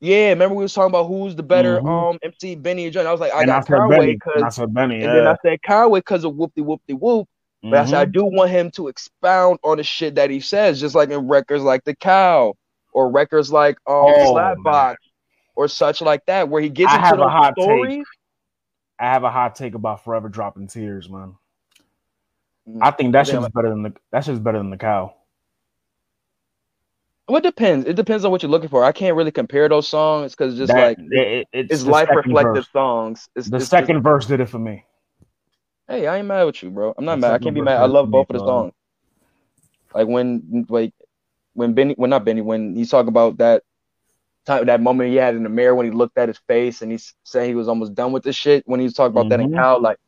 Yeah, remember we was talking about who's the better Mhm. um MC Benny or John. I was like, I and I got said Conway Benny. I because, said Benny. and then I said Conway because of whoopty whoopty whoop. But I said I Mhm. do want him to expound on the shit that he says, just like in records like The Cow or records like um Oh, Slapbox or such like that, where he gets I into have a hot take. I have a hot take about Forever Dropping Tears, man. I think that shit's better than the that shit's better than the cow. Well, it depends. It depends on what you're looking for. I can't really compare those songs because just That- like it- it- it's it's life reflective verse. songs. It's, The it's just- second verse did it for me. Hey, I ain't mad with you, bro. I'm not The mad. I can't be mad. I love both of the songs. Like when, like when Benny, well not Benny, when he's talking about that time, that moment he had in the mirror when he looked at his face and he said he was almost done with this shit. When he was talking about that in Mhm. Cal, like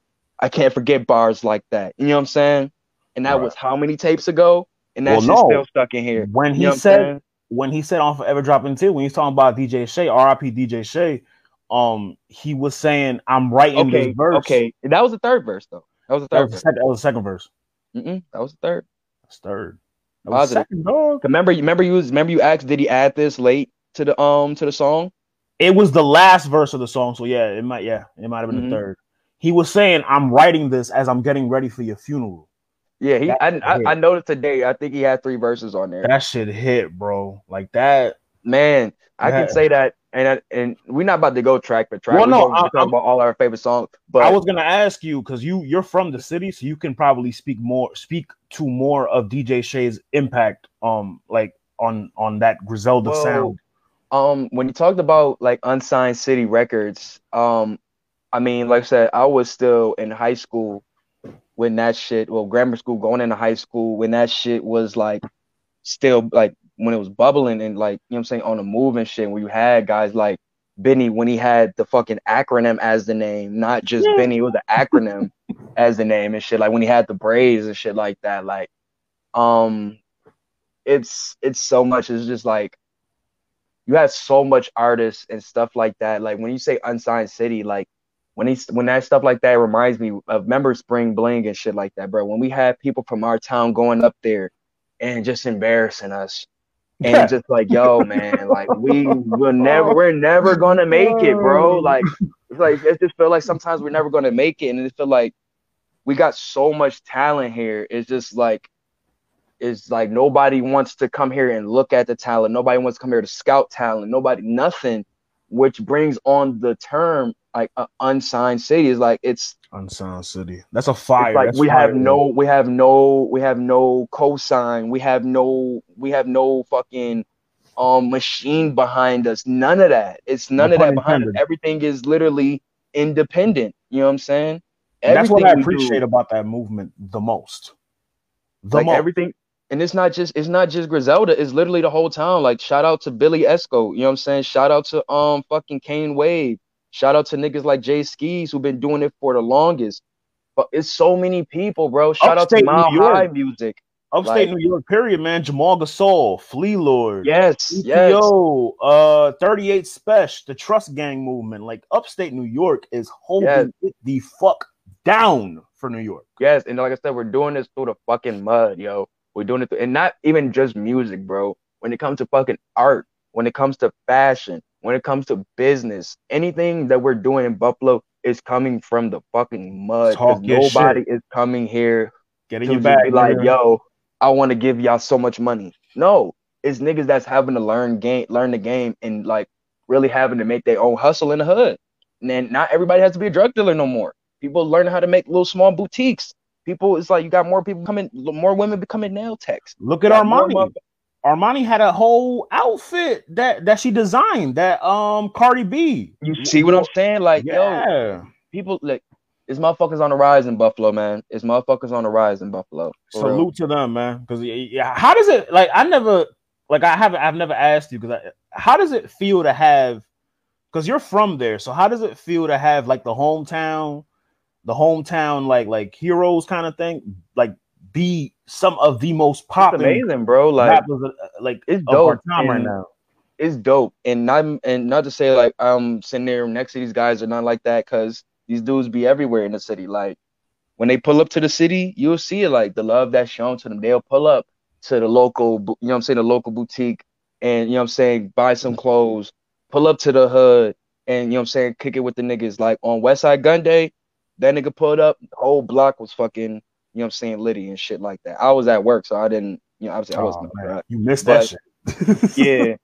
I can't forget bars like that. You know what I'm saying? And that Right. was how many tapes ago? And that's Well, no. still stuck in here. When You he said when he said on Forever Dropping Tears, when he's talking about DJ Shay, R.I.P. DJ Shay, um, he was saying, "I'm writing Okay, this verse." okay. That was the third verse though. That was the that third was, verse. second, that was the second verse. Mm-mm, that was the third. That's third. That was Positive. second, dog. Remember, remember you was remember you asked, did he add this late to the um to the song? It was the last verse of the song, so yeah, it might, yeah, it might have been Mhm. the third. He was saying, "I'm writing this as I'm getting ready for your funeral." Yeah, he. That I. I, I noticed today. I think he had three verses on there. That shit hit, bro. Like that. Man, I can say that, and I, and we're not about to go track for track. Well, no, I- talk about all our favorite songs. But I was gonna ask you because you you're from the city, so you can probably speak more speak to more of DJ Shay's impact, um, like on on that Griselda Well, sound. um, when you talked about like unsigned city records, um, I mean, like I said, I was still in high school when that shit. Well, grammar school, going into high school when that shit was like still like when it was bubbling and like you know what I'm saying on the move and shit. When you had guys like Benny when he had the fucking acronym as the name, not just Yeah. Benny, it was the acronym as the name and shit. Like when he had the braids and shit like that. Like, um, it's it's so much. It's just like you have so much artists and stuff like that. Like when you say unsigned city, like when he's when that stuff like that reminds me of remember Spring Bling and shit like that, bro. When we had people from our town going up there and just embarrassing us. And Yeah. just like, yo, man, like we will never, we're never oh, gonna make it, bro. Like, it's like it just feel like sometimes we're never gonna make it, and it feel like we got so much talent here. It's just like, it's like nobody wants to come here and look at the talent. Nobody wants to come here to scout talent. Nobody, nothing. Which brings on the term like uh, unsigned city. Is like it's unsigned City. That's a fire. like That's we fire. have no we have no we have no cosign we have no we have no fucking um machine behind us none of that it's none No of that behind us everything is literally independent. You know what I'm saying? That's what I we do- appreciate about that movement the most. The like most. everything and it's not just it's not just Griselda, it's literally the whole town. Like shout out to Billy Esco, you know what I'm saying? Shout out to um fucking Kane Wave. Shout out to niggas like Jay Skis who've been doing it for the longest. But it's so many people, bro. Shout Upstate out to New York. High Music. Upstate like- New York, period, man. Jamal Gasol, Flee Lord, Yes, yes. Uh, 38 Special, the Trust Gang movement. Like upstate New York is holding Yes. it the fuck down for New York. Yes, and like I said, we're doing this through the fucking mud, yo. We're doing it, through, and not even just music, bro. When it comes to fucking art, when it comes to fashion, when it comes to business, anything that we're doing in Buffalo is coming from the fucking mud. 'cause Talk your nobody is coming here Get in to your bag, be like, yo, I want to give y'all so much money. No, it's niggas that's having to learn game, learn the game, and like really having to make their own hustle in the hood. And then not everybody has to be a drug dealer no more. People learn how to make little small boutiques. People, it's like you got more people coming, more women becoming nail techs. Look at Got more Armani. had a whole outfit that that she designed. That um Cardi B. You see what I'm saying? Like, yo, yeah. people, like, it's motherfuckers on the rise in Buffalo, man. It's motherfuckers on the rise in Buffalo. for real. Salute to them, man. Because yeah, how does it like? I never like I haven't I've never asked you because how does it feel to have? Because you're from there, so how does it feel to have like the hometown, the hometown like like heroes kind of thing, like be some of the most It's popular amazing, bro. Like, rappers uh, like it's dope. time right now. it's dope and not and not to say like I'm sitting there next to these guys or not like that because these dudes be everywhere in the city. Like when they pull up to the city, you'll see it like the love that's shown to them. They'll pull up to the local, you know what I'm saying, the local boutique and you know what I'm saying, buy some clothes, pull up to the hood and you know what I'm saying, kick it with the niggas. Like on Westside Gunn Day, that nigga pulled up, the whole block was fucking, you know what I'm saying, Liddy and shit like that. I was at work, so I didn't, you know, obviously I Oh, wasn't man, around you missed but- that shit. yeah,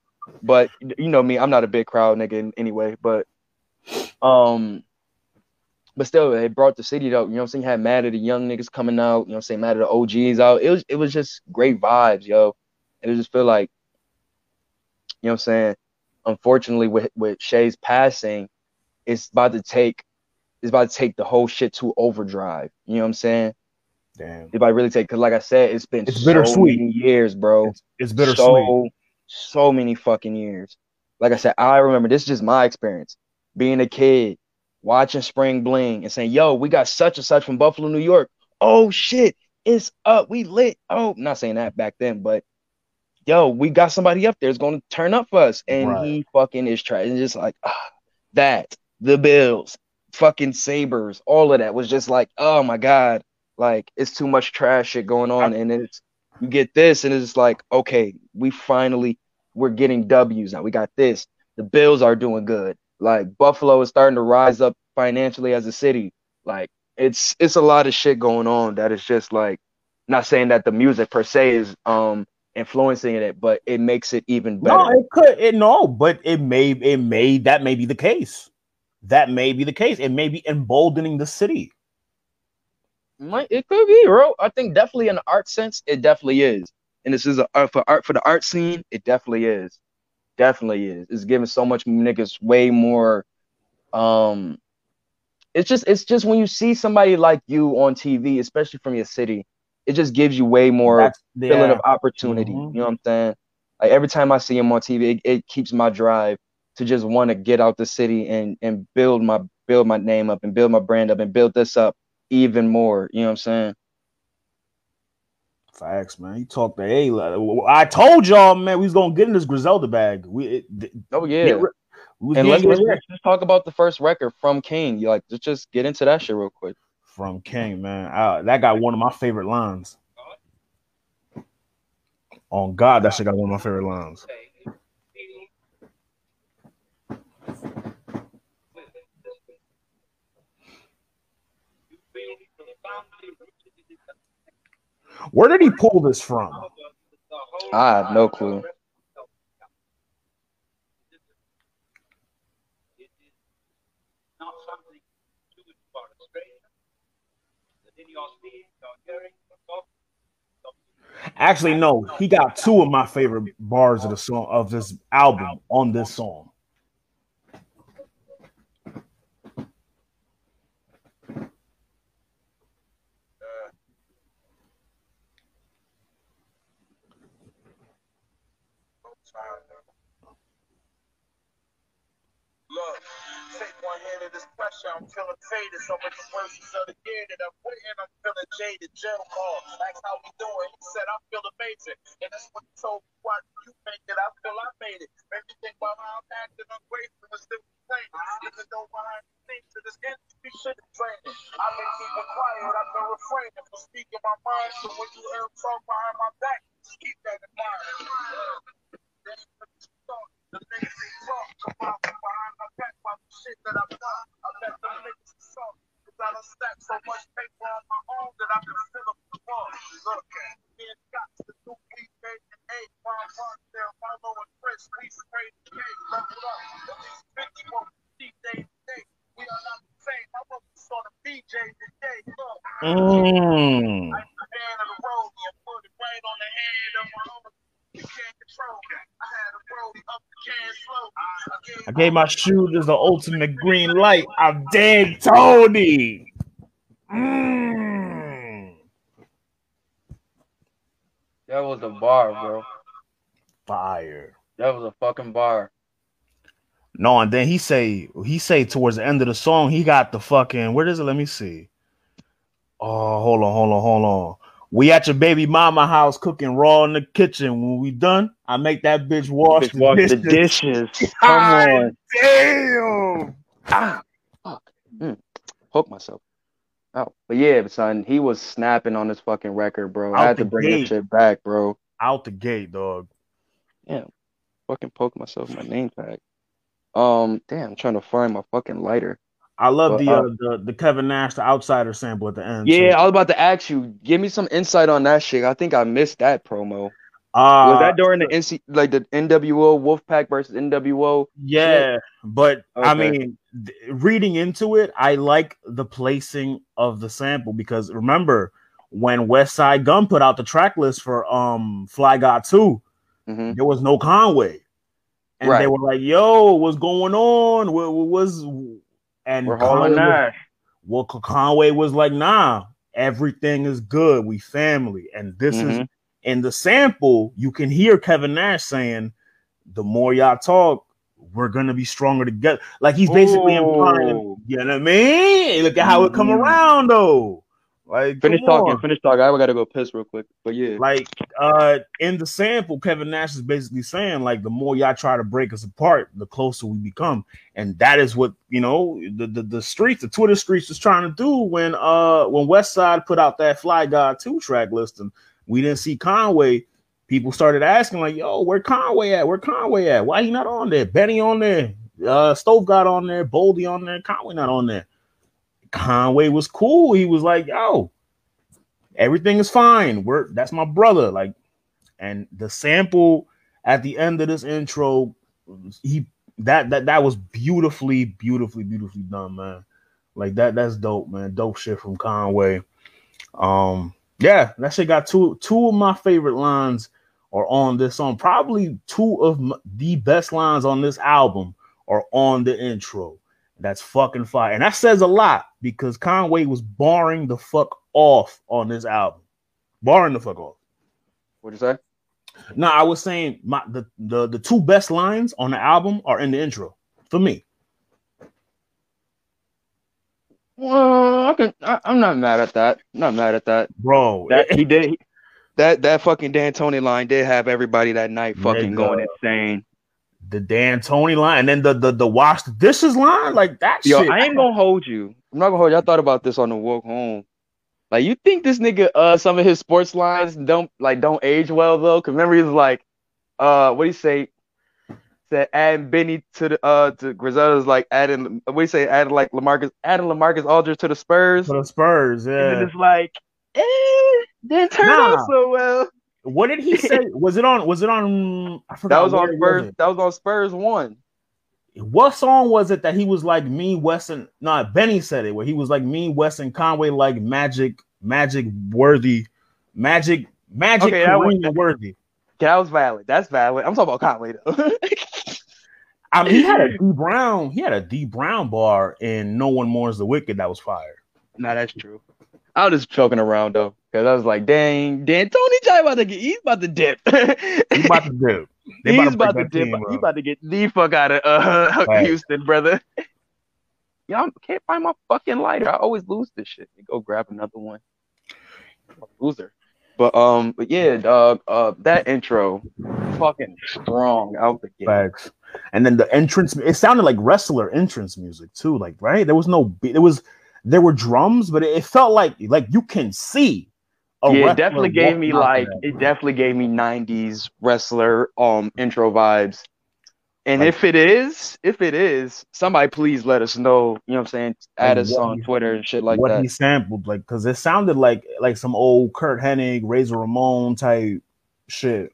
but you know me, I'm not a big crowd nigga anyway. But um, but still, it brought the city up. You know what I'm saying? Had mad at the young niggas coming out. You know what I'm saying? Mad at the OGs out. It was it was just great vibes, yo. And it just feel like, you know what I'm saying? Unfortunately, with with Shay's passing, it's about to take it's about to take the whole shit to overdrive. You know what I'm saying? Damn, If I really take, because like I said, it's been It's so bittersweet. many years, bro it's, it's bittersweet. so so many fucking years. Like I said, I remember this is just my experience being a kid, watching Spring Bling and saying, "Yo, we got such and such from Buffalo, New York. Oh shit, it's up. We lit. Oh, not saying that back then, but yo, we got somebody up there that's going to turn up for us, and Right. he fucking is trying. And just like ah, that, the Bills, fucking Sabres, all of that was just like, oh my god, like it's too much trash shit going on, and it's you get this, and it's like, okay, we finally we're getting W's now. We got this. The Bills are doing good. Like Buffalo is starting to rise up financially as a city. Like it's it's a lot of shit going on that is just like not saying that the music per se is um influencing it, but it makes it even better. No, it could it no, but it may it may that may be the case. That may be the case. It may be emboldening the city. Might it could be, bro. I think definitely in the art sense, it definitely is. And this is a art for art for the art scene, it definitely is. Definitely is. It's giving so much niggas way more um it's just it's just when you see somebody like you on TV, especially from your city, it just gives you way more That's feeling of opportunity. Mhm. You know what I'm saying? Like every time I see him on TV, it, it keeps my drive to just want to get out the city and and build my build my name up and build my brand up and build this up even more. You know what I'm saying? Facts, man. You talk to A. I told y'all, man, we was gonna get in this Griselda bag. We, it, Oh yeah. get re- we and let's, let's, let's just talk about the first record from King. You like let's just get into that shit real quick. from King, man. Uh, that got one of my favorite lines. On God, that shit got one of my favorite lines. Where did he pull this from? I have no clue. Actually, no, he got two of my favorite bars of the song of this album on this song. Look, take one hand of this pressure. I'm feeling faded. So much verses of the year that I'm waiting. I'm feeling jaded. Jail call. That's how we doing. He said I feel amazing, and that's what he told me. Why do you make it? I feel I made it. Made me think about how I'm acting ungrateful and still complaining. Even though behind the scenes to this industry shit is draining. I've been keeping quiet. I've been refraining from speaking my mind. So when you hear talk behind my back, just keep that in mind. Niggas they talk about me behind my back about the shit that I've done. I bet them niggas is soft. Cause I done stacked so much paper on my own that can fill up the wall. Look, me and Scott, the two P made an eight. Ron Barksdale, Marlo and Chris, we sprayed the cake. Level up. At least 50 more deep day to day. We are not the same. I wasn't on the BJ today. Look. Mm. I gave my shooters the ultimate green light. I'm dead, Tony. Mm. That was a bar, bro. Fire. That was a fucking bar. No, and then he say he say towards the end of the song he got the fucking where is it? Let me see. Oh, hold on, hold on, hold on. We at your baby mama house cooking raw in the kitchen. When we done, I make that bitch wash, Bitch, wash the dishes. dishes. Come on. Damn. Ah, fuck. Mm. Poke myself. Oh, but yeah, son, he was snapping on this fucking record, bro. I had to bring gate. this shit back, bro. Out the gate, dog. Yeah. Fucking poke myself in my name tag. Um, damn, I'm trying to find my fucking lighter. I love But, the, uh, uh, the the Kevin Nash the outsider sample at the end. Yeah, too. I was about to ask you. Give me some insight on that shit. I think I missed that promo. uh, Was that during the NC like the NWO Wolfpack versus NWO? Yeah, but I mean, th- reading into it, I like the placing of the sample because remember when Westside Gunn put out the track list for um Fly God 2, hmm there was no Conway. And they were like, yo, what's going on? What, what was and We're hauling Conway, Nash. well, Conway was like, nah, everything is good. We family. And this is Mhm. in the sample, you can hear Kevin Nash saying, the more y'all talk, we're gonna be stronger together. Like he's basically implying, you know what I mean? Look at how it come Mhm. around though. Like Finish talking. Finish talking. I gotta go piss real quick. But yeah. Like uh in the sample, Kevin Nash is basically saying, like, the more y'all try to break us apart, the closer we become. And that is what you know, the the, the streets, the Twitter streets was trying to do when uh when West Side put out that Fly God 2 track list and we didn't see Conway. People started asking, like, yo, where Conway at? Where Conway at? Why he not on there? Benny on there, uh Stove got on there, Boldy on there, Conway not on there. Conway was cool. He was like, yo, everything is fine. We're that's my brother. Like, and the sample at the end of this intro, he that that that was beautifully, beautifully, beautifully done, man. Like that, that's dope, man. Dope shit from Conway. Um, yeah, that shit got two two of my favorite lines are on this song. Probably two of m- the best lines on this album are on the intro. That's fucking fire. And that says a lot because Conway was barring the fuck off on this album. Barring the fuck off. What'd you say? No, I was saying my the, the the two best lines on the album are in the intro for me. Well, I can. I, I'm not mad at that. I'm not mad at that. Bro, That he did. That that fucking Dan Tony line did have everybody that night fucking going insane. The Dan Tony line and then the the the wash the dishes line, like that Yo, shit. I ain't gonna hold you. I'm not gonna hold you. I thought about this on the walk home. Like, you think this nigga, uh, some of his sports lines don't like don't age well though? Cause remember he's like, uh, what do you say? Said adding Benny to the uh to Griselda's like adding what do you say? Adding like LaMarcus, adding LaMarcus Aldridge to the Spurs, the Spurs, and yeah. then it's like, eh, didn't turn Nah. out so well. What did he say? was it on? Was it on? I forgot. That was on Spurs. it. That was on Spurs one. What song was it that he was like me, Weston? No, Benny said it where he was like me, Weston Conway, like magic, magic worthy, magic, magic Okay, that was- worthy. That was valid. That's valid. I'm talking about Conway though. I mean, he had a D Brown, he had a D Brown bar and No One Mourns the Wicked that was fire. nah, that's true. I was just joking around though. Cause I was like, dang, Dan Tony Jai about to get he's about to dip. He's about to dip. They he's break about to dip. team He about to get the fuck out of uh Right. Houston, brother. Y'all can't find my fucking lighter. I always lose this shit. You go grab another one. Loser. But um, but yeah, dog. Uh, that intro, fucking strong out the gate. Facts. And then the entrance, it sounded like wrestler entrance music too. Like, right? There was no beat. There was there were drums, but it, felt like like you can see. a yeah, it definitely gave me like it definitely gave me '90s wrestler um intro vibes. And Like- if it is, if it is, somebody please let us know. You know what I'm saying? Add us on he- Twitter and shit like what that. he sampled, like because it sounded like like some old Curt Hennig, Razor Ramon type shit.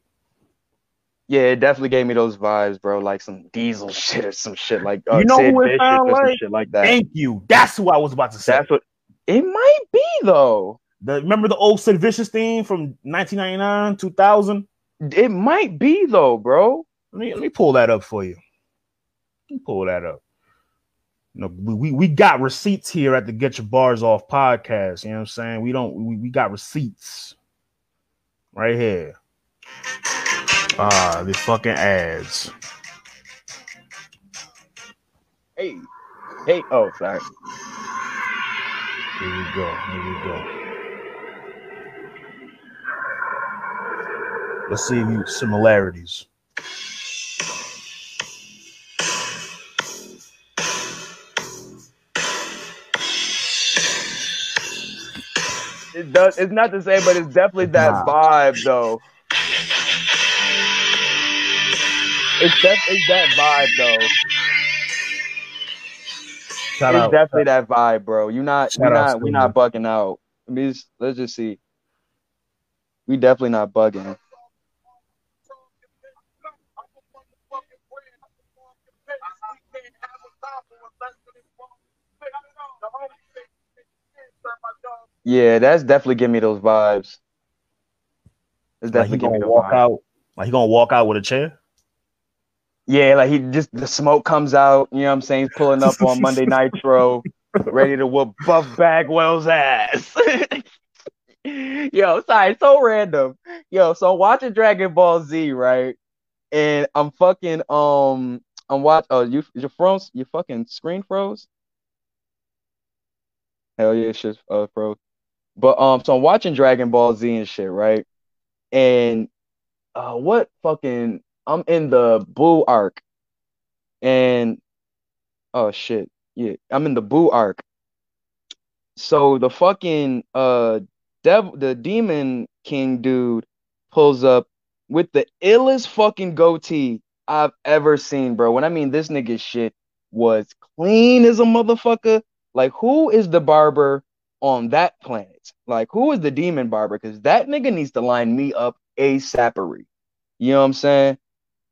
Yeah, it definitely gave me those vibes, bro. Like some diesel shit or some shit like uh, You know who it Vicious sound or some like? shit like that. Thank you. That's who I was about to say. That's what it might be though. The, remember the old Sid Vicious theme from 1999, 2000? It might be though, bro. Let me let me pull that up for you. Let me pull that up. You know, we, we, we got receipts here at the Get Your Bars Off podcast. You know what I'm saying? We don't we, we got receipts right here. Ah, the fucking ads. Hey, hey. Oh, sorry. Here we go. Here we go. Let's see if you similarities. It does. It's not the same, but it's definitely that Nah. vibe though. It's def- it's that vibe though. Shout it's out. definitely that vibe, bro. You not we Shout out not we not bugging out. I mean, it's- let's just see. We definitely not bugging. Yeah, that's definitely giving me those vibes. It's Like he definitely giving me gonna walk vibes. out. Like he gonna walk out with a chair. Yeah, like he just the smoke comes out. You know what I'm saying? He's pulling up on Monday Nitro, ready to whoop Buff Bagwell's ass. Yo, sorry, so random. Yo, so I'm watching Dragon Ball Z, right? And I'm fucking um I'm watch oh you your froze your fucking screen froze? Hell yeah, shit uh froze. But um so I'm watching Dragon Ball Z and shit, right? And uh what fucking I'm in the Buu arc. And oh shit. Yeah, I'm in the Buu arc. So the fucking uh dev the demon king dude pulls up with the illest fucking goatee I've ever seen, bro. When I mean this nigga shit was clean as a motherfucker. Like who is the barber on that planet? Like who is the demon barber? Because that nigga needs to line me up ASAPery. You know what I'm saying?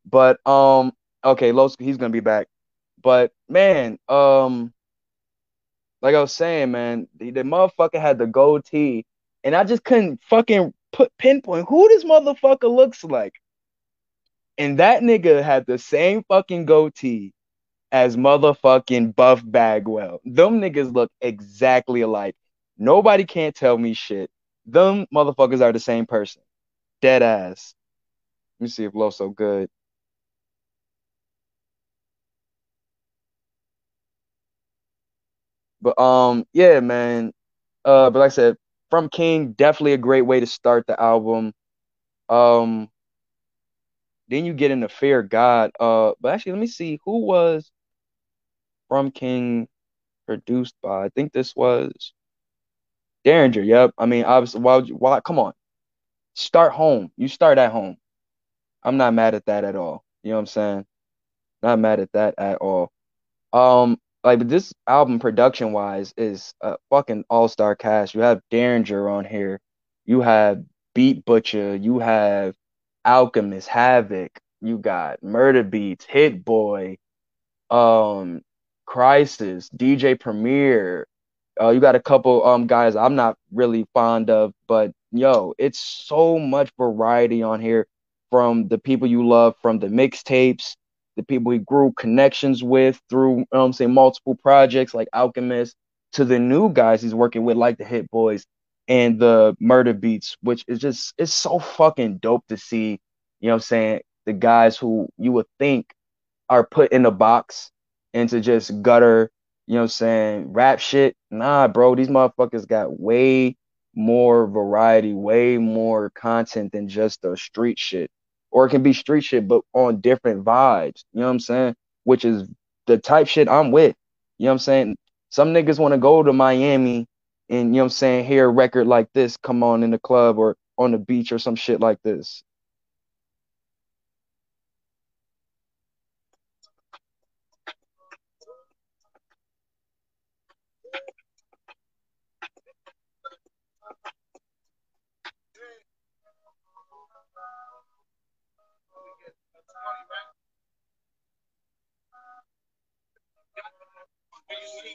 But um, okay, Los, he's gonna be back. But man, um, like I was saying, man, the, the motherfucker had the goatee, and I just couldn't fucking put pinpoint who this motherfucker looks like. And that nigga had the same fucking goatee as motherfucking Buff Bagwell. Them niggas look exactly alike. Nobody can't tell me shit. Them motherfuckers are the same person. Dead ass. Let me see if Loso good. But um, yeah, man. Uh, but like I said, from King, definitely a great way to start the album. Um, then you get into Fear God. Uh, but actually, let me see who was from King produced by. I think this was Daringer. Yep. I mean, obviously, why would you? Why? Come on, start home. You start at home. I'm not mad at that at all. You know what I'm saying? Not mad at that at all. Um, like this album production wise is a fucking all star cast. You have Daringer on here. You have Beat Butcha. You have Alchemist, Havoc. You got Murda Beatz, Hit Boy, um, Crisis, DJ Premier. Uh, you got a couple um guys I'm not really fond of, but yo, it's so much variety on here from the people you love from the mixtapes, the people he grew connections with through, you I'm saying, multiple projects like Alchemist, to the new guys he's working with, like the Hit Boys. and the murder beats, which is just it's so fucking dope to see, you know what I'm saying, the guys who you would think are put in a box into just gutter, you know what I'm saying, rap shit. Nah, bro, these motherfuckers got way more variety, way more content than just the street shit. Or it can be street shit, but on different vibes. You know what I'm saying? Which is the type shit I'm with. You know what I'm saying? Some niggas want to go to Miami and you know what I'm saying, hear a record like this come on in the club or on the beach or some shit like this.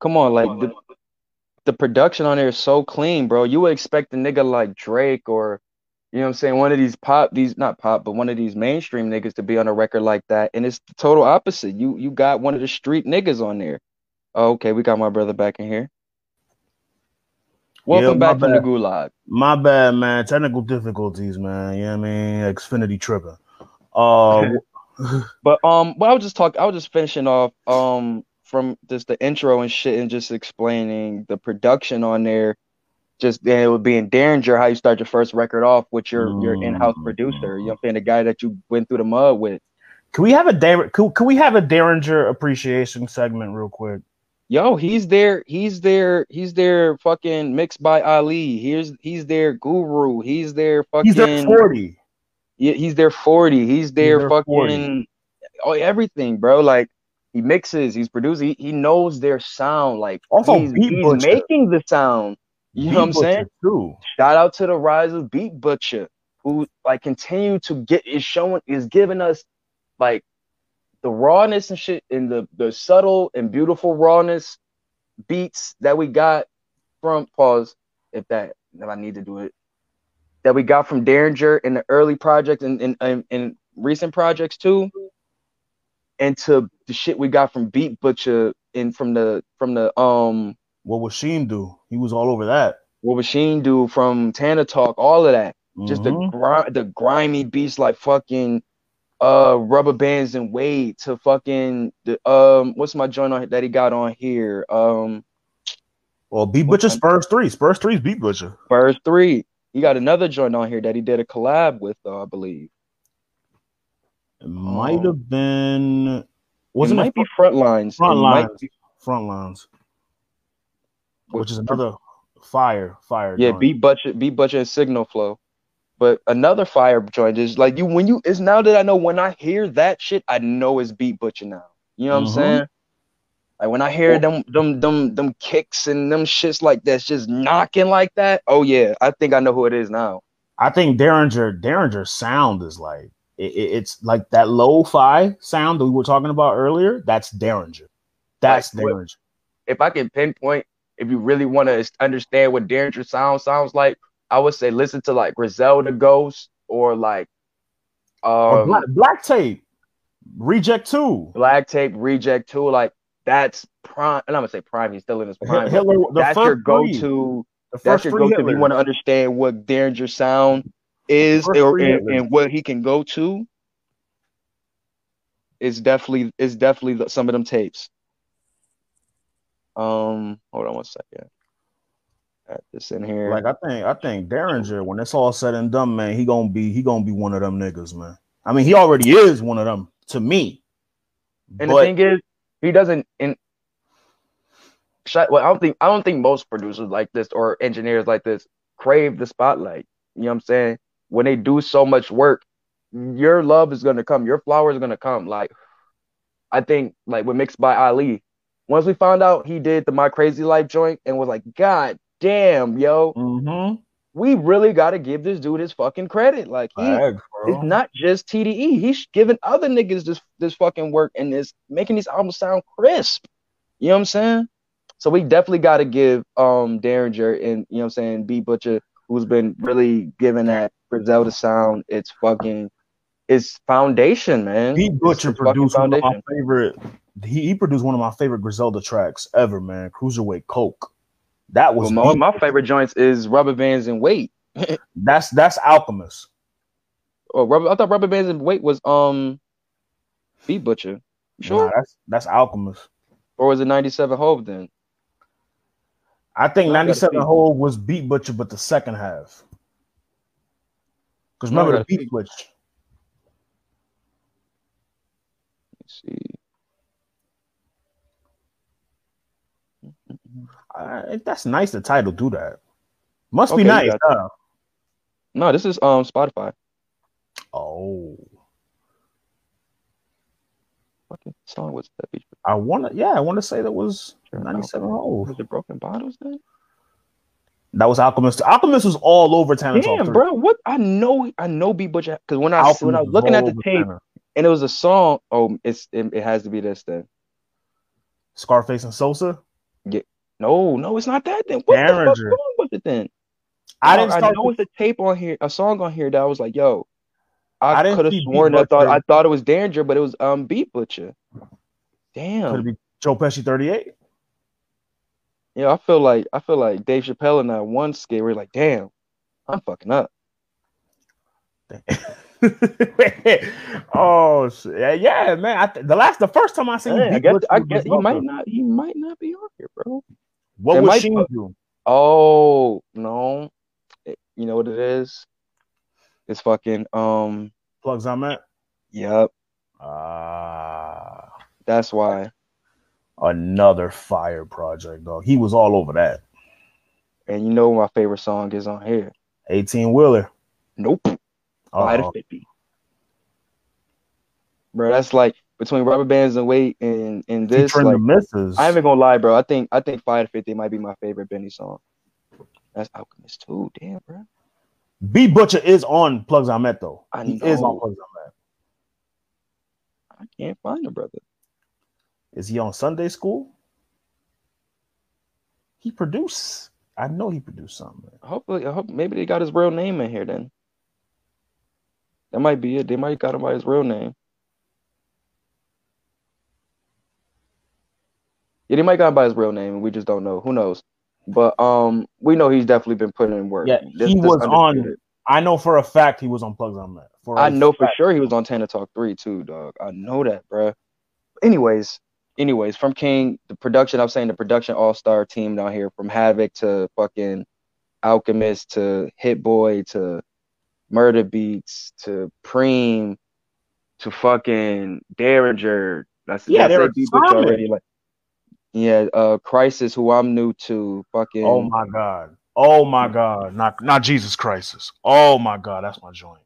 Come on, like the the production on there is so clean, bro. You would expect a nigga like Drake or you know what I'm saying, one of these pop, these not pop, but one of these mainstream niggas to be on a record like that. And it's the total opposite. You you got one of the street niggas on there. Oh, okay, we got my brother back in here. Welcome Yeah, back from the gulag. My bad, man. Technical difficulties, man. You know what I mean? Xfinity tripping. Uh, But um, but I was just talking. I was just finishing off um from just the intro and shit, and just explaining the production on there. Just and it would be in Daringer how you start your first record off with your your in-house Mm. producer. You know what I'm saying? The guy that you went through the mud with. can we have a Dar- can, can we have a Daringer appreciation segment real quick? Yo, he's there. He's there. He's there. Fucking mixed by Ali. Here's he's their guru. He's their fucking. He's at 40. Yeah, he's there 40. He's there there fucking 40. oh everything, bro. Like he mixes, he's producing, he, he knows their sound. Like Also, he's, he's making the sound. You know what I'm Beat saying? Too. Shout out to the rise of Beat Butcha, who like continue to get is showing is giving us like the rawness and shit and the the subtle and beautiful rawness beats that we got from pause if that if I need to do it that we got from Daringer in the early projects and in, in, in recent projects too, and to the shit we got from Beat Butcha and from the from the um What would Sheen do? He was all over that. what was Sheen do from Tana Talk, all of that. Just the Mhm. gri- the grimy beats like fucking uh rubber bands and Wade to fucking the um what's my joint on that he got on here? Um well, Beat Butcha Spurs three. Spurs three is Beat Butcha. Spurs three. He got another joint on here that he did a collab with, uh, I believe. It might Oh. have been. It Wasn't might it be Frontlines. Front It might Lines? be- Front Lines, which is another fire fire. Yeah, joint. beat Butcha, beat Butcha and Signal Flow. But another fire joint is like you when you it's now that I know when I hear that shit, I know it's Beat Butcha now. You know what Mhm. I'm saying? Like when I hear them them them them kicks and them shits like that's just knocking like that. Oh yeah, I think I know who it is now. I think Daringer Daringer's sound is like it, it- it's like that lo-fi sound that we were talking about earlier. That's Daringer. That's Like, Daringer. If I can pinpoint, if you really want to understand what Daringer sound sounds like, I would say listen to like Griselda Ghost or like Or um Black, Black Tape, Reject Two, Black Tape Reject Two. Like that's prime. And I'm gonna say prime. He's still in his prime. Hitler. That's your go-to. That's your go-to if you want to understand what Daringer sound is or and, and what he can go to. It's definitely it's definitely some of them tapes. Um, hold on one second. Got this in here. Like I think I think Daringer, when it's all said and done, man, he gonna be he gonna be one of them niggas, man. I mean, he already is one of them to me. and but the thing is, he doesn't. In shut. Well, I don't think I don't think most producers like this or engineers like this crave the spotlight. You know what I'm saying? When they do so much work, your love is gonna come, your flowers are gonna come. Like I think like with mixed by Ali. Once we found out he did the My Krazy Life joint and was like, God damn, yo, Mm-hmm. we really gotta give this dude his fucking credit. Like he it's not just TDE. He's giving other niggas this this fucking work and is making these albums sound crisp. You know what I'm saying? So we definitely got to give um Daringer and you know what I'm saying B Butcher, who's been really giving that Griselda sound its fucking its foundation, man. It's Butcher its produced one of my favorite. He, he produced one of my favorite Griselda tracks ever, man. Cruiserweight Coke. That was Well, my, my favorite joints is Rubber Bands and Weight. That's that's Alchemist. Oh, rubber, I thought Rubber Bands and Weight was um Beat Butcha. Sure. Nah, that's that's Alchemist. Or was it 97 Hove then? I think No, I gotta 97 see. Hole was Beat Butcha, but the second half. Because remember the see. Beat Switch. Let's see. Uh, that's nice. The title do that. Must Okay, be nice. huh? No, this is um Spotify. Oh, Fucking song was that beach? I want to. Yeah, I want to say that was 97 Alchemist. Hole. Was it Broken Bottles then? That was Alchemist. Alchemist was all over Tana Damn, 3. bro, what? I know, I know, B Butcher because when I Alchemist when I was looking at the tape Tana. and it was a song. Oh, it's it, it has to be this then. Scarface and Sosa. No, no, it's not that then. What the fuck Daringer. wrong with it then? I didn't I start. know it's a tape on here, a song on here that I was like, yo, I, I could have sworn I thought I thought it was Danger, but it was um Beat Butcha. Could Damn. it be Joe Pesci 38? Yeah, I feel like I feel like Dave Chappelle and that one skit where you're like, damn, I'm fucking up. oh shit. yeah, yeah, man. I th- the last, the first time I seen Hey, I guess I guess he might not he might not be on here, bro. What It would might she do? Oh no, It- you know what it is? It's fucking um. Plugs I Met. Yep, Ah, that's why. another fire project, dog. He was all over that. And you know my favorite song is on here. 18 wheeler. Nope, five to fifty. Bro, that's like between rubber bands and weight and and this. Like, misses. I ain't gonna lie, bro. I think I think five to fifty might be my favorite Benny song. That's Alchemist too. Damn, bro. B Butcher is on Plugs I Met though. I he is on. Plugs I Met. I can't find the brother. Is he on Sunday School? He produced. I know he produced something. Hopefully, I hope maybe they got his real name in here then. That might be it. They might got him by his real name. Yeah, he might got by his real name, and we just don't know. Who knows? But um, we know he's definitely been putting in work. Yeah, This- he this was on. I know for a fact he was on Plugs I Met. For I know for sure he was on Tana Talk 3 too, dog. I know that, bruh. Anyways, anyways, from King, the production, I'm saying the production all-star team down here, from Havoc to fucking Alchemist to Hit Boy to Murda Beatz to Preem to fucking Daringer. That's Yeah, I they said were B Butcher solid. already. Like, yeah, uh, Crisis, who I'm new to, fucking. Oh my god. Oh my god. Not not Jesus Christ. Oh my god. That's my joint.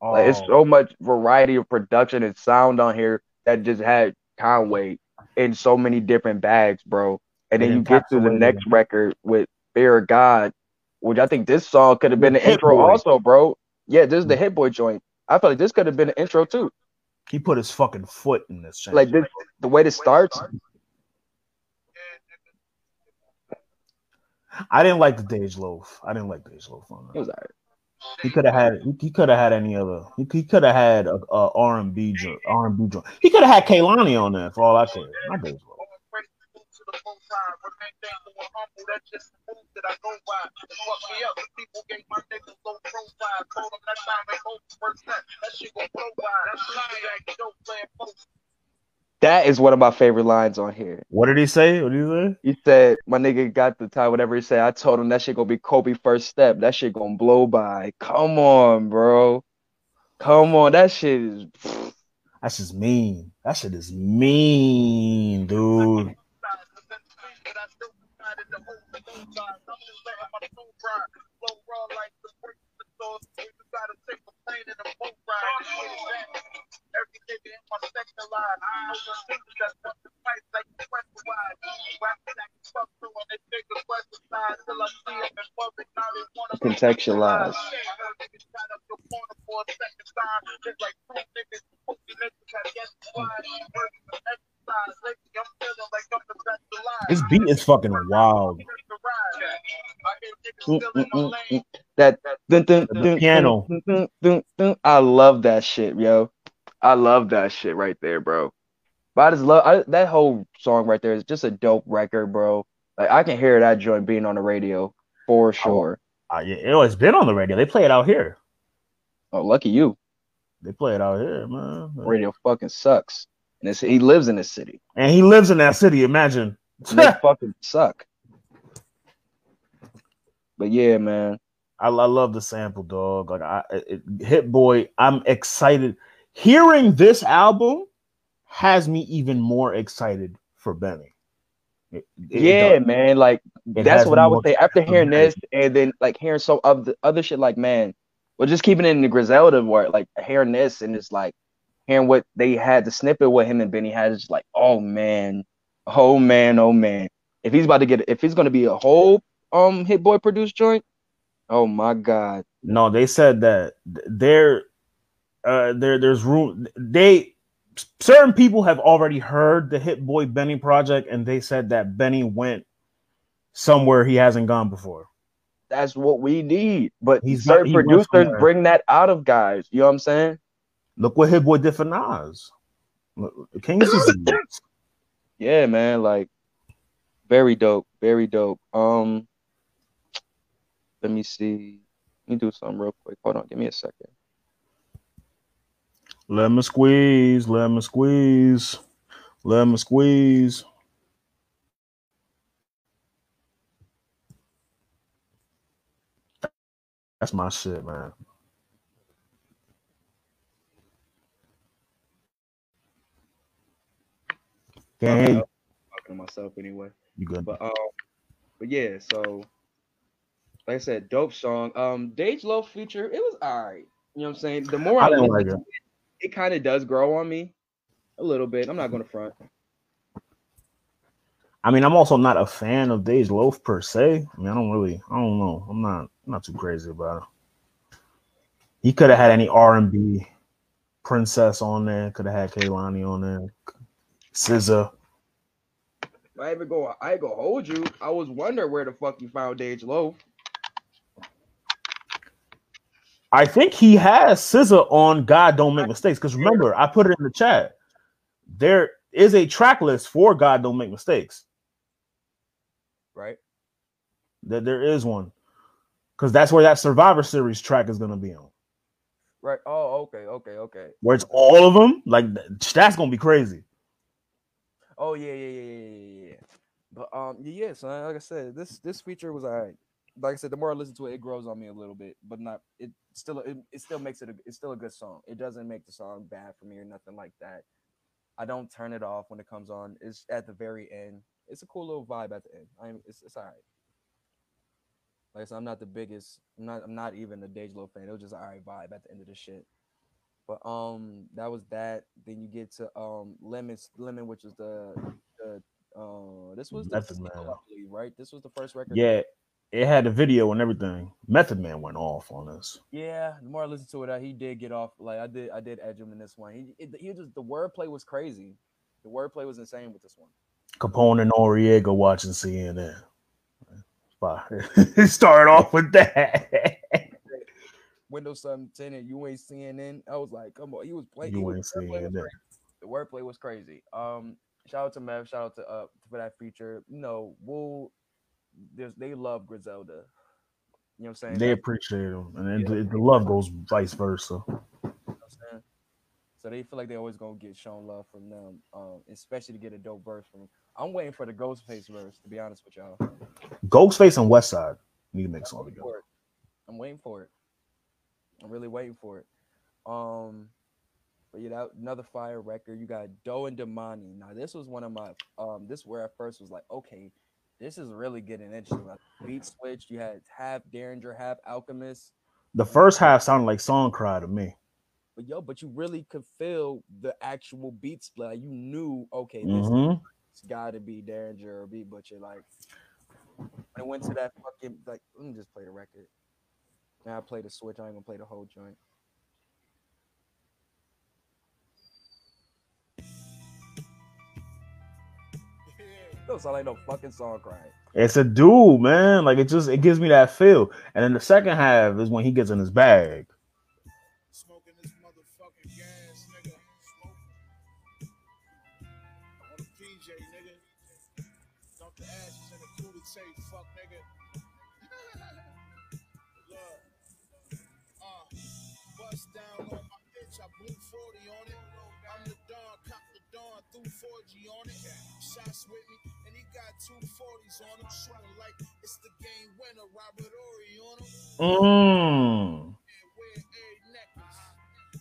Oh, Like it's so much variety of production and sound on here that just had Conway in so many different bags, bro. And then you get to the next record with Fear of God, which I think this song could have been the Hit intro Boy. also, bro. Yeah, this is the Hit Boy joint. I feel like this could have been an intro too. he put his fucking foot in this shit. Like this, the way this starts. I didn't like the Dej Loaf. I didn't like Dej Loaf on It was alright. He could have had. He, could have had any other. He, he could have had a, a R and B joint. R and B joint. He could have had Kehlani on there for all I care. Dej Loaf. That is one of my favorite lines on here. What did he say? What did he say? He said, "My nigga got the time, whatever he said." I told him that shit gonna be Kobe first step. That shit gonna blow by. Come on, bro. Come on, that shit is. That's just mean. That shit is mean, dude. try to take a plane and a boat ride and get back. Every nigga in my sector line. No one niggas that want to fight like the Western wide. Rappers that can fuck through on they niggas Western side till I see them in public. Now they want to Contextualize. Niggas shot up your corner for a second time. Just like two niggas, pussy niggas had guessed why. Working for exercise. Lately, I'm feeling like I'm the best alive. This beat is fucking wild. Mm, mm, mm, mm. That dun, dun, The dun, piano. I love that shit, yo. I love that shit right there, bro. But I just love I, that whole song right there is just a dope record, bro. Like I can hear that joint being on the radio for sure. Uh, yeah, it has been on the radio. They play it out here. Oh, lucky you. They play it out here, man. Radio fucking sucks. And it's, he lives in this city. And he lives in that city. Imagine. They fucking suck. But yeah, man. I, I love the sample, dog. Like I, it, Hit Boy, I'm excited. Hearing this album has me even more excited for Benny. It- it yeah, does. man. Like that's what I would say after hearing this and then like hearing some of the other shit like man well just keeping it in the griselda where like hearing this and it's like hearing what they had the snippet with him and benny had is like oh man oh man oh man if he's about to get if he's going to be a whole um hit boy produced joint oh my god. No, they said that there, uh, there, there's room. They certain people have already heard the Hit Boy Benny project, and they said that Benny went somewhere he hasn't gone before. that's what we need. But He's certain he producers bring that out of guys. You know what i'm saying? Look what Hit Boy did for Nas. Kings is yeah man. Like very dope. Very dope. Um let me see let me do something real quick hold on give me a second Let me squeeze, Let me squeeze, Let me squeeze. That's my shit, man. Can't hear talking to myself anyway You good? but um but yeah so like i said dope song um Dage Low feature it was all right you know what i'm saying the more I i, like to it. it, it kind of does grow on me a little bit i'm not gonna front I mean, I'm also not a fan of Dej Loaf per se. I mean, I don't really, I don't know. I'm not, I'm not too crazy about it. He could have had any R and B princess on there. Could have had Kehlani on there. SZA. I even go I go hold you. I was wondering where the fuck you found Dej Loaf. I think he has SZA on God Don't Make Mistakes. Because remember, I put it in the chat. There is a track list for God Don't Make Mistakes. Right? That there is one. Because that's where that Survivor Series track is gonna be on. Right. Oh, okay, okay, okay. Where it's all of them. Like that's gonna be crazy. Oh yeah, yeah, yeah, yeah, yeah. But um, yeah, yeah. So like I said, this this feature was alright. Like I said, the more I listen to it, it grows on me a little bit, but not. It still it, it still makes it. A, it's still a good song. It doesn't make the song bad for me or nothing like that. I don't turn it off when it comes on. It's at the very end. It's a cool little vibe at the end. I'm. It's it's alright. Like I said, I'm not the biggest. I'm not. I'm not even a Low fan. It was just alright vibe at the end of the shit. But um, that was that. Then you get to um, lemons, lemon, which is the the uh, this was the Method single, Man. I believe, right? This was the first record. Yeah, it had the video and everything. Method Man went off on this. Yeah, the more I listen to it, he did get off. Like I did, I did edge him in this one. He, it, he just the wordplay was crazy. The wordplay was insane with this one. Capone and Noriega watching CNN. It started off with that. Windows 7 10 you ain't CNN. I was like, come on, he was playing. you ain't the wordplay seeing was crazy. The wordplay was crazy. Um, shout out to Mev, shout out to uh for that feature. You know, Woo, there's they love Griselda. You know what I'm saying? They appreciate them, and then Yeah. the, the love goes vice versa. you know what I'm saying? So they feel like they always gonna get shown love from them, um, especially to get a dope verse from. I'm waiting for the Ghostface verse, to be honest with y'all. Ghostface and Westside need to make song together. I'm waiting for it. I'm really waiting for it. Um, but you know, another fire record. You got Doe and Damani. Now this was one of my um. This where I first was like, okay, this is really getting interesting. Like, beat switch. You had half Derringer, half Alchemist. The first half sounded like song cry to me. But yo, but you really could feel the actual beat split. Like you knew, okay, this Mhm. it's got to be Derringer or Beat Butcher. Like when it went to that fucking like, let me just play the record. Now I play the switch. I ain't gonna play the whole joint. Don't sound like no fucking song crying. It's a dude, man. Like it just it gives me that feel. And then the second half is when he gets in his bag. Threw 4G on it. Shots with me, and he got two 40s on him. Shooting like it's the game winner, Robert Horry on him. Mm. and wear a necklace.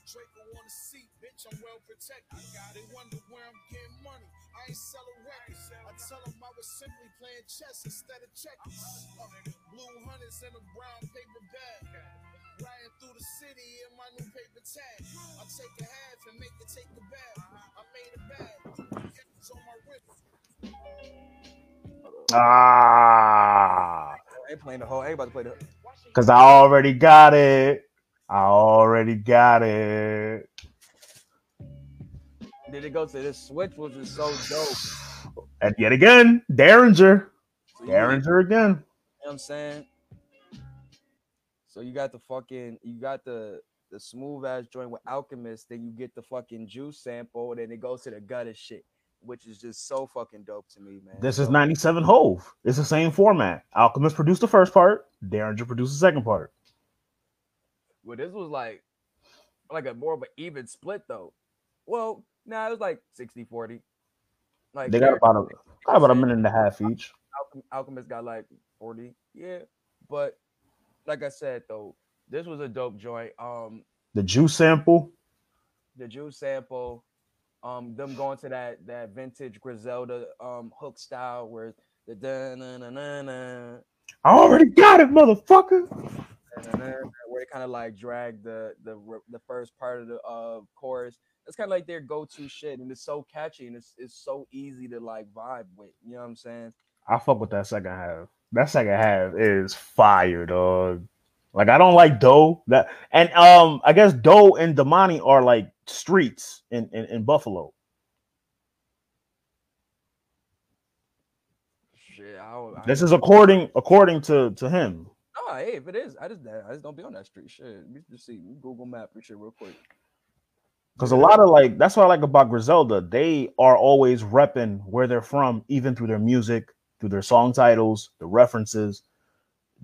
Draco on the seat, bitch, I'm well protected. They wonder where I'm getting money. I ain't selling records. I tell them I was simply playing chess instead of checkers. Uh, blue hundreds in a brown paper bag. Riding through the city in my new paper tag. I take a half and make it take a bag. I made a bag. It's on my wrist. Ah. They ain't playing the whole. I ain't about to play the. Cause I already got it. I already got it. Did it go to this switch, which was so dope. And yet again, Daringer. So Daringer again. You know what I'm saying? So you got the fucking you got the the smooth ass joint with Alchemist, then you get the fucking juice sample, then it goes to the gutter shit, which is just so fucking dope to me, man. This is 97 Hove. It's the same format. Alchemist produced the first part, Daringer produced the second part. Well, this was like like a more of an even split though. Well, nah, it was like 60 40. Like They got about a got about a minute and a half each. Alchemist got like 40. Yeah. But like I said though, this was a dope joint. Um The juice sample. the juice sample, um, them going to that that vintage Griselda um hook style where the da na na na na I already got it, motherfucker. where they kind of like drag the the the first part of the uh chorus. It's kind of like their go-to shit, and it's so catchy and it's it's so easy to like vibe with. You know what I'm saying? I fuck with that second half. That second half is fire, dog. Like I don't like Doe. That and um I guess Doe and Damani are like streets in, in, in Buffalo. Shit, I, I This is according according to to him. Oh, hey, if it is, I just I just don't be on that street. Shit, we just see Google Map and shit real quick. Because a lot of like that's what I like about Griselda. They are always repping where they're from, even through their music, through their song titles, the references.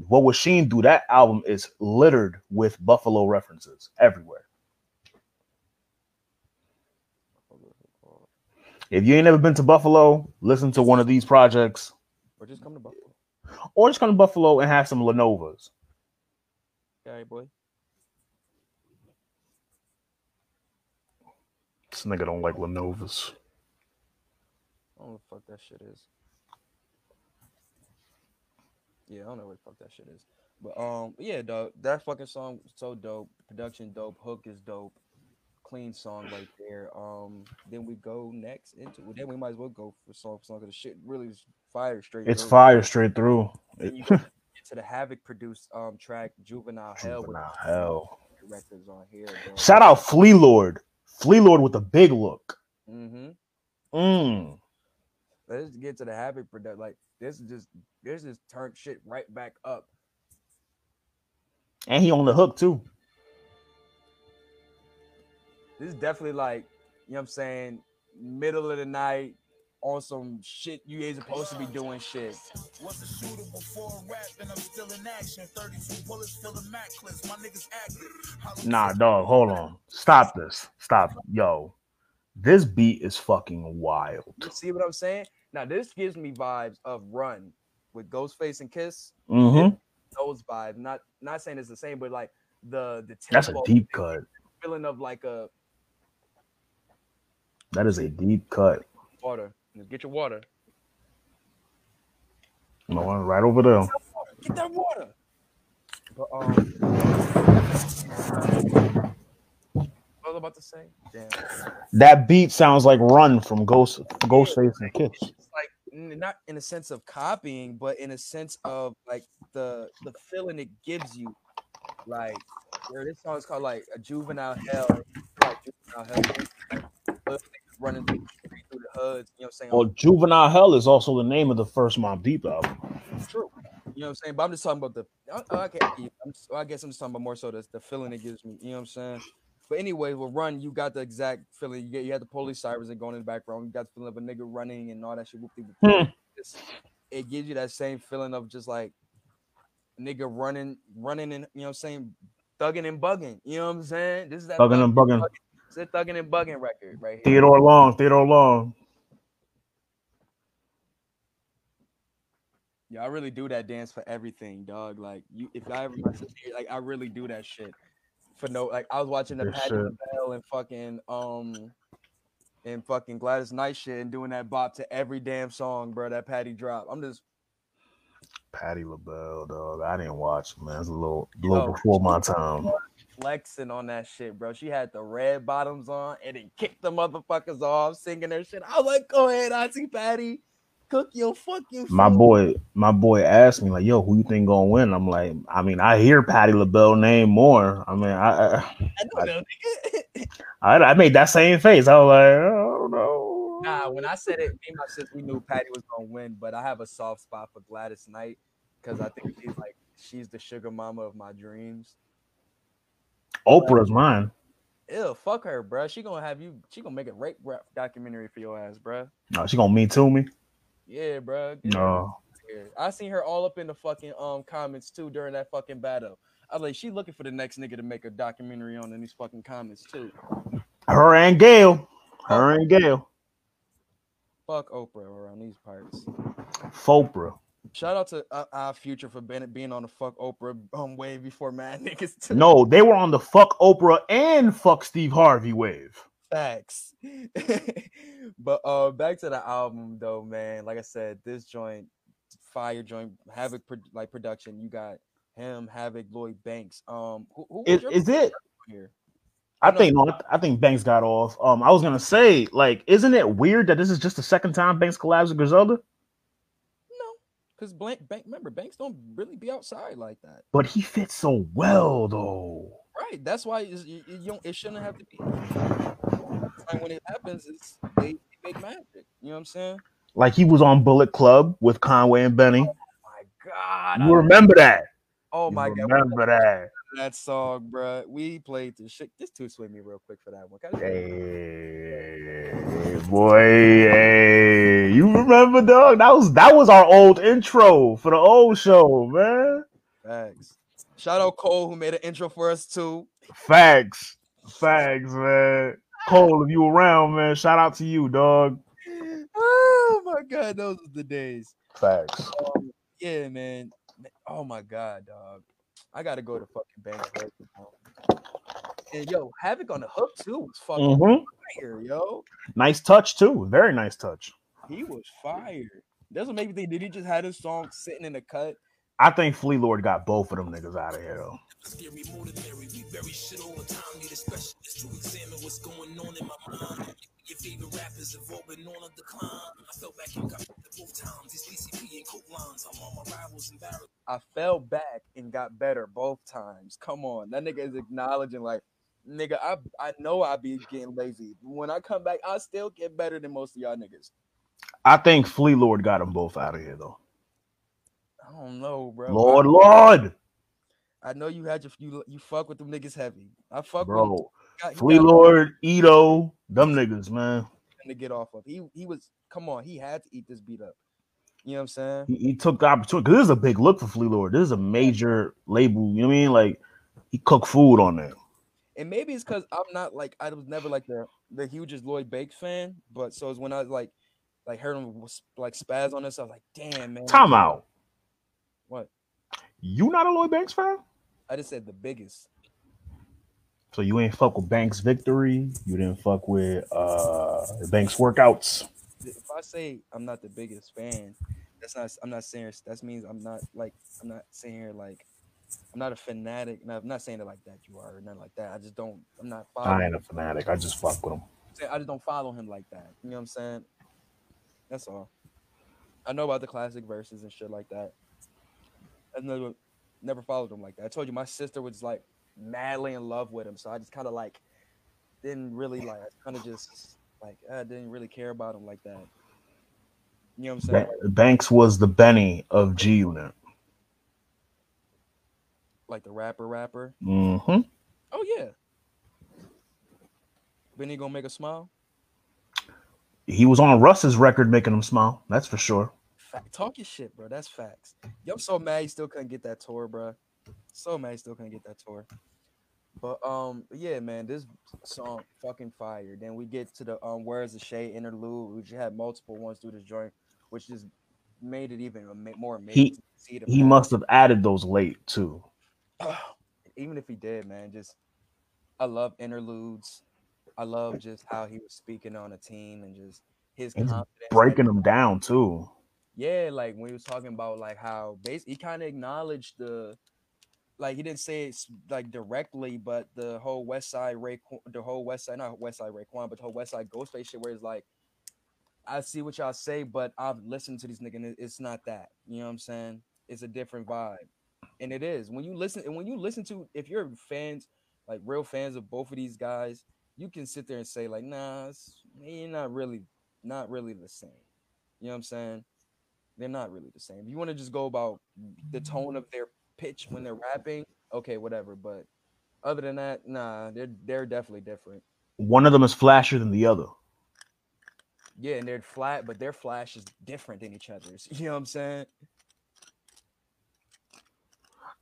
What was Sheen do? That album is littered with Buffalo references everywhere. If you ain't never been to Buffalo, listen to one of these projects, Or just come to Buffalo. or just come to Buffalo and have some Lenovo's. All right, boy. This nigga don't like Lenovo's. I don't know what the fuck that shit is. Yeah, I don't know what the fuck that shit is. But um, yeah, dog, that fucking song so dope. Production dope. Hook is dope. Clean song right there. Um, then we go next into. Well, then we might as well go for song for song because the shit really is fire straight. It's through. fire straight through. Then you get to the Havoc produced um track Juvenile Hell. Juvenile the Hell. records on here. Shout out Flee Lord. Flee Lord with a big look. Mm-hmm. Mm. Let's get to the Havoc product. Like this is just this is turned shit right back up. And he on the hook too. This is definitely like, you know what I'm saying, middle of the night on some shit you ain't supposed to be doing shit. Was a shooter before rap, and I'm still in action. 32 bullets filling Mac clips. My niggas active. Nah, dog, hold on. Stop this. Stop. Yo. This beat is fucking wild. You see what I'm saying? Now this gives me vibes of Run with Ghostface and Kiss. Mm-hmm. Those vibes. Not not saying it's the same, but like the the That's a deep cut. feeling of like a That is a deep cut. water. Get your water. No one right over there. Get that water. But um was about to say? Damn. That beat sounds like Run from Ghost Ghostface and Kiss. It's like not in a sense of copying, but in a sense of like the the feeling it gives you. Like where this song is called like a juvenile hell. Like juvenile hell. Like, hood niggas running through, the through the hoods. You know what I'm saying? Well, Juvenile Hell is also the name of the first Mobb Deep album. True. You know what I'm saying? But I'm just talking about the. I, I, I'm, just- I guess I'm just talking about more so the, the feeling it gives me. You know what I'm saying? But anyway, with Run, you got the exact feeling. You get you had the police sirens and going in the background. You got the feeling of a nigga running and all that shit. Hmm. It gives you that same feeling of just like nigga running, running and you know what I'm saying, thugging and bugging. You know what I'm saying? This is that Thugging and bugging. It's a thugging and bugging record right here. Theodore Long, Theodore Long. Yeah, I really do that dance for everything, dog. Like you, if I ever like, I really do that shit for no. Like I was watching the Patti. LaBelle and fucking um and fucking Gladys Knight shit and doing that bop to every damn song, bro. That Patti drop. I'm just Patti LaBelle, dog. I didn't watch, man. It's a little, little Yo. before my time. flexing on that shit, bro. She had the red bottoms on and then kicked the motherfuckers off, singing her shit. I was like, go ahead, Auntie Patti. Cook your fucking My food." boy, my boy asked me like, "Yo, who you think gonna win?" I'm like, I mean, I hear Patti LaBelle name more. I mean, I, I, I know that, nigga. I, I made that same face. I was like, I don't know. Nah, when I said it, me and my sis, we knew Patti was gonna win, but I have a soft spot for Gladys Knight because I think she's like she's the sugar mama of my dreams. Oprah's mine. Ew, fuck her, bruh. She gonna have you. She gonna make a rape rap documentary for your ass, bruh. No, she gonna me to me. Yeah, her No. I seen her all up in the fucking um comments too during that fucking battle. I was like, she looking for the next nigga to make a documentary on in these fucking comments too. her and Gayle, her and Gayle, Fuck Oprah around these parts. Fopra. Shout out to uh, our future for Bennett being on the fuck Oprah um wave before mad niggas too. No, they were on the fuck Oprah and fuck Steve Harvey wave. Facts. but uh back to the album though, man. Like I said, this joint, fire joint, Havoc like production. You got him, Havoc, Lloyd Banks. Um, who, who was Is, it? here? I No. think no, I think Banks got off. Um, I was gonna say, like, isn't it weird that this is just the second time Banks collabs with Griselda? No, because blank bank. Remember, Banks don't really be outside like that, But he fits so well, though. right? That's why you don't. It shouldn't have to be. Like when it happens, it's they, make magic. You know what I'm saying? Like he was on Bullet Club with Conway and Benny. Oh my God, You remember that? oh You my God, remember that? that song, bro. We played the shit. Just two swing me real quick for that one. I Hey, boy, hey, you remember, dog? That was that was our old intro for the old show, man. Facts. Shout out Cole who made an intro for us too. Facts, facts, man. Cole, if you around, man, shout out to you, dog. Oh my God, those are the days. Facts. Um, yeah, man. Oh my God, dog. I gotta go to fucking bank. right. And yo, Havoc on the hook too was fucking hmm fire, yo. Nice touch too. Very nice touch. He was fire. That's what made me think. Did he just had his song sitting in the cut? I think Flee Lord got both of them niggas out of here though. Scary, more. We bury shit all the time. Need a specialist to examine what's going on in my mind. Your favorite rappers have all been on a decline. I fell back and got both times. These PCP and coke lines. I'm on my rivals embarrassed. I fell back and got better both times. Come on, that nigga is acknowledging like, nigga, I I know I be getting lazy. When I come back, I still get better than most of y'all niggas. I think Flee Lord got them both out of here though. I don't know, bro. Lord, Lord, I know you had your you you fuck with them niggas heavy. I fuck with bro. got, Flea got Lord, Ito, them niggas, man. to get off of. He he was come on. He had to eat this beat up. You know what I'm saying? He, he took the opportunity because this is a big look for Flee Lord. This is a major label. You know what I mean? Like he cooked food on there. And maybe it's because I'm not like I was never like the the hugest Lloyd Banks fan. But so it's when I like like heard him was, like spaz on this, I was like, damn man. Time out. You not a Lloyd Banks fan? I just said the biggest. So you ain't fuck with Banks victory. You didn't fuck with uh Banks workouts. If I say I'm not the biggest fan, that's not. I'm not saying that means I'm not like I'm not saying here like I'm not a fanatic. and I'm not saying it like that. You are or nothing like that. I just don't. I'm not I ain't a fanatic. I just fuck with him. I just don't follow him like that. You know what I'm saying? That's all. I know about the classic verses and shit like that. I never never followed him like that. I told you my sister was like madly in love with him, so I just kind of like didn't really like. I kind of just like I didn't really care about him like that. You know what I'm saying? Ba- Banks was the Benny of G Unit. Like the rapper, rapper. Mm-hmm. Oh yeah. Benny gonna make a smile. He was on Russ's record making him smile. That's for sure. Fact, talk your shit, bro. That's facts. Yo, I'm so mad he still couldn't get that tour, bro. So mad he still couldn't get that tour. But um, yeah, man, this song fucking fire. Then we get to the um, where's the shade interlude, which had multiple ones through this joint, which just made it even more amazing. to see the He man. must have added those late too. even if he did, man, just I love interludes. I love just how he was speaking on a team and just his confidence. Breaking them down too. Yeah, like when he was talking about like how base he kind of acknowledged the like he didn't say it's like directly, but the whole West Side Ray, the whole West Side, not West Side Raekwon, but the whole West Side Ghostface shit, where it's like, I see what y'all say, but I've listened to these niggas, and it's not that. You know what I'm saying? It's a different vibe, and it is when you listen. And when you listen to, if you're fans, like real fans of both of these guys, you can sit there and say like, nah, it's, you're not really, not really the same. You know what I'm saying? They're not really the same. If you want to just go about the tone of their pitch when they're rapping, okay, whatever. But other than that, nah, they're they're definitely different. One of them is flashier than the other. Yeah, and they're flat, but their flash is different than each other's. You know what I'm saying?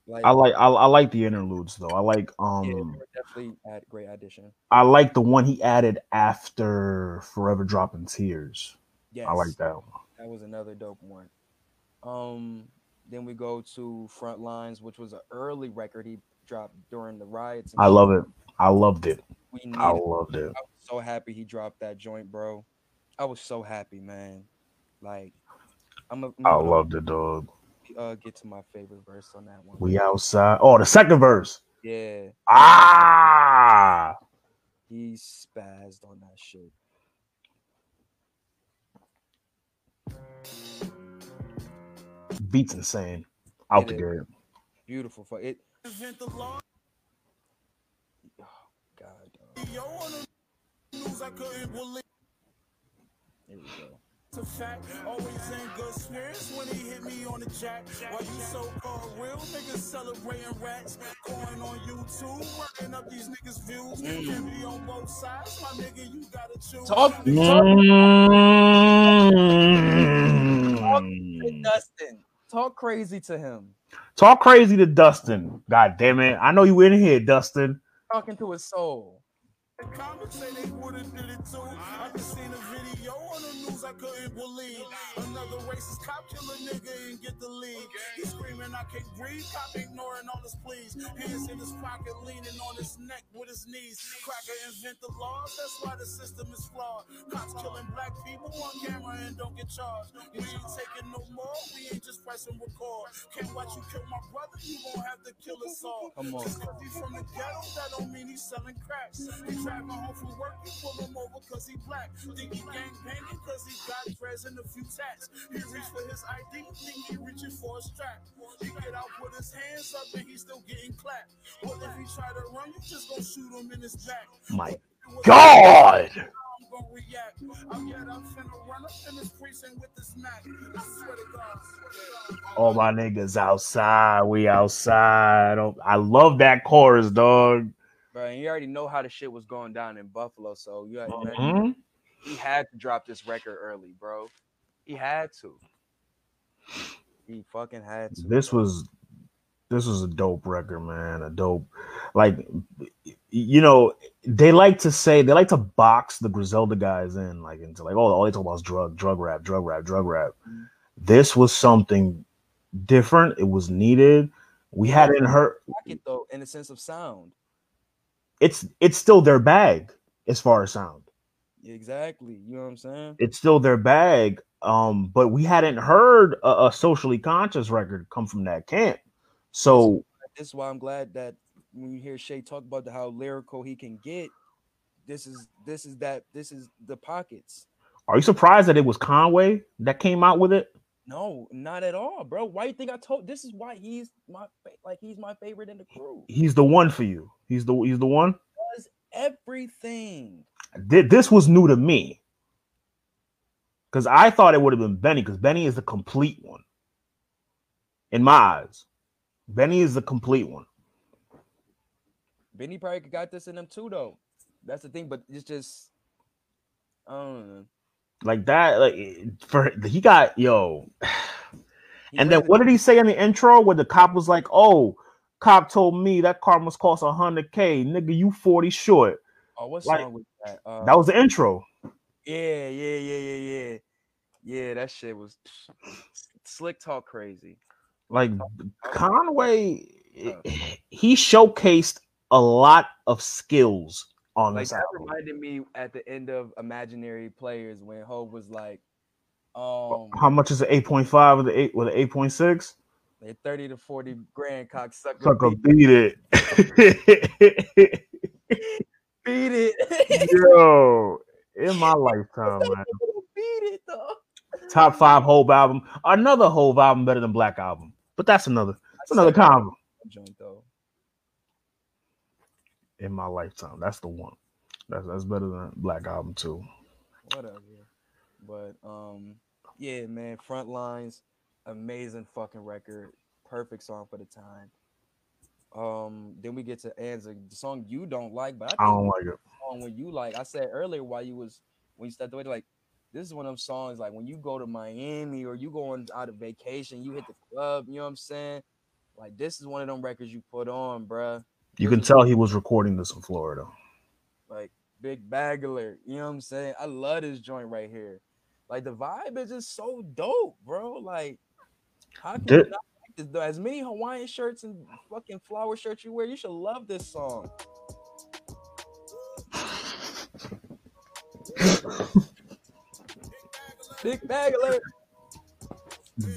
Like, I like I, I like the interludes though. I like um were definitely a great addition. I like the one he added after Forever Dropping Tears. Yes, I like that one. That was another dope one. Um, then we go to Front Lines, which was an early record he dropped during the riots. I love it. I loved it. We. I loved it. I was so happy he dropped that joint, bro. I was so happy, man. Like, I'm. A, I'm I loved it, dog. Uh, get to my favorite verse on that one. We outside. Oh, the second verse. yeah, Ah, he spazzed on that shit. Beats insane. Out It the is. gate. Beautiful for it. Invent the law. Oh, God, dog. Yo, on the news I couldn't believe. Here we go. It's a fact. Always in good spirits when he hit me on the jack. While you so called real niggas celebrating rats. Going on YouTube, working up these niggas' views. Can be on both sides, my nigga, you gotta choose. Talk, talk, mm. Mm. Dustin. Talk crazy to him. Talk crazy to Dustin. God damn it. I know you in here, Dustin. Talking to his soul. The comments say they would've did it too. I just seen a video on the news I couldn't believe. Another racist cop kill a nigga and get the lead. He screaming, I can't breathe. Cop ignoring all his pleas. Hands in his pocket, leaning on his neck with his knees. Cracker invent the laws. That's why the system is flawed. Cops killing black people on camera and don't get charged. We ain't taking no more. We ain't just pressing record. Can't watch you kill my brother. You gon' have to kill us all. Come on. Just 'cause he from the ghetto, that don't mean he's selling crack. He home from work, you pull him over cause he black. Think he gang banging cause he got dreads and a few tats. He reach for his ID, think he reaching for a strap. He get out, his hands up, and he still getting clapped. Well, if he try to run, you just gonna shoot him in his back. My God. Gonna react. I'm yet I'm finna run up in this precinct with this Mac. I swear to God. All my niggas outside. We outside. Oh, I love that chorus, dog. Bro, and you already know how the shit was going down in Buffalo, so you had, Mhm. he had to drop this record early, bro. He had to. He fucking had to. This was this was a dope record, man. A dope, like you know, they like to say they like to box the Griselda guys in, like into like, oh, all they talk about is drug, drug rap, drug rap, drug rap. Mhm. This was something different. It was needed. We hadn't heard. it though, in the sense of sound. It's it's still their bag as far as sound. Exactly. You know what I'm saying? It's still their bag. Um, but we hadn't heard a, a socially conscious record come from that camp. So this is why I'm glad that when you hear Shay talk about the, how lyrical he can get, this is this is that this is the pockets. Are you surprised that it was Conway that came out with it? No, not at all, bro. Why you think I told? This is why he's my like he's my favorite in the crew. He's the one for you. He's the he's the one. Does everything. Th- This was new to me because I thought it would have been Benny because Benny is the complete one in my eyes. Benny is the complete one. Benny probably got this in him too, though. That's the thing, but it's just, I don't know. Like that, like for he got yo. He And then what did he say in the intro where the cop was like, "Oh, cop told me that car must cost a hundred k, nigga. You forty short." Oh, what like- song was that? Uh, That was the intro. yeah, yeah, yeah, yeah, yeah, yeah. That shit was slick talk crazy. Like Conway, he showcased a lot of skills on Like this that album. reminded me at the end of Imaginary Players when Hope was like, um, How much is an eight point five with the eight with an eight point six? they thirty to forty grand cocksucker. Sucker beat, beat it. beat it. Yo, in my lifetime, man. beat it though. Top five Hope album. Another Hope album better than Black album, but that's another. That's another combo. joint though. In my lifetime, that's the one. That's that's better than Black album too. whatever. But um, yeah, man, front lines, amazing fucking record, perfect song for the time. Um, then we get to Anza, the song you don't like, but I I don't like it. song when you like. I said earlier while you was when you stepped away, like this is one of them songs like when you go to Miami or you going out of vacation, you hit the club. You know what I'm saying? Like this is one of them records you put on, bruh. You can tell he was recording this in Florida. like big bag alert. You know what I'm saying? I love this joint right here. Like the vibe is just so dope, bro. Like how can you not like this? though? As many Hawaiian shirts and fucking flower shirts you wear, you should love this song. Big bag alert.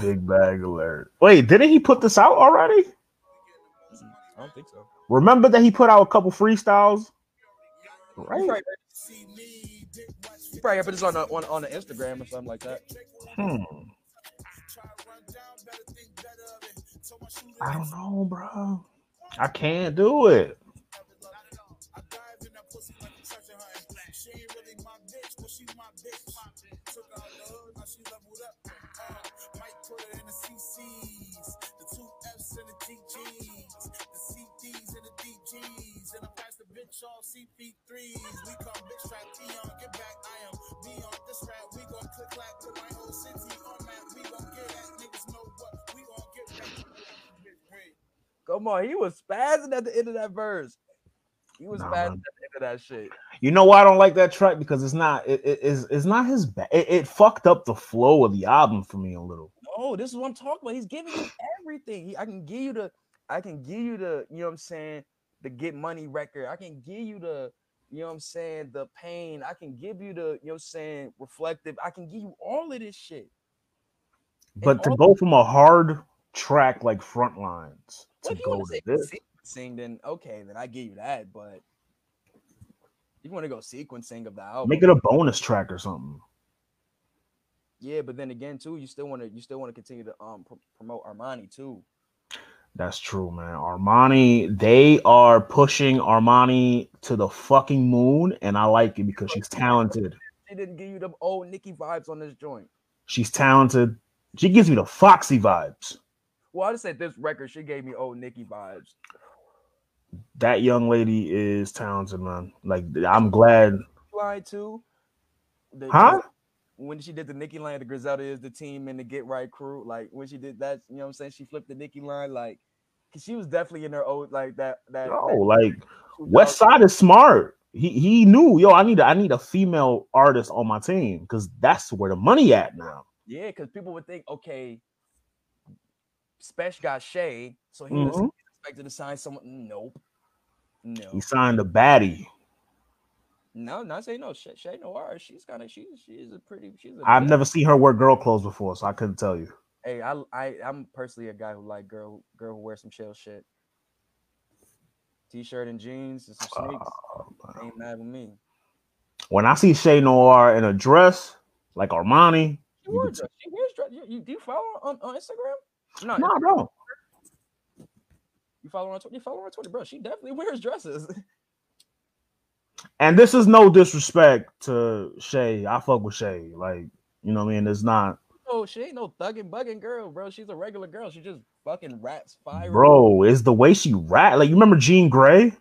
Big bag alert. Wait, didn't he put this out already? I don't think so. Remember that he put out a couple freestyles, You right? probably, you probably put this on the, on, on the Instagram or something like that. Hmm. I don't know, bro. I can't do it. CP3s, we come big strap Dion, get back, I am Dion, this rap, we gon' click clap, put my whole city on that, we gon' get at, niggas know what, we gon' get back. Come on, he was spazzing at the end of that verse. He was Nah, spazzing man. at the end of that shit. You know why I don't like that track because it's not it, it- it's, it's not his bad. It, it fucked up the flow of the album for me a little. No, this is what I'm talking about. He's giving you everything. He, I can give you the, I can give you the, you know what I'm saying, the get money record. I can give you the, you know what I'm saying, the pain. I can give you the, you know what I'm saying, reflective. I can give you all of this shit. But to go from a hard track like Frontlines to go to this, sequencing, then okay, then I give you that. But if you want to go sequencing of the album, make it a bonus track or something. yeah. But then again, too, you still want to, you still want to continue to um pr- promote Armani too. That's true, man. Armani, they are pushing Armani to the fucking moon, and I like it because she's talented. She didn't give you the old Nicki vibes on this joint. She's talented. She gives me the Foxy vibes. Well, I just said this record, she gave me old Nicki vibes. That young lady is talented, man. Like I'm glad. Line too. Huh? When she did the Nicki line, the Griselda is the team and the Get Right crew. Like when she did that, you know what I'm saying? She flipped the Nicki line, like 'cause she was definitely in her old like that. That Oh, that like 2000 West Side is smart. He he knew, yo, I need a, I need a female artist on my team because that's where the money at now. Yeah, because people would think, okay, Spesh got Shay, so he was Mhm. expected to sign someone. Nope. No. He signed a baddie. No, not saying no. Shay, Shay Noir, she's kind of she's she's a pretty she's a I've never seen her wear girl clothes before, so I couldn't tell you. Hey, I I I'm personally a guy who like girl girl who wears some chill shit. T-shirt and jeans and some sneaks. Uh, Ain't mad with me. when I see Shay Noir in a dress like Armani, She You wore a could- dress. She wears dress. You, you, do you follow her on, on Instagram? No, no, I don't. you follow her on Twitter. You follow her on Twitter, bro. She definitely wears dresses. And this is no disrespect to Shay. I fuck with Shay. Like, you know what I mean? It's not, oh, she ain't no thugging, bugging girl, bro. She's a regular girl. She just fucking raps fire. bro, it's the way she rap. Like, you remember Jean Grae?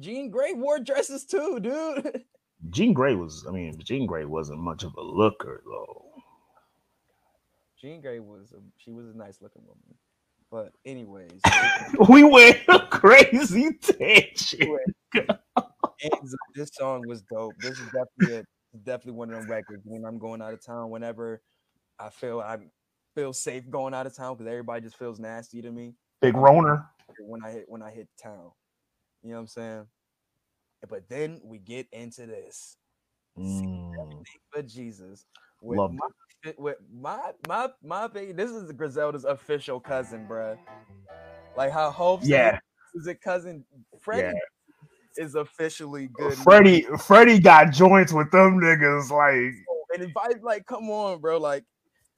Jean Grae wore dresses too, dude. Jean Grae was, I mean, Jean Grae wasn't much of a looker, though. Jean Grae was a, she was a nice looking woman. But anyways, we went crazy tangent. ends of this song was dope. This is definitely a, definitely one of them records when I'm going out of town. Whenever I feel I feel safe going out of town because everybody just feels nasty to me Big Roner. when I hit when I hit town. You know what I'm saying? But then we get into this. Mm, But Jesus, with Loved my, with my my my opinion, this is Griselda's official cousin, bruh. Like how Hope's yeah. is a cousin. Freddie is officially good. Freddie, Freddie got joints with them niggas. Like, and if I like, come on, bro, like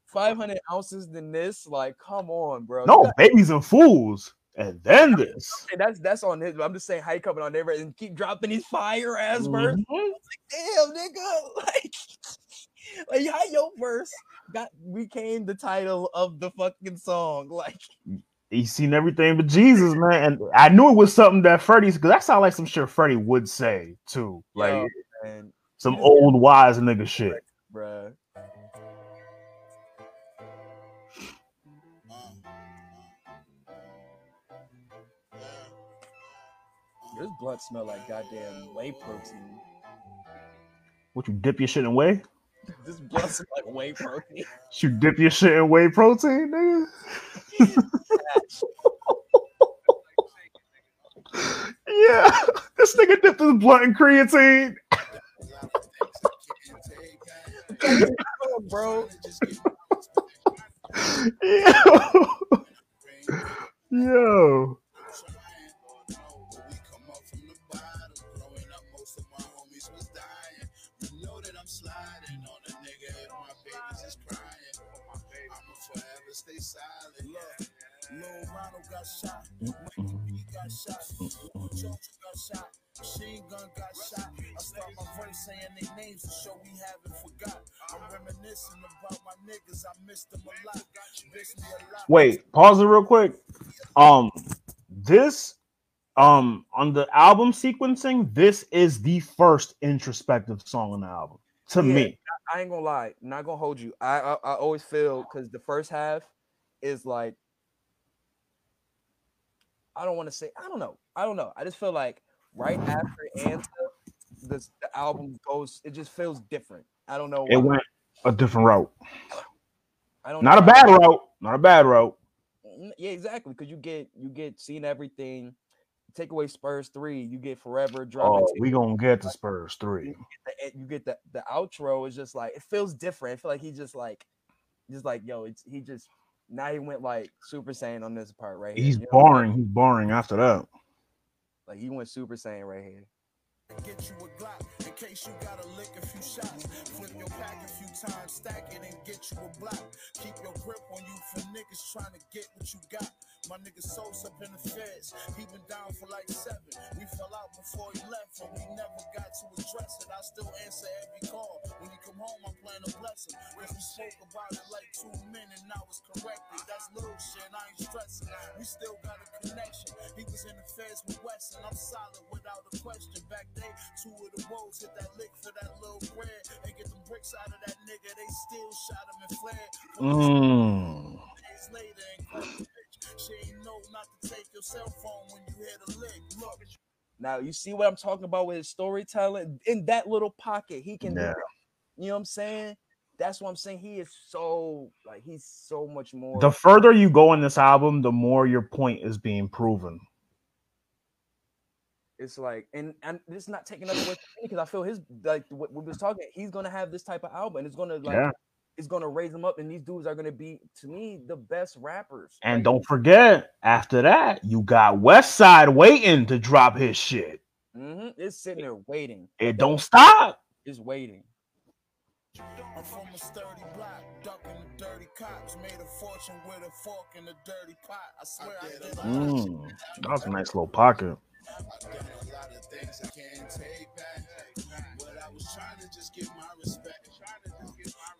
500 ounces than this, like, come on, bro. No, got- babies and fools. And then this. and that's that's on his. I'm just saying, how you coming on there and keep dropping these fire ass verse. Mhm. Damn, nigga, like, like how your verse got became the title of the fucking song. Like, He's seen everything but Jesus, man. And I knew it was something that Freddie's because that sounds like some shit Freddie would say too. Like yo, man, some old wise nigga shit. bruh. This blood smell like goddamn whey protein. What you dip your shit in whey? This blunt smell like whey protein. You dip your shit in whey protein, nigga? yeah. This nigga dipped his blunt in creatine. Bro. Yo. Yo. Lil Ronald got shot. Mike P got shot. Lil Jones got shot. Machine Gun got shot. I start my verse saying their names to show we haven't forgot. I'm reminiscing about my niggas. I missed them a lot. Miss me a lot. Wait, pause it real quick. Um, this um on the album sequencing, this is the first introspective song on the album to Yeah. me. I ain't gonna lie, not gonna hold you. I I, I always feel because the first half is like I don't want to say I don't know. I don't know. I just feel like right mm. after Anza, this the album goes. It just feels different. I don't know. It went a different route. I don't Not a bad route. Not a bad route. Mm-hmm, yeah, exactly. Because you get you get seeing everything. Take away Spurs three, you get Forever dropping. Oh, we gonna get to Spurs three. the, e- you get the the outro is just like it feels different. I feel like he just like just like yo, it's he just now he went like Super Saiyan on this part right here. He's you know saying? boring. He's boring after that. Like he went Super Saiyan right here. Get you a Glock in case you gotta lick a few shots. Flip your pack a few times, stack it and get you a block. Keep your grip on you for niggas trying to get what you got. My nigga Sosa up in the feds. He been down for like seven. We fell out before he left, and we never got to address it. I still answer every call. When he come home, I'm playing a blessing. Cause we spoke about it like two men and I was corrected. That's little shit, I ain't stressing. We still got a connection. He was in the feds with Wesson. I'm solid without a question. Back day, two of the woes hit that lick for that little bread. And get them bricks out of that nigga. They still shot him and fled. Mm. Days later and caught the bitch. She ain't know not to take your cell phone when you hit a lick. Look. Now you see what I'm talking about with his storytelling in that little pocket. He can Yeah. You know what I'm saying? That's what I'm saying. He is so like he's so much more. The further you go in this album, the more your point is being proven. It's like and and this is not taking nothing away because I feel his like what we was talking. He's gonna have this type of album. and It's gonna like Yeah. is gonna raise them up, and these dudes are gonna be, to me, the best rappers. And Like, don't forget, after that, you got West Side waiting to drop his shit. mhm, it's sitting there waiting. It don't stop. It's waiting. I'm from a sturdy block, ducking the dirty cops. Made a fortune with a fork in a dirty pot. I swear I did a lot of shit Mm, that was a nice little pocket. I've done a lot of things I can't take back. But I was trying to just get my respect.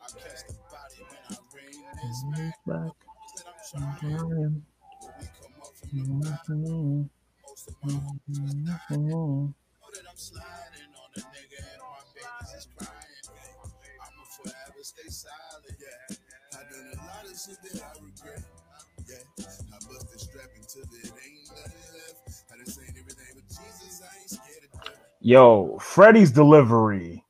I catch the body when I bring this back. I'm trying. When we most my that I'm sliding on a nigga and my babies is crying. I'ma forever stay silent. Yeah, I done a lot of shit that I regret. Yeah, I it ain't nothing left. I done seen everything but Jesus. I ain't scared of death. Yo, Freddie's delivery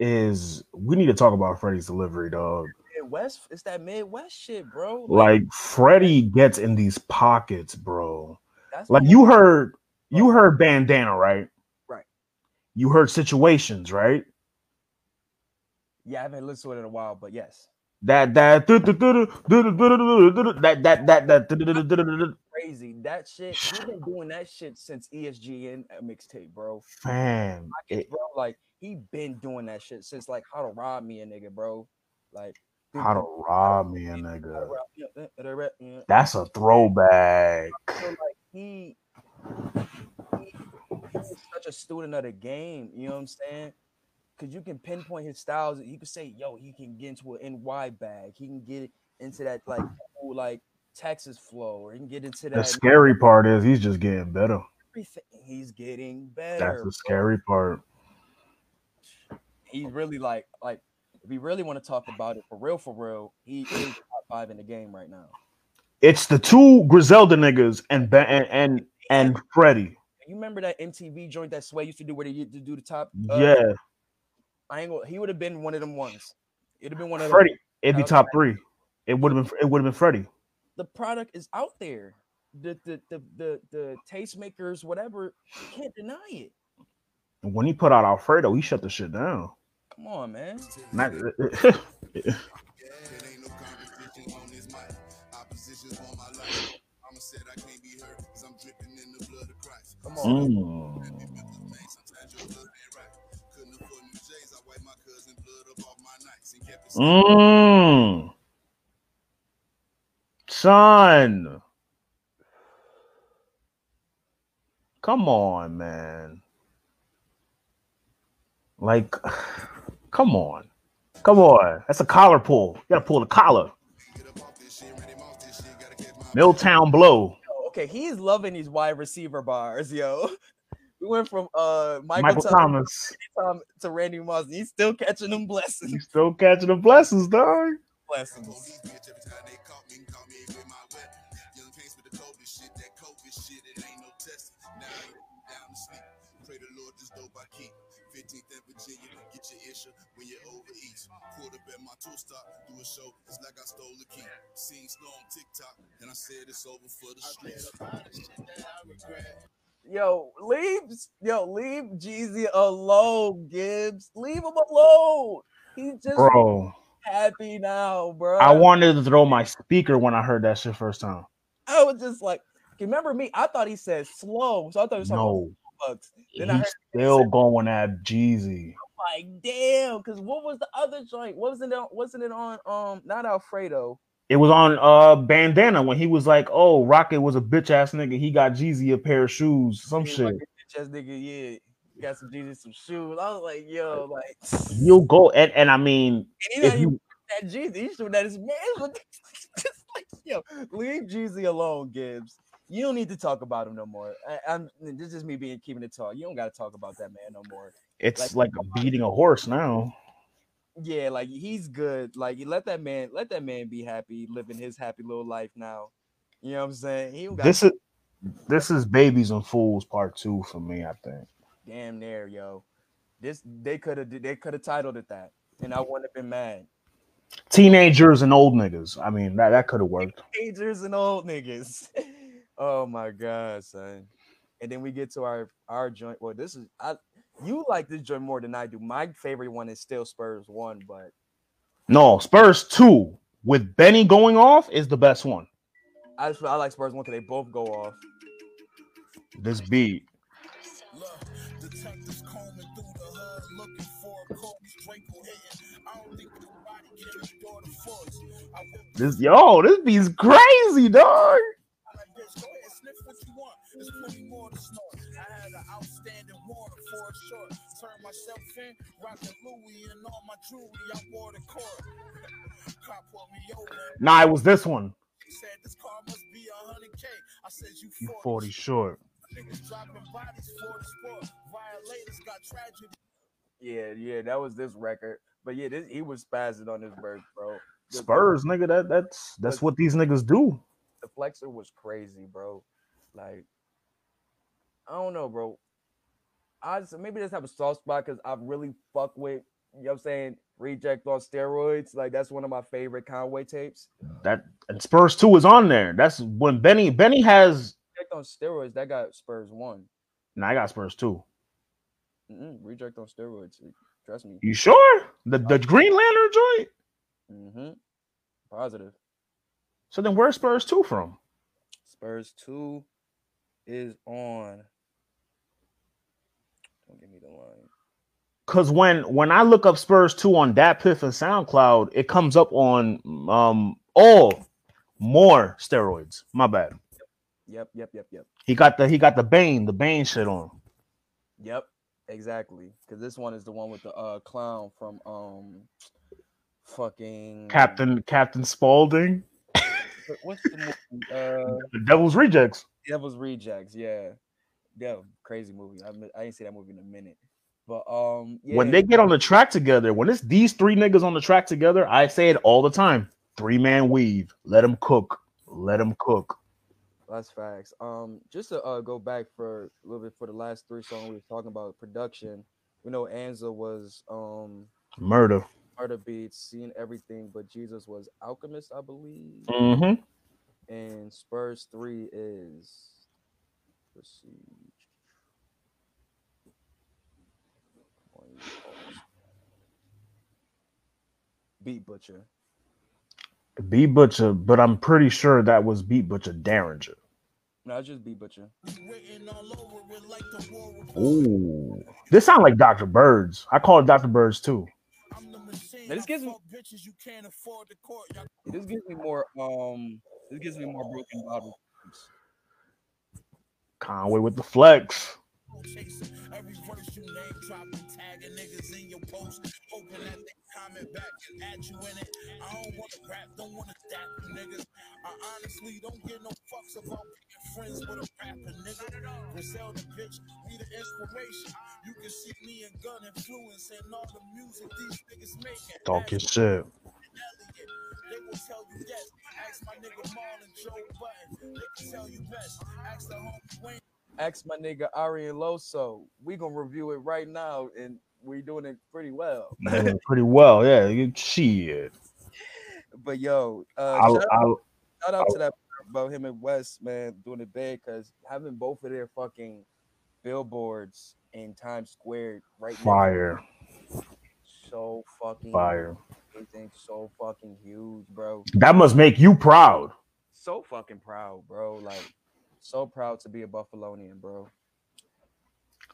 is. We need to talk about Freddie's delivery, dog. Midwest, it's that Midwest shit, bro. Like Freddie gets in these pockets, bro. that's Like you heard, you heard bandana, right? Right. You heard situations, right? Yeah, I haven't listened to it in a while, but yes, That that that that that that crazy. That shit. He's been doing that shit since ESGN uh, mixtape, bro. fam. it- bro. Like he been doing that shit since like how to rob me a nigga, bro. Like How to rob me, a uh, uh, nigga. nigga. That's a throwback. So like he, he he's such a student of the game. You know what I'm saying? Because you can pinpoint his styles. You can say, yo, he can get into an NY bag. He can get into that like cool, like Texas flow, or he can get into that. The scary part is he's just getting better. everything. He's getting better. That's the scary part. He's really like like if we really want to talk about it for real, for real, he is top five in the game right now. It's the two Griselda niggas and Ba- and and, and Freddie. You remember that MTV joint that Sway used to do where they used to do the top? uh, Yeah, I ain't gonna, he would have been one of them ones. It'd have been one of them. Freddie. It'd be top three. It would have been. It would have been Freddie. The product is out there. The the the the, the tastemakers, whatever, you can't deny it. And when he put out Alfredo, he shut the shit down. Come on, man. Not- It ain't no competition on this mic. Opposition's on my life. Mama said I can't be hurt because I'm dripping in the blood of Christ. Come on. Mm. Sometimes your blood ain't right. Couldn't afford new J's. I wiped my cousin blood up off my nights and kept it Mm. Son. Come on, man. Like, come on. Come on. That's a collar pull. You gotta pull the collar. Get up off this shit, ready off this shit. Gotta catch my Milltown blow. Okay, he's loving these wide receiver bars, yo. We went from uh Michael, Michael Thomas, Thomas. to Randy Moss. He's still catching them blessings. He's still catching the blessings, dog. Blessings. East. Pulled my two stop, do a show, it's like I stole a key. Seen snow on TikTok, and I said it's over for the streets. Yo, leave yo, leave Jeezy alone, Gibbs. Leave him alone. He's just Bro, happy now, bro. I wanted to throw my speaker when I heard that shit first time. I was just like, remember me? I thought he said slow, so I thought he was talking No, about bucks. Then I he's heard still going at Jeezy. Like, damn, because what was the other joint? Wasn't it? on- Wasn't it on? Um, not Alfredo. It was on uh Bandana when he was like, "Oh, Rocket was a bitch ass nigga. He got Jeezy a pair of shoes, some shit." like, "Bitch ass nigga, yeah, got some Jeezy, some shoes. I was like, yo, like, You'll go and and I mean, not if you that Jeezy. He's shooting at his man. Just like, yo, leave Jeezy alone, Gibbs. You don't need to talk about him no more. I, I'm this is me being keeping it tall. You don't got to talk about that man no more. it's like beating a horse now. Yeah, like he's good. Like you let that man, let that man be happy, living his happy little life now. You know what I'm saying? He This is this is babies and fools part two for me. I think. damn near, yo. This they could have they could have titled it that, and I wouldn't have been mad. Teenagers and old niggas. I mean, that, that could have worked. Teenagers and old niggas. oh my god, son. And then we get to our our joint. Well, this is I you like this joint more than I do. My favorite one is still Spurs one, but No, Spurs two with Benny going off is the best one. I just I like Spurs one because they both go off. This beat. Look, detectives combing through the hood looking for a corpse. Draco hitting. I don't think nobody can endure the force. I whip This yo, this beat's crazy, dog. There's plenty more to snort. I had an outstanding warrant for a short. Turned myself in, rocking Louis and all my jewelry. I wore the court. Cop pulled me over. Nah, it was this one. Said this car must be a hundred K. I said you You 40. 40 short. Niggas dropping bodies for the sport. Violators got tragedy. Yeah, yeah, that was this record. But yeah, this he was spazzing on this bird, bro. The- Spurs, nigga. That that's that's what these niggas do. The flexor was crazy, bro. Like, I don't know, bro. I just, maybe just have a soft spot because I really fuck with, you know what I'm saying, Reject on steroids. Like, that's one of my favorite Conway tapes. That and Spurs 2 is on there. That's when Benny Benny has Reject on steroids, that got Spurs one. Nah, I got Spurs 2. Mm-mm, reject on steroids. Trust me. You sure? The the Green Lantern joint? Mm-hmm. Positive. So then where's Spurs 2 from? Spurs 2 is on. Don't give me the line. Cause when when I look up Spurs 2 on that Piff and SoundCloud, it comes up on um oh more steroids. My bad. Yep, yep, yep, yep. He got the he got the Bane, the Bane shit on. Yep, exactly. Because this one is the one with the uh clown from um fucking Captain Captain Spaulding. What's the movie? Uh The Devil's Rejects. Devil's Rejects, yeah. Yeah, crazy movie. I I didn't see that movie in a minute. But um yeah, When they get on the track together, when it's these three niggas on the track together, I say it all the time. Three man weave. Let them cook. Let them cook. That's facts. Um, just to uh, go back for a little bit for the last three songs we were talking about production. We know Anza was um Murda. Murda Beatz, Seeing Everything, but Jesus was Alchemist, I believe. Mm-hmm. And Spurs three is let's see. Come on, you folks. Beat Butcha. Beat Butcha, but I'm pretty sure that was Beat Butcha Daringer. No, it's just Beat Butcha. Written all over it like the war report. Ooh. This sounds like Dr. Birds. I call it Dr. Birds too. I'm the machine. Now, this gives me- fuck bitches you can't afford the court. This gives me more um this gives me more broken bottle. Conway with the flex. back and you in it. I don't wanna rap, don't wanna you niggas. I honestly don't no fucks about being friends with a rapper nigga. Griselda bitch, be the inspiration. You can see me and Gunn influencing all the music these niggas making. Talk your shit. Elliott, They will tell you yes. Ask my nigga Marlon Joe Budden. They can tell you best. Ask the homie Wayne. Ask my nigga Ari and Loso. We gonna review it right now, and we doing it pretty well. Pretty well, yeah. you- Shit. But yo, uh, I'll, shout, I'll, shout out to that about him and West, man, doing it big because having both of their fucking billboards in Times Square right now, fire, so fucking fire. Amazing, so fucking huge, bro. That must make you proud. So fucking proud, bro. Like, so proud to be a Buffalonian, bro.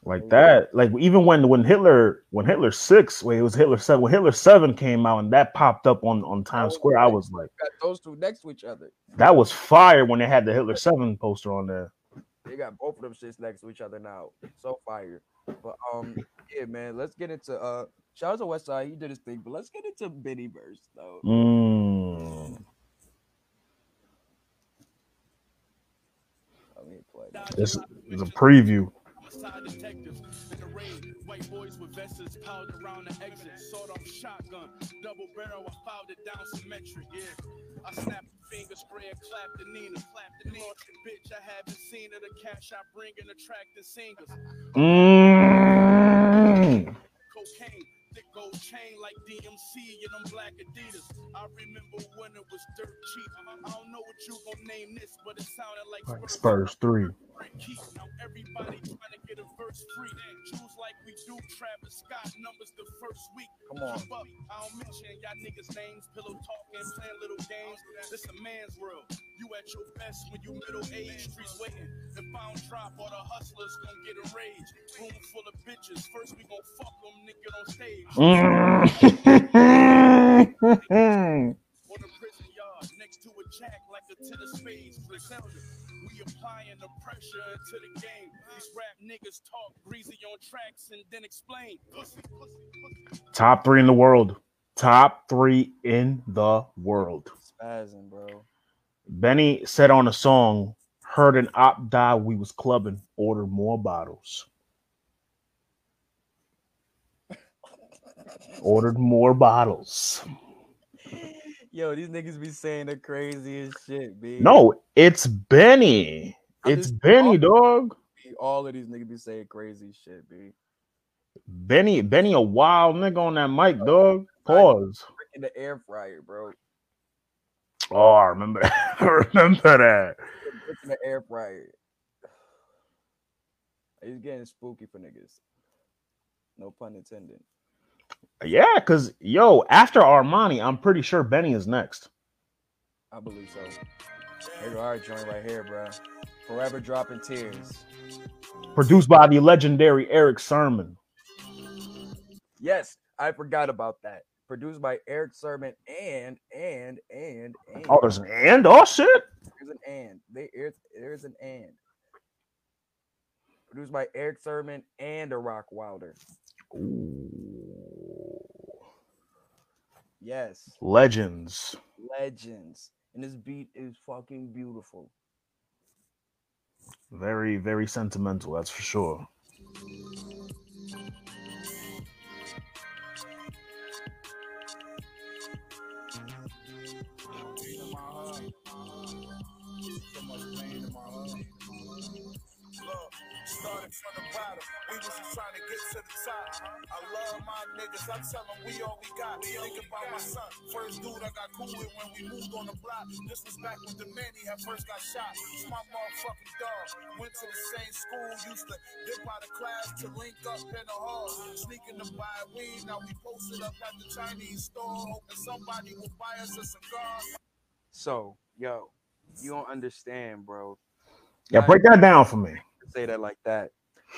Like that. Like even when when Hitler when Hitler six, wait, it was Hitler seven. When Hitler seven came out and that popped up on on Times Square, I was like, Got those two next to each other. that was fire when they had the Hitler seven poster on there. They got both of them shits next to each other now. So fire. But um, yeah, man. Let's get into uh. Shout out to Westside. He did his thing, but let's get into Benny verse though. Mm. Let me play. This is a preview. Homicide detectives in the raid. White boys with vests piled around the exit. Sawed off shotgun. Double barrel, I filed it down symmetric. Yeah. I snapped the finger, spread, clapped the Nina. Clapped the Nina. Bitch, I haven't seen her. The cash I bring and attract the singers. Mm. Cocaine. Thick Gold chain like DMC and them black Adidas. I remember when it was dirt cheap. I don't know what you gonna name this, but it sounded like Like Spurs three. Now everybody trying to get a verse free. Choose like we do. Travis Scott numbers the first week. Come on. Up. I don't mention y'all niggas names. Pillow talking, playing little games. This a man's world. You at your best when you middle age. Streets waiting. If I don't drop, all the hustlers gonna get a rage. Room full of bitches. First we gon' fuck them nigga on stage. Mm. On the prison yard, next to a jack like a ten of. Griselda. We applying the pressure into the game. These rap niggas talk breezy on tracks and then explain. Pussy, pussy, pussy. Top three in the world. Top three in the world. Spazzing, bro. Benny said on a song, heard an op die, we was clubbing, order more bottles. Ordered more bottles. Yo, these niggas be saying the craziest shit, B. No, it's Benny. I'm It's Benny, dog. all of these niggas be saying crazy shit, B. Benny, Benny, a wild nigga on that mic, dog. Pause. In the air fryer, bro. Oh, I remember that. I remember that. In the air fryer. He's getting spooky for niggas. No pun intended. Yeah, because yo, after Armani, I'm pretty sure Benny is next. I believe so. Here our joint right here, bro. Forever dropping tears. Produced by the legendary Erick Sermon. Yes, I forgot about that. Produced by Erick Sermon and and and and Oh, there's an and oh shit. there's an and. They there's, there's an and. Produced by Erick Sermon and a Rockwilder. Yes, Legends. legends. And this beat is fucking beautiful. Very, very sentimental, that's for sure. Started from the bottom. We was just trying to get to the top. I love my niggas. I tell them we all we got. We Think about my son. First dude I got cool with when we moved on the block. This was back when the man he had first got shot. It's my motherfucking dog. Went to the same school. Used to dip out of class to link up in the hall. Sneaking to buy weed. Now we posted up at the Chinese store. Hoping somebody will buy us a cigar. So, yo, you don't understand, bro. Yeah, Not break that down for me. Say that like that.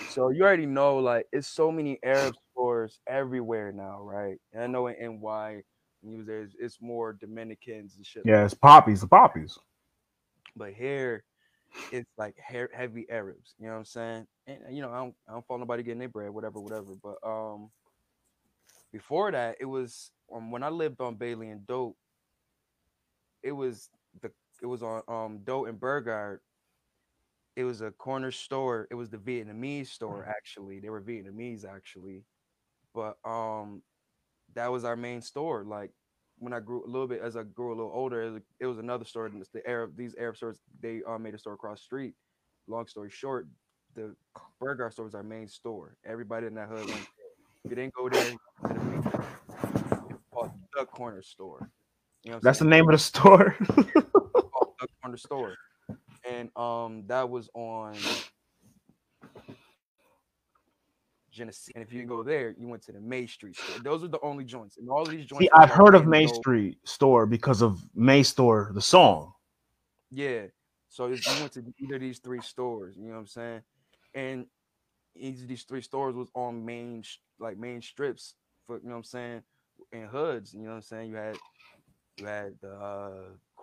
So you already know, like, it's so many Arab stores everywhere now, right? And I know in NY, when you was there, it's- more Dominicans and shit. like Yeah, it's poppies, the poppies. but here it's like he- heavy Arabs. You know what I'm saying? And you know, I don't I don't follow nobody getting their bread, whatever, whatever. But um, before that, it was um, when I lived on Bailey and Doat. It was the it was on um Doat and Burgard. It was a corner store. It was the Vietnamese store actually. They were Vietnamese actually, but um, that was our main store. Like when I grew a little bit as I grew a little older, it was, another store. and it's The Arab, these Arab stores, they uh, made a store across the street. Long story short, the Burger store was our main store. Everybody in that hood went. If you didn't go there, you couldn't make it. It's called the corner store. You know That's the name of the store. the corner store, and um, that was on Genesee. And if you go there, you went to the May Street store. Those are the only joints, and all of these joints. See, I've heard of May Street store because of May Store, the song. Yeah. So you went to either of these three stores, you know what I'm saying? And each of these three stores was on main like main strips for you know what I'm saying, and hoods, you know what I'm saying? You had you had the uh,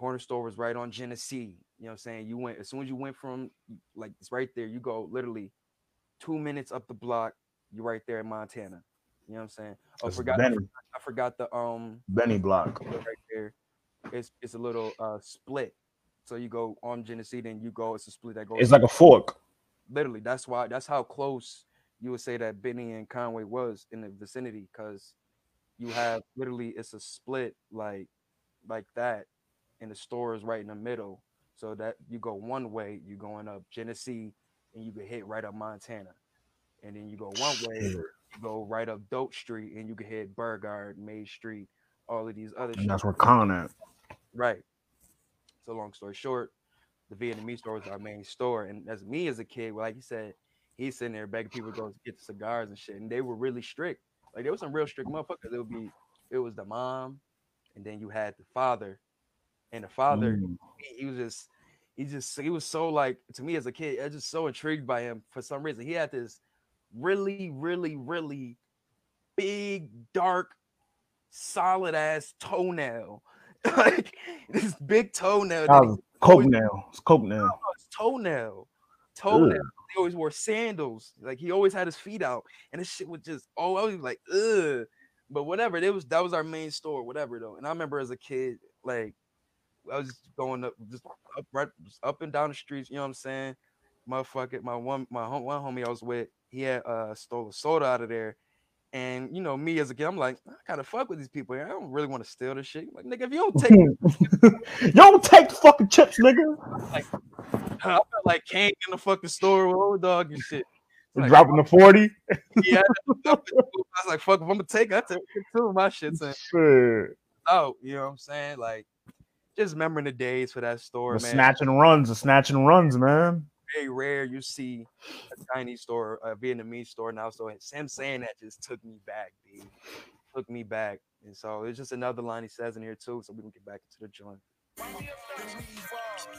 corner store was right on Genesee, you know what I'm saying? You went as soon as you went from like it's right there, you go literally two minutes up the block, you're right there in Montana. You know what I'm saying? Oh, That's forgot I, Benny, forgot I forgot the um Benny Block. right there. It's it's a little uh split. So you go on Genesee, then you go. It's a split that goes. It's like a fork. literally. That's why. That's how close you would say that Benny and Conway was in the vicinity, because you have literally it's a split like like that, and the store is right in the middle. So that you go one way, you're going up Genesee, and you get hit right up Montana, and then you go one way, You go right up Doat Street, and you can hit Burgard, May Street, all of these other. And that's where Khan at. Right. So long story short, the Vietnamese store was our main store, and as me as a kid, like you said, he's sitting there begging people to go get the cigars and shit, and they were really strict. Like there was some real strict motherfuckers. It would be, it was the mom, and then you had the father, and the father, Mm. he, he was just, he just, he was so like to me as a kid, I was just so intrigued by him for some reason. He had this really, really, really big, dark, solid ass toenail. like this big toenail. that That he- was Coke now. It's Coke now. his toenail. Toenail. He always wore sandals. Like he always had his feet out. And this shit was just, oh, I was like, ugh. But whatever. It was that was our main store, whatever though. And I remember as a kid, like I was just going up just up right just up and down the streets, you know what I'm saying? Motherfucker, my one my hom- one homie I was with, he had uh stole a soda out of there. And you know, me as a kid, I'm like, I gotta fuck with these people. here. I don't really want to steal this shit. Like, nigga, if you don't take Y'all take the fucking chips, nigga. Like, I felt like Caine in the fucking store with O-Dog and shit. Like, Dropping the 40. yeah, I was like, fuck, if I'm gonna take it, I take it too. My shit's in Shit. out. You know what I'm saying? Like, just remembering the days for that store, The man. snatch and runs, the snatch and runs, man. Very rare you see a Chinese store, a Vietnamese store now. So him saying that just took me back, dude. Took me back. And so it's just another line he says in here too. So we can get back into the joint. Then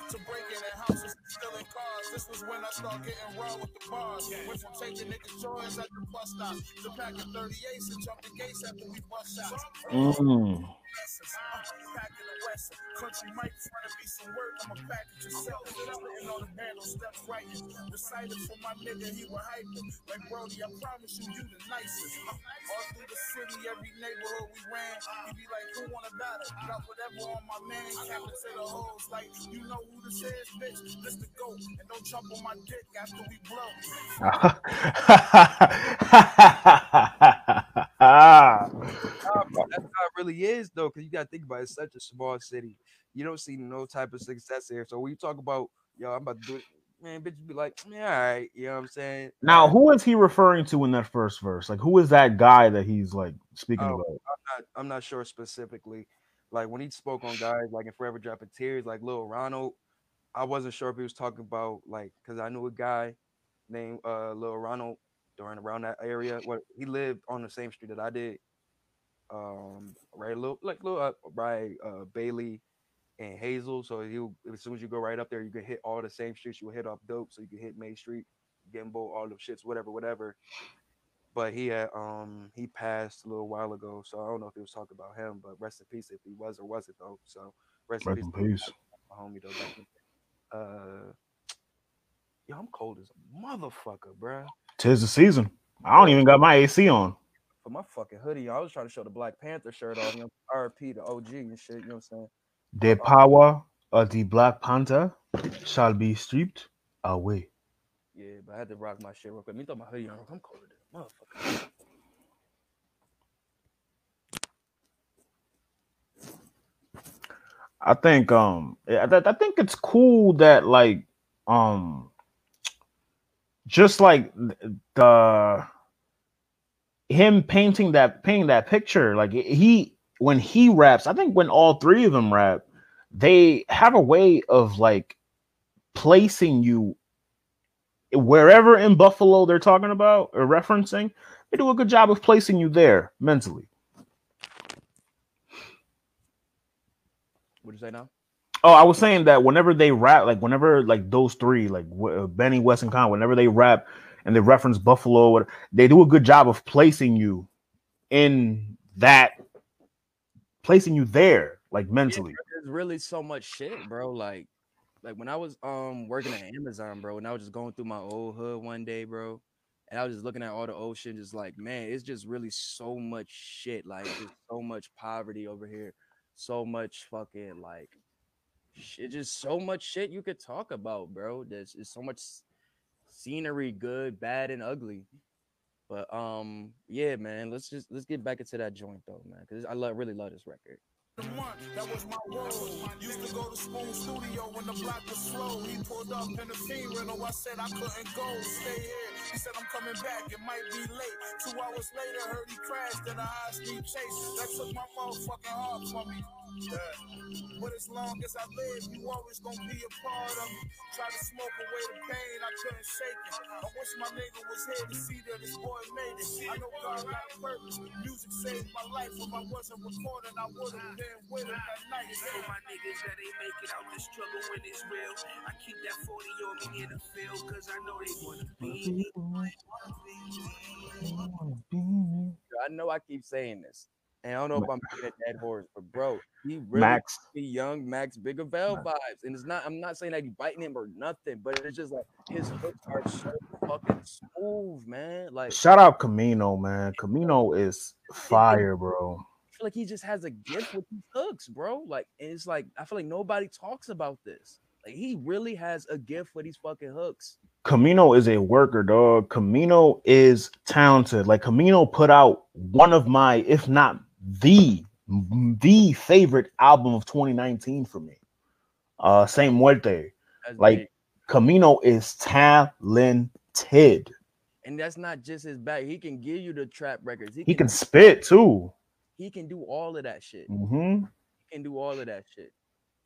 to breaking in houses stealing cars. This was when I started getting raw with the bars. Went from taking niggas' joints at the bus stop to packing 38s and jumping gates after we bust out. Mm. Packing the West. Country mic trying to be some work. I'm a package yourself. Sitting on the band on steps writing. Recited for my nigga, he was hyping. Like Brody, I promise you, you the nicest. All through the city, every neighborhood we ran. He be like, who wanna battle? Got whatever on my man. Cap it to the hoes. Like, you know who this is, bitch? This the GOAT. And don't jump on my dick after we blow. Nah, that's how it really is though, because you gotta think about it, it's such a small city. You don't see no type of success here. So when you talk about yo, I'm about to do it, man, bitch be like, yeah, all right, you know what I'm saying? now, who is he referring to in that first verse? Like, who is that guy that he's like speaking Oh, about? I'm not I'm not sure specifically. Like when he spoke on guys like in Forever Dropping Tears, like Lil Ronald, I wasn't sure if he was talking about like because I knew a guy named uh Lil Ronald during around that area. What he lived on the same street that I did. Um, right, little like little uh, right, uh, Bailey and Hazel. So you as soon as you go right up there, you can hit all the same streets. You hit off Doat, so you can hit Main Street, Gimbo, all the shits, whatever, whatever. But he had um he passed a little while ago, so I don't know if he was talking about him. But rest in peace if he was or wasn't though. So rest, Rest in in peace, peace. to my homie though. back in- Uh, yo, I'm cold as a motherfucker, bruh. Tis the season. I don't even got my AC on. For my fucking hoodie, on. I was trying to show the Black Panther shirt off. You know, RP, the OG and shit. You know what I'm saying? The power of the Black Panther shall be stripped away. Yeah, but I had to rock my shit real quick. Let me throw my hoodie on. I'm colder than a motherfucker. I think um I, th- I think it's cool that like um just like the him painting that painting that picture like he when he raps I think when all three of them rap they have a way of like placing you wherever in Buffalo they're talking about or referencing they do a good job of placing you there mentally what do you say now? Oh, I was saying that whenever they rap, like whenever like those three, like w- uh, Benny, West, and Khan, whenever they rap and they reference Buffalo, they do a good job of placing you in that, placing you there, like mentally. There's really so much shit, bro. Like, like when I was um working at Amazon, bro, and I was just going through my old hood one day, bro, and I was just looking at all the old shit, just like, man, it's just really so much shit, like just so much poverty over here, so much fucking like shit, just so much shit you could talk about, bro. There's just so much scenery, good, bad, and ugly. But um, yeah, man, let's just let's get back into that joint though, man, because I love really love this record. that was my role. Used to go to Spoon Studio when the block was slow. He pulled up in rental. I said I couldn't go. Stay here. He said I'm coming back. It might be late. Two hours later, heard he crashed in high speed chase. That took my motherfucking heart from me. Yeah. But as long as I live, you always gonna be a part of me. Try to smoke away the pain, I couldn't shake it. I wish my nigga was here to see that this boy made it. I know God got a purpose. Music saved my life. If I wasn't recording, I would have been with him that night. For my niggas that ain't make it out the struggle when it's real. I keep that 40 on me in the field, cause I know they wanna be me. I know I keep saying this, and I don't know if I'm being a dead horse, but bro, he really Max. be young Max Biggavelli vibes, and it's not. I'm not saying that he biting him or nothing, but it's just like his hooks are so fucking smooth, man. Like Shout out Camino, man. Camino is fire, bro. I feel like he just has a gift with these hooks, bro. Like, and it's like I feel like nobody talks about this. Like, he really has a gift for these fucking hooks. Camino is a worker, dog. Camino is talented. Like Camino put out one of my, if not the, the favorite album of 2019 for me. Uh Saint Muerte. That's Like big. Camino is talented. and that's not just his back. He can give you the trap records. He, He can, can spit too. he can do all of that shit. Mm-hmm. He can do all of that shit.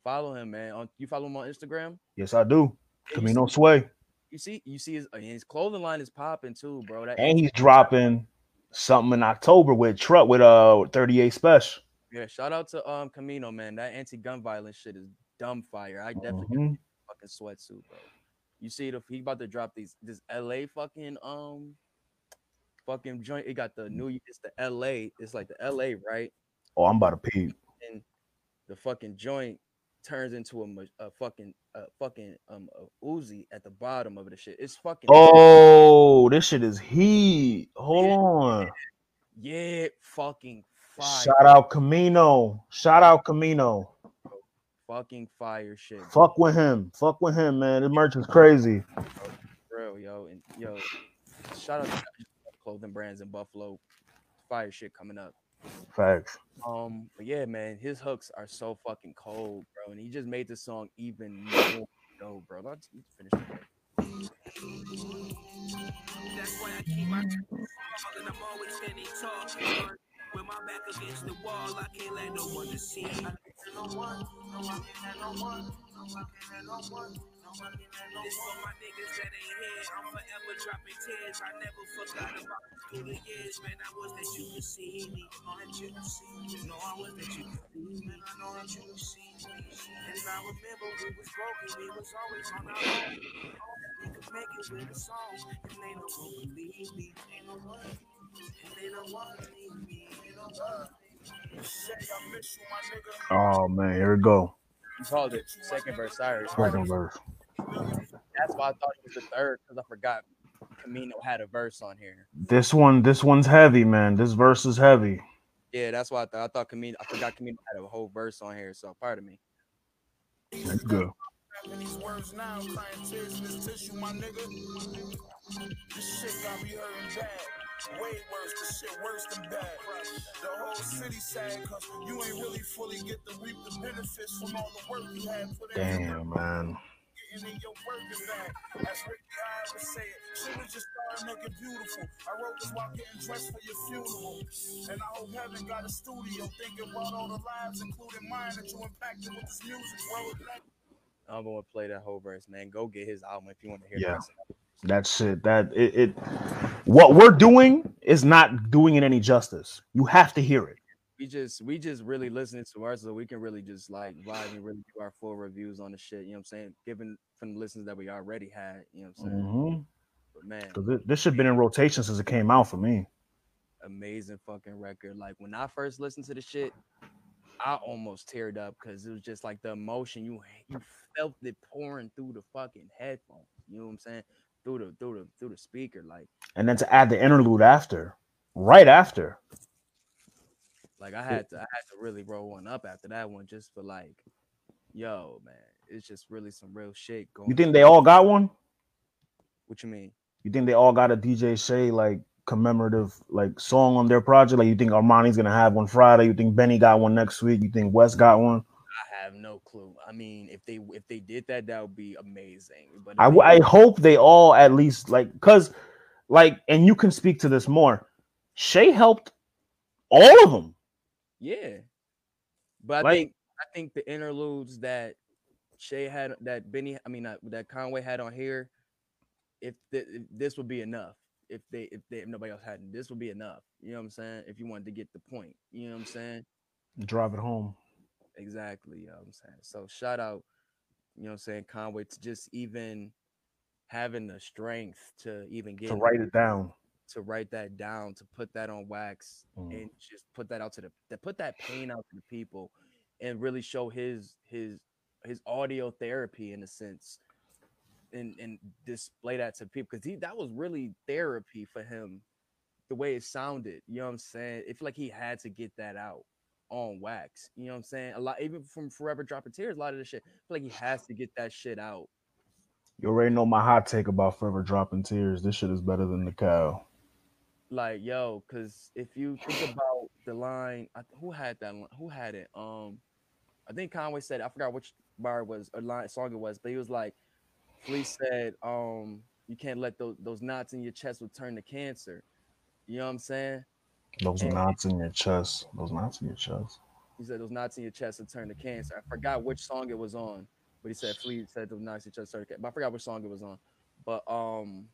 Follow him, man. On you follow him on Instagram. Yes, I do. Yeah, you Camino see- Sway. You see, you see his, his clothing line is popping too, bro. That And he's dropping something in October with truck with uh 38 special. yeah. Shout out to um Camino, man. That anti-gun violence shit is dumb fire. I definitely Mhm. a fucking sweatsuit, bro. You see, the he about to drop these this LA fucking um fucking joint. It got the new. It's the LA. It's like the LA, right? Oh, I'm about to pee. and the fucking joint turns into a, a fucking a fucking um a Uzi at the bottom of the shit. It's fucking Oh, this shit is heat. Hold on. yeah, fucking fire, Shout out Camino. Shout out Camino. fucking fire shit, Fuck with him. Fuck with him, man. The merch is crazy. bro, yo, and yo, shout out to clothing brands in Buffalo, fire shit coming up. Facts. Um, but yeah, man, his hooks are so fucking cold, bro, and he just made the song even more dope, bro. Let's let's finish. the That's why I keep my and I'm always standing tall. With my back against the wall, I can't let no one deceive. I can't let no one, no, I can't let no one, no, I can't let no one. No, I can't let no this for my niggas that ain't here. I'm forever dropping tears. I never forgot about you through the years, man. I was that you could see me. I know that you could see me. No, I was that you could see me. I know that you could see me. And I remember we was broken. We was always on our own. We could make it with a song. And they don't believe me. Ain't no one. And they don't want to leave me. They don't want Say I miss you, my nigga. Oh man, here we go. You called it second verse. Sorry, Second verse. That's why I thought it was the third because I forgot Camino had a verse on here. This one, this one's heavy, man. This verse is heavy. Yeah, that's why I thought. I thought Camino. I forgot Camino had a whole verse on here. So pardon me. That's good. Rapping these words now, crying tears in this tissue, my nigga. This shit got me hurting bad. Way worse, this shit worse than bad. The whole city sad, cause you ain't really fully get to reap the benefits from all the work you had put in. Damn, man. Getting in your working bag. As Ricky I would say it, she was just starting making beautiful. I wrote this while getting dressed for your funeral. And I hope heaven got a studio thinking about all the lives, including mine, that you impacted with this music, bro. I'm gonna play that whole verse, man. Go get his album if you want to hear Yeah. the rest of it. That shit. That it, it. What we're doing is not doing it any justice. You have to hear it. We just we just really listening to ours so we can really just like vibe and really do our full reviews on the shit. You know what I'm saying? Given from the listens that we already had. You know what I'm saying? Mm-hmm. But man, Cause this should been in rotation since it came out for me. amazing fucking record. Like when I first listened to the shit, I almost teared up because it was just like the emotion you you felt it pouring through the fucking headphones. You know what I'm saying? Through the through the through the speaker, like And then to add the interlude after, right after. Like I had to I had to really roll one up after that one just for like, yo man, it's just really some real shit going. You think they all got one? What you mean? You think they all got a DJ Shay like commemorative like song on their project? Like you think Armani's gonna have one Friday? You think Benny got one next week? You think West got one? I have no clue. I mean, if they if they did that, that would be amazing. But I, they I hope they all at least like because like and you can speak to this more. Shay helped all of them. Yeah. But I Like- think I think the interludes that Shay had, that Benny, I mean, not, that Conway had on here, if, th- if this would be enough. If they, if they, if nobody else hadn't, this would be enough. You know what I'm saying? If you wanted to get the point, you know what I'm saying? Drive it home. Exactly. You know what I'm saying? So shout out, you know what I'm saying, Conway to just even having the strength to even get To write it down. To write that down, to put that on wax Mm. and just put that out to the to put that pain out to the people and really show his his his audio therapy in a sense and and display that to people because he that was really therapy for him the way it sounded you know what i'm saying it feel like he had to get that out on wax you know what i'm saying a lot even from forever dropping tears a lot of the shit I feel like he has to get that shit out You already know my hot take about Forever Dropping Tears. This shit is better than the cow. Like yo because if you think about the line I, who had that line? who had it um i think conway said i forgot which bar was or line song it was but he was like Flea said um you can't let those those knots in your chest will turn to cancer you know what i'm saying Those And- knots in your chest. Those knots in your chest. he said those knots in your chest will turn to cancer i forgot which song it was on but he said Flea said those knots in your chest turn to cancer but i forgot which song it was on but um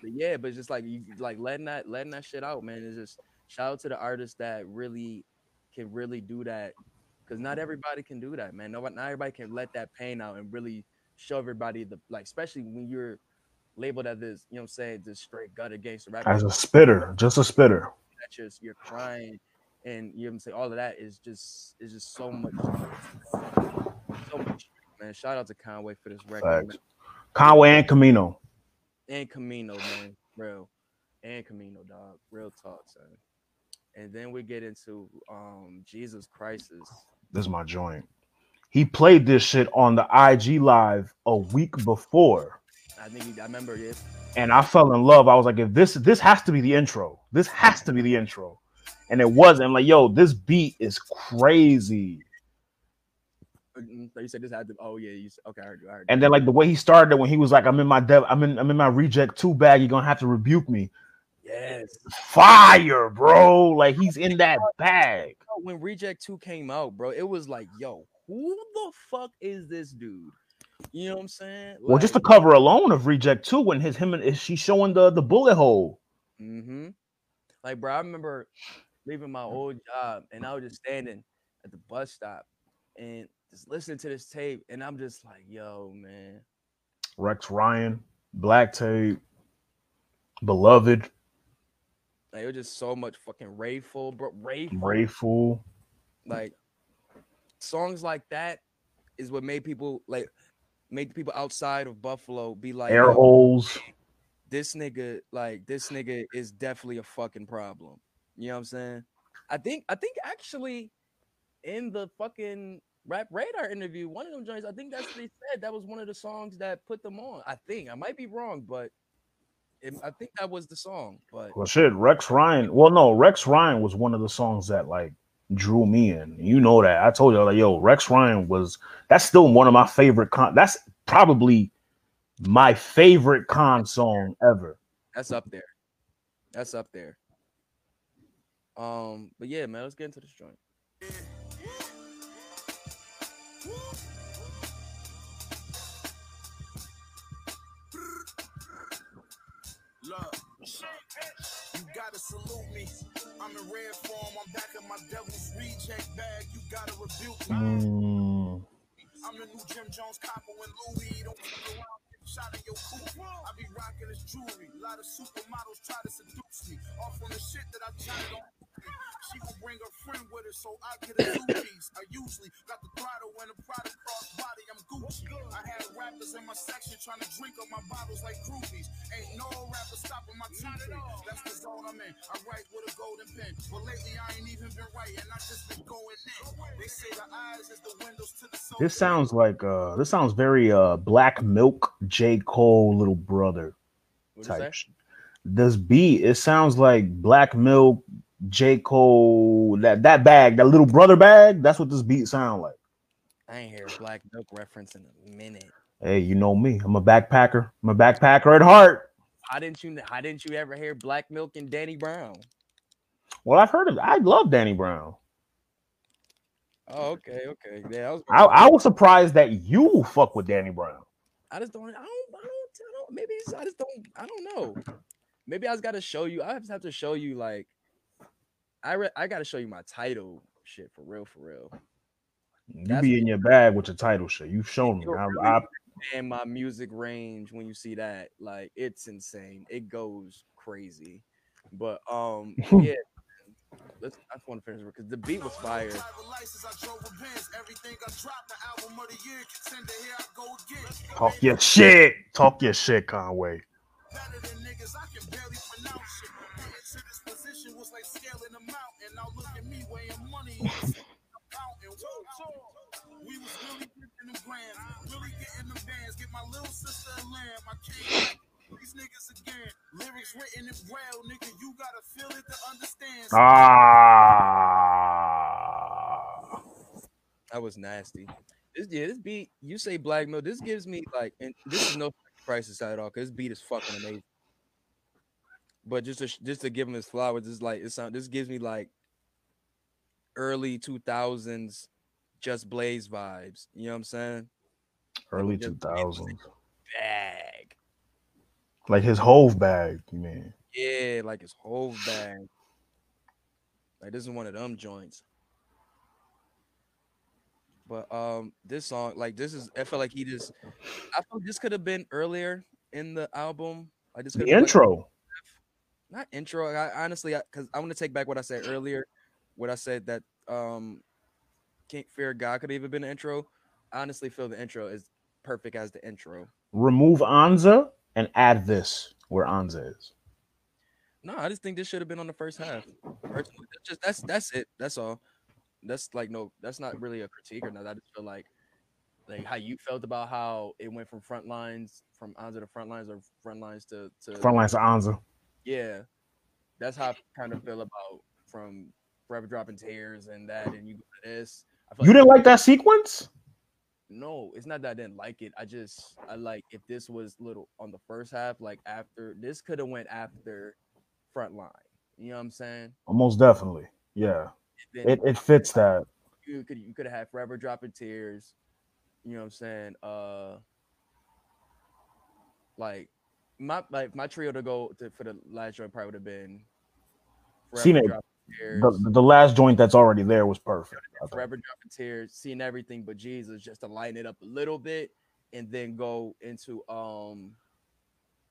but yeah, but it's just like you like letting that letting that shit out, man. It's just shout out to the artists that really can really do that. Cause not everybody can do that, man. Nobody not everybody can let that pain out and really show everybody the like, especially when you're labeled as this, you know what I'm saying, this straight gutter gangster rapper. As a spitter, just a spitter. that just you're crying and you know what I'm saying, all of that is just is just so much so much man. Shout out to Conway for this record. Conway and Camino. And Camino, man, real, and Camino, dog, real talk, son. And then we get into um Jesus Khrysis. This is my joint. He played this shit on the IG live a week before. I think he, I remember it. and I fell in love. I was like, if this this has to be the intro. This has to be the intro. And it wasn't. I'm like, yo, this beat is crazy. Mm, You said this had to. Oh yeah, you said, okay. I heard you. I heard you. And then like the way he started it when he was like, I'm in my dev, I'm in, I'm in my reject two bag. You're gonna have to rebuke me. yes. Fire, bro. Like he's in that bag. When Reject Two came out, bro, it was like, yo, who the fuck is this dude? You know what I'm saying? Well, just the cover alone of Reject Two when his him and she's showing the the bullet hole. Mm-hmm. Like, bro, I remember leaving my old job and I was just standing at the bus stop and just listening to this tape, and I'm just like, yo, man. Rex Ryan, Black Tape, Beloved, Like it was just so much fucking Rayful, bro. Rayful. Rayful. Like songs like that is what made people like made the people outside of Buffalo be like, Air holes. this nigga, like this nigga is definitely a fucking problem. You know what I'm saying? I think I think actually in the fucking rap radar interview, one of them joints, I think that's what they said. That was one of the songs that put them on. I think I might be wrong, but it, I think that was the song. But Well, shit, Rex Ryan. Well, no, Rex Ryan was one of the songs that like drew me in. You know that. I told you like, yo, Rex Ryan was. That's still one of my favorite con. That's probably my favorite con song ever. that's up there. That's up there. Um, but yeah, man, let's get into this joint. Gotta salute me. I'm in red form. I'm back in my devil's reject bag. You gotta rebuke me. Mm, I'm the new Jim Jones copper when Louis don't fuck around. get Shot in your coupe. I be rocking his jewelry. A lot of supermodels try to seduce me. Off on the shit that I jotted on. She will bring her friend with her, so I get a two piece. I usually got the throttle when the product cross body. I'm Gucci. I had rappers in my section trying to drink on my bottles like groupies. Ain't no rapper stopping my two That's the zone I'm in. I write with a golden pen, but lately I ain't even been writing. I just been going in. They say the eyes is the windows to the soul. this sounds like uh, this sounds very uh, Black Milk, J Cole, little brother say? type. this beat, it sounds like Black Milk, J. Cole, that that bag, that little brother bag. That's what this beat sound like. I ain't hear Black Milk reference in a minute. Hey, you know me. I'm a backpacker. I'm a backpacker at heart. How didn't you? How didn't you ever hear Black Milk and Danny Brown? Well, I've heard of. I love Danny Brown. Oh, okay, okay. Yeah, I was. I, I was surprised that you fuck with Danny Brown. I just don't. I don't. I don't. I don't maybe I just don't. I don't know. Maybe I just got to show you. I just have to show you like. I re- I got to show you my title shit for real, for real. You That's be in your bag with your title shit. You've shown me. I, I, And my music range when you see that, like it's insane. It goes crazy. But um, yeah. Let's. I just want to finish because the beat was fire. talk your shit. Talk your shit, Conway. These niggas again. Lyrics written in nigga. You gotta feel it to understand. Ah. That was nasty. This, yeah, this beat. You say Black milk. This gives me like, and this is no crisis at all. Cause this beat is fucking amazing. But just to just to give him his flowers, this like it's. This gives me like early two thousands, just Blaze vibes. You know what I'm saying? Early two thousands. Bad. Like his Hove bag, you mean? Yeah, like his whole bag. Like this is one of them joints. But um, this song, like this is, I felt like he just, I feel this could have been earlier in the album. Like this The been, like, intro. not intro. I honestly, because I, want to take back what I said earlier. What I said that um, Can't Fear God could have even been an intro. I honestly feel the intro is perfect as the intro. Remove Anza and add this where Anza is. No, I just think this should have been on the first half. Personally, that's just that's that's it. That's all. That's like no, that's not really a critique or not. I just feel like like how you felt about how it went from front lines from onto the front lines or front lines to to Front lines to Anza. yeah. That's how I kind of feel about from forever dropping tears and that and you go to this. I feel You didn't like that sequence? No, it's not that I didn't like it. I just I like if this was little on the first half, like after this could have went after front line. You know what I'm saying? Almost definitely. Yeah. Then It it fits that. you could you could have had forever dropping tears. You know what I'm saying? Uh like my like my trio to go to, for the last joint probably would have been Seen it. Dropping Tears, The, the last joint that's already there was perfect. Forever Dropping Tears, seeing everything but Jesus, just to lighten it up a little bit and then go into um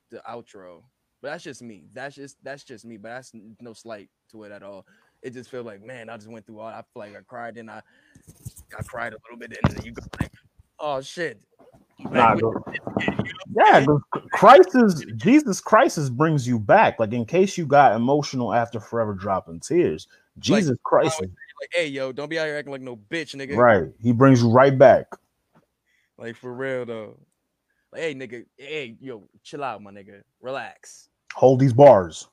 the outro. But that's just me. That's just that's just me. But that's no slight to it at all. It just feel like man, I just went through all. I feel like I cried, and I I cried a little bit, and then you go like, oh shit. Nah, Like, yeah, crisis, Jesus Khrysis brings you back. Like in case you got emotional after forever dropping tears, Jesus Christ, like, hey yo, don't be out here acting like no bitch, nigga. right? He brings you right back. Like for real though. Like, hey nigga, hey yo, chill out, my nigga. Relax. Hold these bars.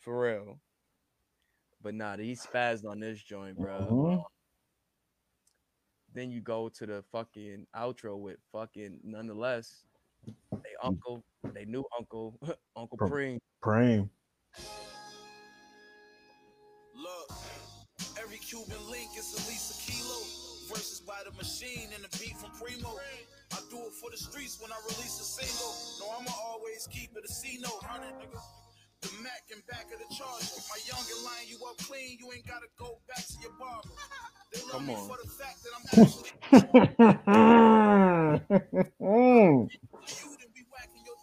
For real. But nah, he spazzed on this joint, bro. Mhm. Then you go to the fucking outro with fucking nonetheless. They mm. uncle, they new uncle, Uncle Pro- Preem. Praying. Look, every Cuban link is at least a kilo. Versus by the machine and the beat from Primo. I do it for the streets when I release a single. No, I'ma always keep it a C note. The Mac and back of the charger. My youngin' line you up clean, you ain't gotta go back to your barber. They love Come me on. for the fact that I'm actually mm. you, then be whacking your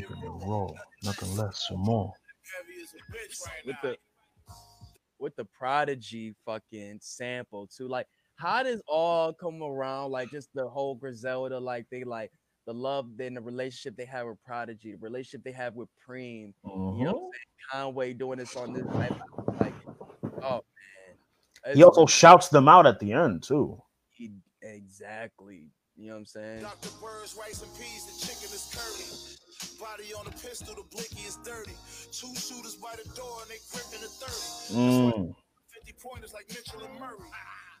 keep, keeping it raw. raw, nothing less or more. Heavy as a bitch right with the with the prodigy fucking sample too. Like how does all come around? Like just the whole Griselda, like they like the love and the relationship they have with Prodigy, the relationship they have with Preem. You know what I'm Mhm. Conway doing this on this type of, like, oh man. It's He also shouts them out at the end too. he- exactly. You know what I'm saying? Dr. Bird's rice and peas, the chicken is curly. Body on the pistol, the blicky is dirty. Two shooters by the door and they gripping the 30. Mm. 50 pointers like Mitchell and Murray.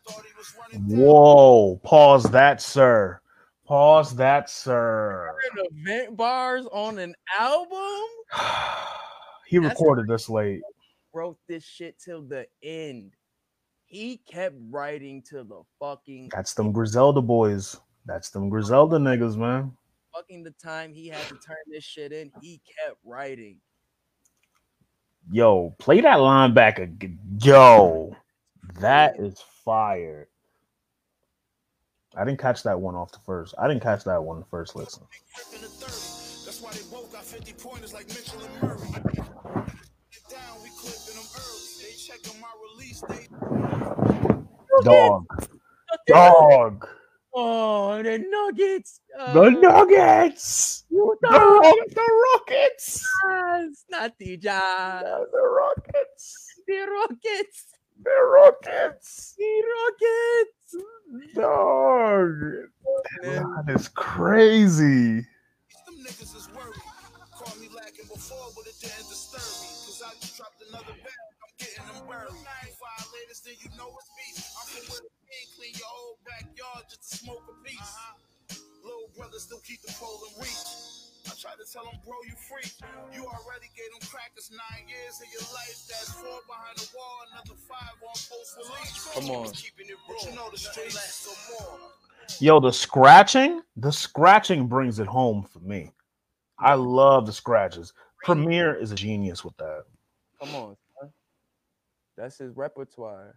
Thought he was running down. Whoa! Pause that, sir. Pause that, sir. Event bars on an album he That's- recorded this late. wrote this shit till the end. He kept writing till the fucking That's them Griselda boys. That's them Griselda niggas, man. Fucking the time he had to turn this shit in. He kept writing. Yo, play that linebacker. Yo, that is fire. I didn't catch that one off the first. I didn't catch that one the first listen. Gripping the 30. That's why they both got 50 pointers like Mitchell and Murray. Down, we clipping them early. They checking my release date. Dog. Dog. Oh, the Nuggets. The uh, Nuggets. The, Ro- the Rockets. Jazz, not the Jazz. The Rockets. The Rockets. The Rockets. The Rockets. Dog. Man, That is crazy. Them niggas is worried. Called me lacking before, but it didn't disturb me. Cause I just dropped another bag. I'm getting them buried. Violators, then you know it's beef. I'm from where the king clean your whole backyard just to smoke a piece. Uh-huh. Little brother still keep the pole in reach. I tried to tell him, bro, you free. You already gave them crackers nine years of your life. That's four behind the wall, another five on post release. Come on. Keeping it real. You know the streets, so more. Yo, the scratching, the scratching brings it home for me. I love the scratches. Premier is a genius with that. come on, son. That's his repertoire.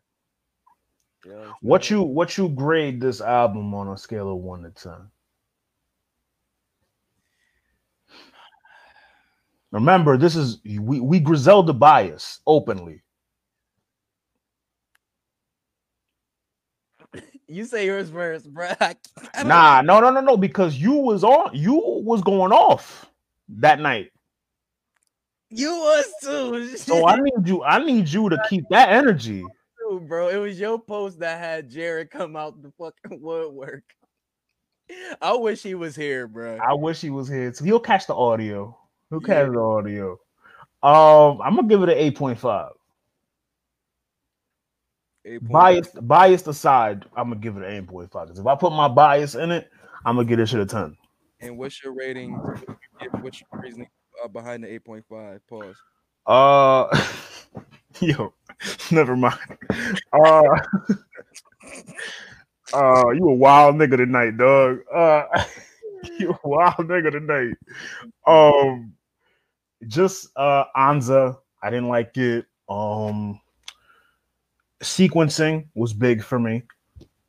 You know What saying? you what you grade this album on a scale of one to ten? Remember, this is we we Griselda bias openly. You say yours first, bro. I don't- Nah, no, no, no, no, because you was on, you was going off that night. You was too. So I need you, I need you to keep that energy. Too, bro. It was your post that had Jared come out the fucking woodwork. I wish he was here, bro. I wish he was here. So he'll catch the audio. He'll catch the audio. Um, I'm gonna give it an eight point five. Biased, biased aside, I'm gonna give it an eight point five. Because if I put my bias in it, I'm gonna give this shit a ten. And what's your rating? What's your reasoning uh, behind the eight point five? Pause. Uh, yo, never mind. Uh, uh, you a wild nigga tonight, dog. Uh, you a wild nigga tonight. Um, just uh, Anza, I didn't like it. Um, sequencing was big for me.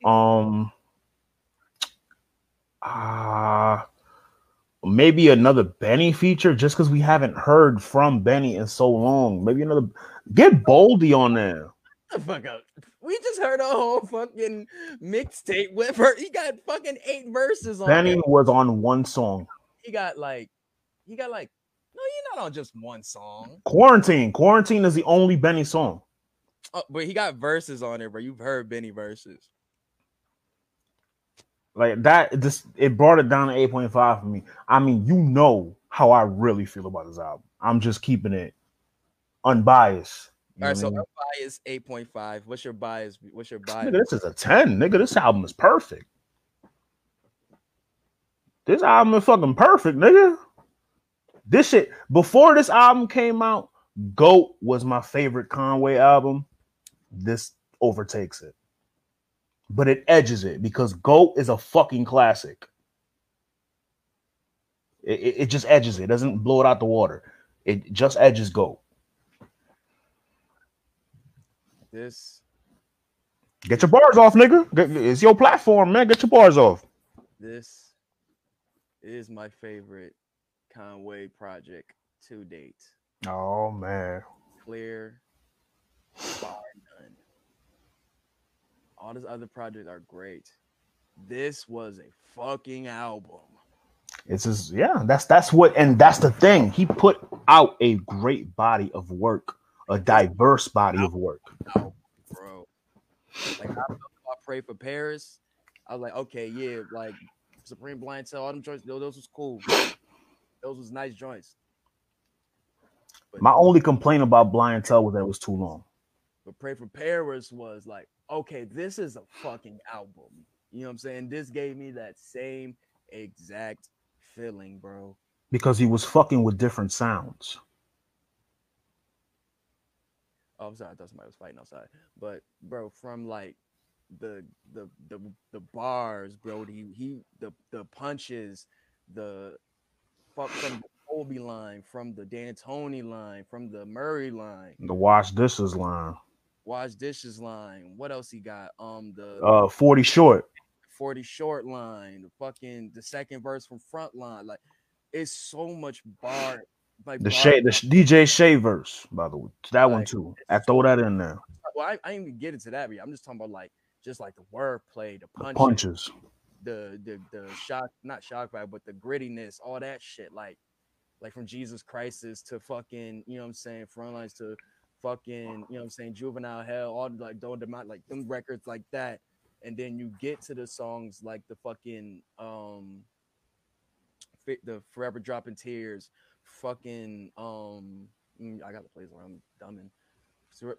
Um, ah. maybe another Benny feature just because we haven't heard from Benny in so long. Maybe another get Boldy on there. the fuck up. We just heard a whole fucking mixtape with her. He got fucking eight verses on Benny there. was on one song. He got like, he got like, no, you're not on just one song. Quarantine. Quarantine is the only Benny song. Oh, but he got verses on it, bro. You've heard Benny verses. Like that, just it brought it down to 8.5 for me. I mean, you know how I really feel about this album. I'm just keeping it unbiased. You All right, so I mean? bias eight point five. What's your bias? What's your bias? Nigga, this is a 10. Nigga, this album is perfect. This album is fucking perfect, nigga. This shit, before this album came out, GOAT was my favorite Conway album. This overtakes it. But it edges it because GOAT is a fucking classic. It, it, it just edges it. It doesn't blow it out the water. It just edges GOAT. This Get your bars off, nigga. Get- It's your platform, man. Get your bars off. this is my favorite Conway project to date. Oh man. Clear, bar none. all these other projects are great. This was a fucking album. It's just yeah, that's that's what and that's the thing. He put out a great body of work, a diverse body of work. Album, bro. Like I, I pray for Paris. I was like, okay, yeah, like Supreme Blind Tell, all them joints, those, those was cool. Those was nice joints. But, My only complaint about Blind Tell was that it was too long. but Pray for Paris was like, okay, this is a fucking album. You know what I'm saying? This gave me that same exact feeling, bro. Because he was fucking with different sounds. Oh, I'm sorry, I thought somebody was fighting outside. But bro, from like the the the the bars, bro, he he the the punches, the fuck from the Kobe line, from the D'Antoni line, from the Murray line, The wash dishes line. wash dishes line. What else he got? Um, the Uh 40 short. 40 short line, the fucking the second verse from front line. Like it's so much bar like The Shay the DJ Shay verse, by the way. That one too. I throw that in there. well, I, I ain't even get into that, but I'm just talking about like just like the wordplay, the The punches, punches. the the the shock, not shock value, but the grittiness, all that shit. Like like from Jesus Khrysis to fucking, you know what I'm saying, frontlines to fucking, you know what I'm saying, juvenile hell, all like don't demand like them records like that. And then you get to the songs like the fucking um the forever dropping tears, fucking um mm, I got the place where I'm dumbing.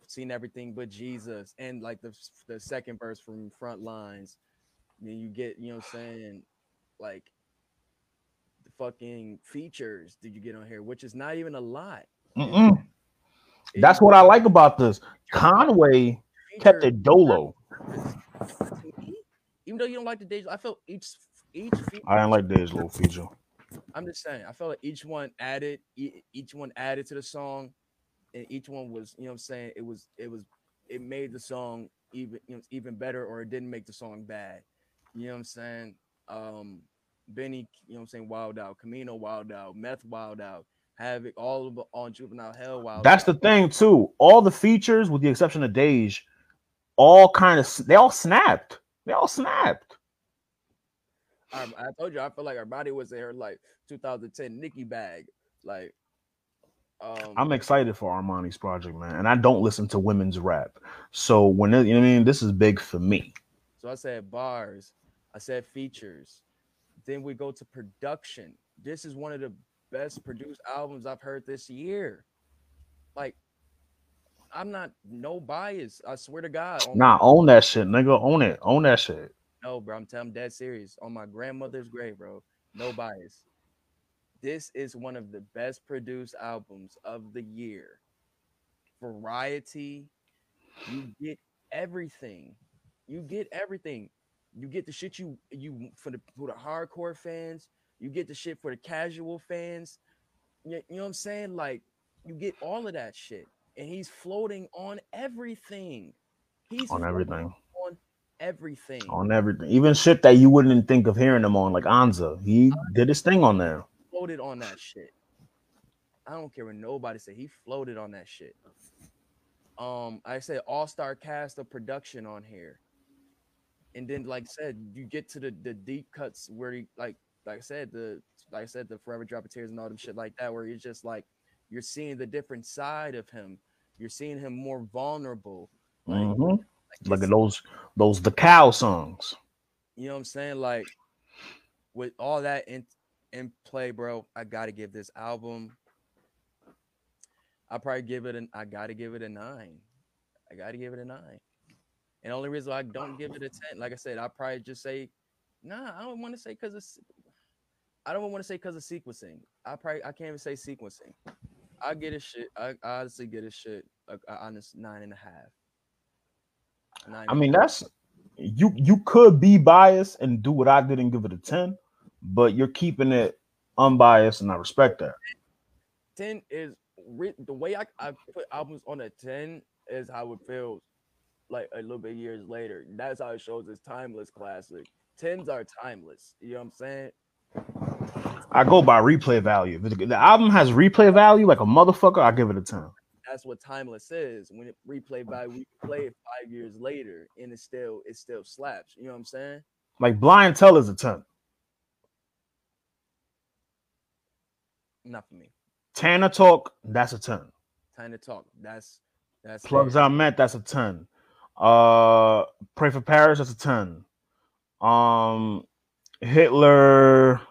Seen everything but Jesus, and like the the second verse from front lines. Then you get, you know what I'm saying, like the fucking features did you get on here, which is not even a lot. Mm-mm. That's what I like about this. Conway kept it dolo. even though you don't like the days, I felt each each feature I didn't like little feature. I'm just saying, I felt like each one added, each one added to the song, and each one was, you know, what I'm saying it was, it was, it made the song even, you know, even better, or it didn't make the song bad. You know what I'm saying? Um, Benny, you know, what I'm saying Wild Out, Camino Wild Out, Meth Wild Out, Havoc, all of on Juvenile Hell Wild. That's the thing too. All the features, with the exception of Dej, all kind of they all snapped. They all snapped. I, I told you, I feel like our body was in her like 2010 Nicki bag, like. Um, I'm excited for Armani's project, man. And I don't listen to women's rap. So when it, you know what I mean, this is big for me. So I said bars, I said features. Then we go to production. This is one of the best produced albums I've heard this year. Like, I'm not no bias. I swear to God. Nah, own that shit, nigga. Own it. Own that shit. No, bro. I'm telling I'm dead serious. On my grandmother's grave, bro. No bias. This is one of the best produced albums of the year. Variety. You get everything. You get everything. You get the shit you you for the for the hardcore fans. You get the shit for the casual fans. You, you know what I'm saying? Like you get all of that shit, and he's floating on everything. He's On everything. Everything. On everything. Even shit that you wouldn't think of hearing him on, like Anza. He did his thing on there. floated on that shit. I don't care what nobody said. He floated on that shit. Um, I said all star cast of production on here, and then like I said, you get to the the deep cuts where he like like I said the like I said the forever drop of tears and all them shit like that where you're just like you're seeing the different side of him. You're seeing him more vulnerable. Like, Mhm. Look at those those the cow songs. you know what I'm saying? Like with all that in in play, bro, I gotta give this album. I probably give it an I gotta give it a nine. I gotta give it a nine. And only reason I don't give it a 10, like I said, I probably just say, nah, I don't want to say because it's I don't want to say because of sequencing. I probably I can't even say sequencing. I get a shit. I, I honestly get a shit. A, a honest nine and a half. I mean, that's you you could be biased and do what I did and give it a 10, but you're keeping it unbiased, and I respect that. 10 is the way I, I put albums on a 10 is how it feels like a little bit years later. That's how it shows it's timeless classic. 10s are timeless. You know what I'm saying? I go by replay value. If the album has replay value like a motherfucker, I give it a 10. That's what timeless is. When it replay by we play it five years later, and it still it still slaps. You know what I'm saying? Like Blind Tell is a ton. Not for me. Tana Talk, that's a ton. Time to talk. That's that's Plugs. I met, that's a ton. Uh Pray for Paris, that's a ton. Um Hitler,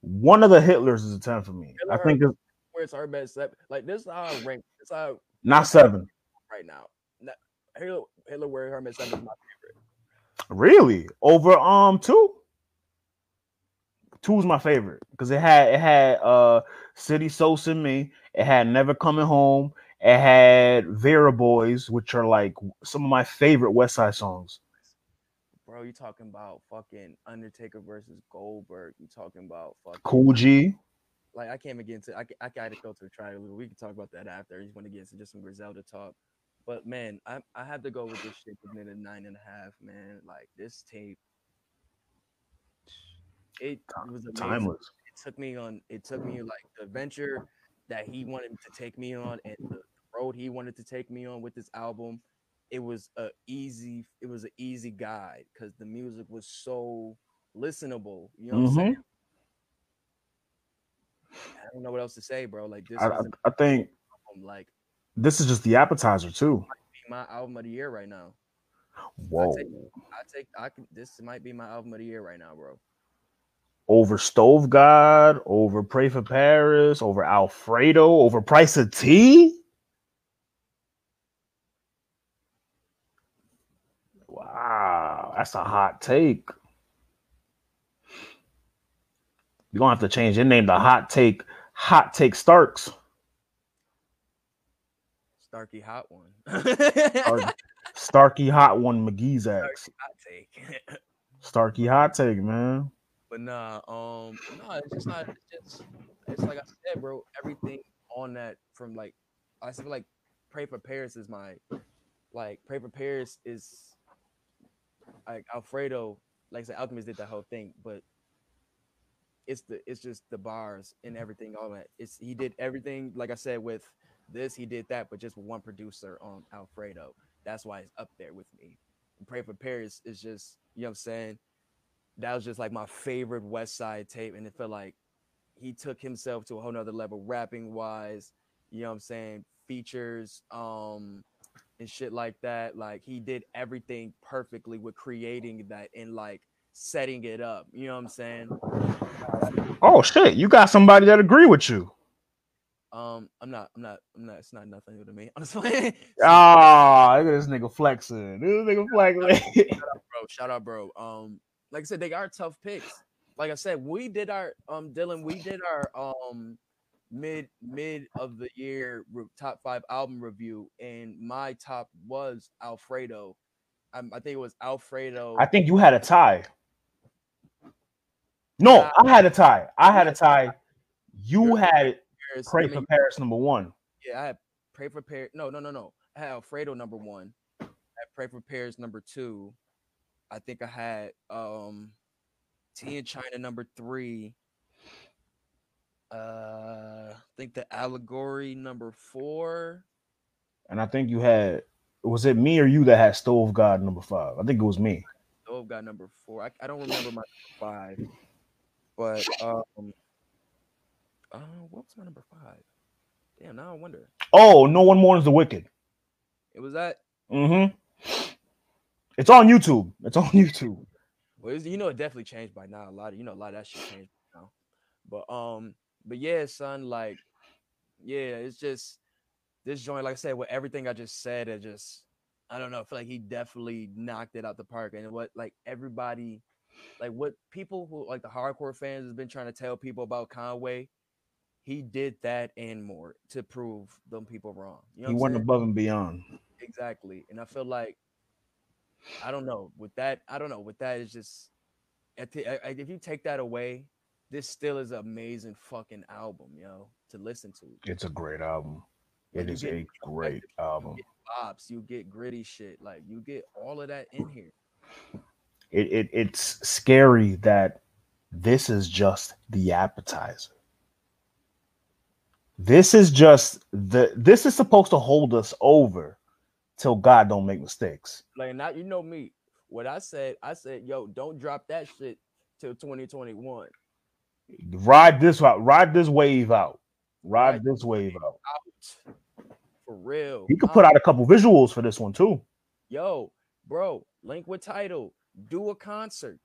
one of the Hitlers is a ton for me. I think it's Where's our best? Seven? Like this is how I rank. This is how not seven. right now. Not, Hitler, Hitler Wears Hermes Seven is my favorite. Really? Over um two? Two's my favorite because it had it had uh City Sosa and Me, it had Never Coming Home, it had Vera Boys, which are like some of my favorite West Side songs. Bro, you talking about fucking Undertaker versus Goldberg? You talking about fucking Kool G. like I can't even get into I, I gotta go to the trial. We can talk about that after. I just want to get into just some Griselda talk. But man, I I have to go with this shit it a nine and a half, man. Like this tape, it, it was amazing. Timeless. It took me on. It took me like the adventure that he wanted to take me on, and the road he wanted to take me on with this album. It was a easy. It was an easy guide because the music was so listenable. You know what I'm Mhm. saying? I don't know what else to say, bro. Like this I, I, I think album, like this is just the appetizer too. my album of the year right now. Whoa. take- I take I can this might be my album of the year right now, bro. Over Stove God, over Pray for Paris, over Alfredo, over Price of Tea. Wow, that's a hot take. You're gonna have to change your name to Hot Take, Hot Take Starks. Starkey hot one. Or Starkey Hot One McGee's ex. hot take. Starkey Hot Take, man. But nah, um, no, it's just not. It's just, it's like I said, bro. Everything on that from like, I feel like Pray for Paris is my, like Pray for Paris is, like Alfredo, like I said, Alchemist did that whole thing, but it's the it's just the bars and everything, all that. It's he did everything, like I said, with this he did that, but just one producer on Alfredo. That's why it's up there with me. And Pray for Paris is just, you know what I'm saying? that was just like my favorite West Side tape, and it felt like he took himself to a whole nother level, rapping wise. You know what I'm saying? Features, um, and shit like that. Like he did everything perfectly with creating that and like setting it up. You know what I'm saying? Oh shit, you got somebody that agree with you. Um, I'm not, I'm not, I'm not. It's not nothing new to me. Just. Ah, look at this nigga flexing. This nigga flexing. bro. Shout out, bro. Um, like I said, they are tough picks. Like I said, we did our um Dylan, we did our um mid mid of the year top five album review, and my top was Alfredo. I think it was Alfredo. I think you had a tie. No, I had a tie. I had a tie. You had Paris- Pray I mean, for Paris number one. Yeah, I had Pray for Paris. No, no, no, no. I had Alfredo number one. I had Pray for Paris number two. I think I had um Tea in China number three. Uh, I think the allegory number four. And I think you had was it me or you that had Stove God number five? I think it was me. Stove God number four. I, I don't remember my five, but um, uh, what was my number five? Damn, now I wonder. Oh, no one mourns the wicked. It was that. Mm-hmm. It's on YouTube. It's on YouTube. Well, you know, it definitely changed by now. A lot of you know, a lot of that shit changed now. But um, but yeah, son, like, yeah, it's just this joint. Like I said, with everything I just said, it just I don't know. I feel like he definitely knocked it out the park. And what like everybody, like what people who like the hardcore fans has been trying to tell people about Conway, he did that and more to prove them people wrong. You know He went saying? above and beyond. Exactly. And I feel like I don't know with that. I don't know with that. It's just if you take that away, this still is an amazing fucking album, yo, to listen to. It's a great album. It is get a great album. You get bops, you get gritty shit, like you get all of that in here. It, it it's scary that this is just the appetizer. This is just the this is supposed to hold us over till God don't make mistakes. Like now you know me. What I said, I said, yo, don't drop that shit till 2021. Ride this out, ride this wave out. Ride Ride this wave out. Out. For real. He could put out a couple visuals for this one too. yo, bro, link with Tidal, do a concert.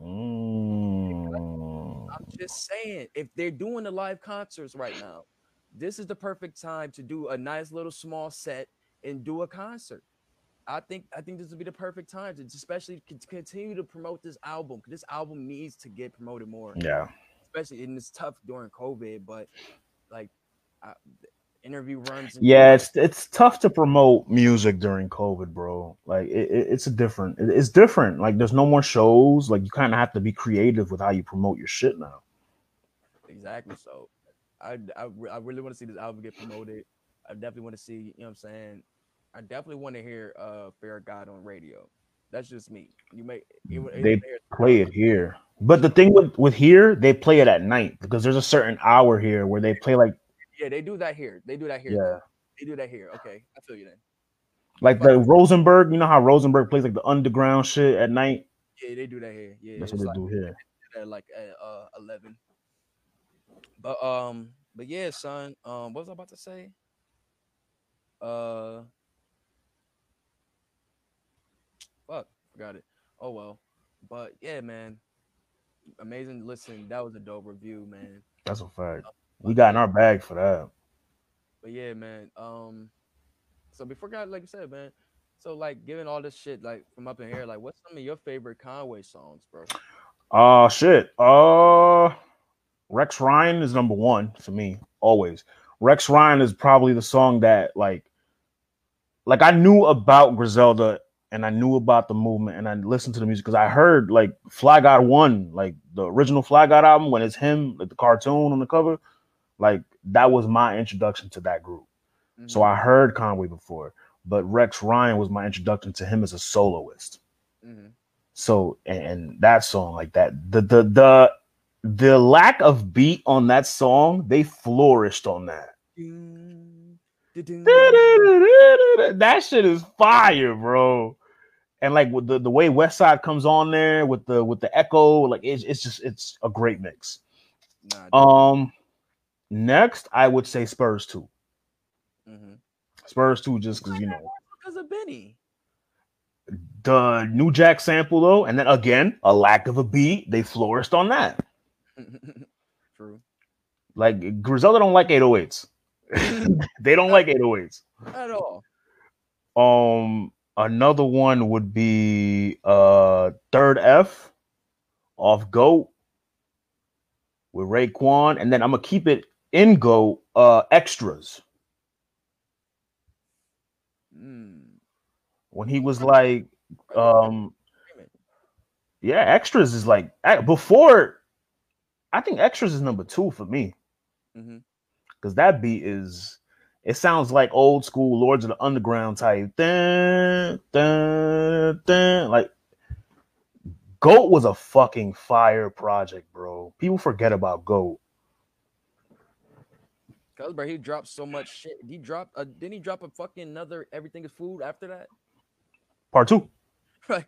Mm. I'm just saying, if they're doing the live concerts right now, this is the perfect time to do a nice little small set and do a concert. I think I think this would be the perfect time to especially con- continue to promote this album. 'cause This album needs to get promoted more, Yeah. especially and it's tough during COVID. But like, I, interview runs. and Yeah, it's it's tough to promote music during COVID, bro. Like it, it- it's a different. it- it's different. Like there's no more shows. Like you kind of have to be creative with how you promote your shit now. Exactly. So I I, I really want to see this album get promoted. I definitely want to see, you know what I'm saying? I definitely want to hear uh Fair God on radio. That's just me. You may you, would- you They play it here, but the thing with with here, they play it at night because there's a certain hour here where they play like Yeah, they do that here. They do that here. yeah, They do that here. Okay. I feel you then. like the Rosenberg. You know how Rosenberg plays like the underground shit at night. Yeah, they do that here. Yeah. That's what they like, do here. at like at uh 11. But um but yeah, son, um what was I about to say? Uh fuck, forgot it. Oh well. But yeah, man. Amazing. Listen, that was a dope review, man. That's a fact. We got in our bag for that. But yeah, man. Um so before God, like you said, man. So like given all this shit like from up in here, like what's some of your favorite Conway songs, bro? Uh shit. Uh Rex Ryan is number one for me, always. Rex Ryan is probably the song that like like I knew about Griselda and I knew about the movement and I listened to the music because I heard like Fly God One, like the original Fly God album when it's him, like the cartoon on the cover. Like that was my introduction to that group. So I heard Conway before, but Rex Ryan was my introduction to him as a soloist. hmm So and, and that song like that, the the the the lack of beat on that song, they flourished on that. That shit is fire, bro. And like with the, the way West Side comes on there with the with the echo, like it's it's just it's a great mix. Nah, Um next I would say Spurs 2. mm-hmm. Spurs 2 just because you know because of Benny. the New Jack sample though, and then again a lack of a beat, they flourished on that. True. Like Griselda don't like 808s. they don't like 808s. At all. Um another one would be uh third F off GOAT with Raekwon, and then I'm gonna keep it in GOAT uh extras Mm. when he was like um yeah extras is like before I think extras is number two for me. mm-hmm because that beat is it sounds like old school Lords of the Underground type. Dun, dun, dun. Like Goat was a fucking fire project, bro. People forget about Goat. Cause bro, he dropped so much shit. He dropped. Uh, didn't he drop a fucking another everything is food after that? Part two. Right.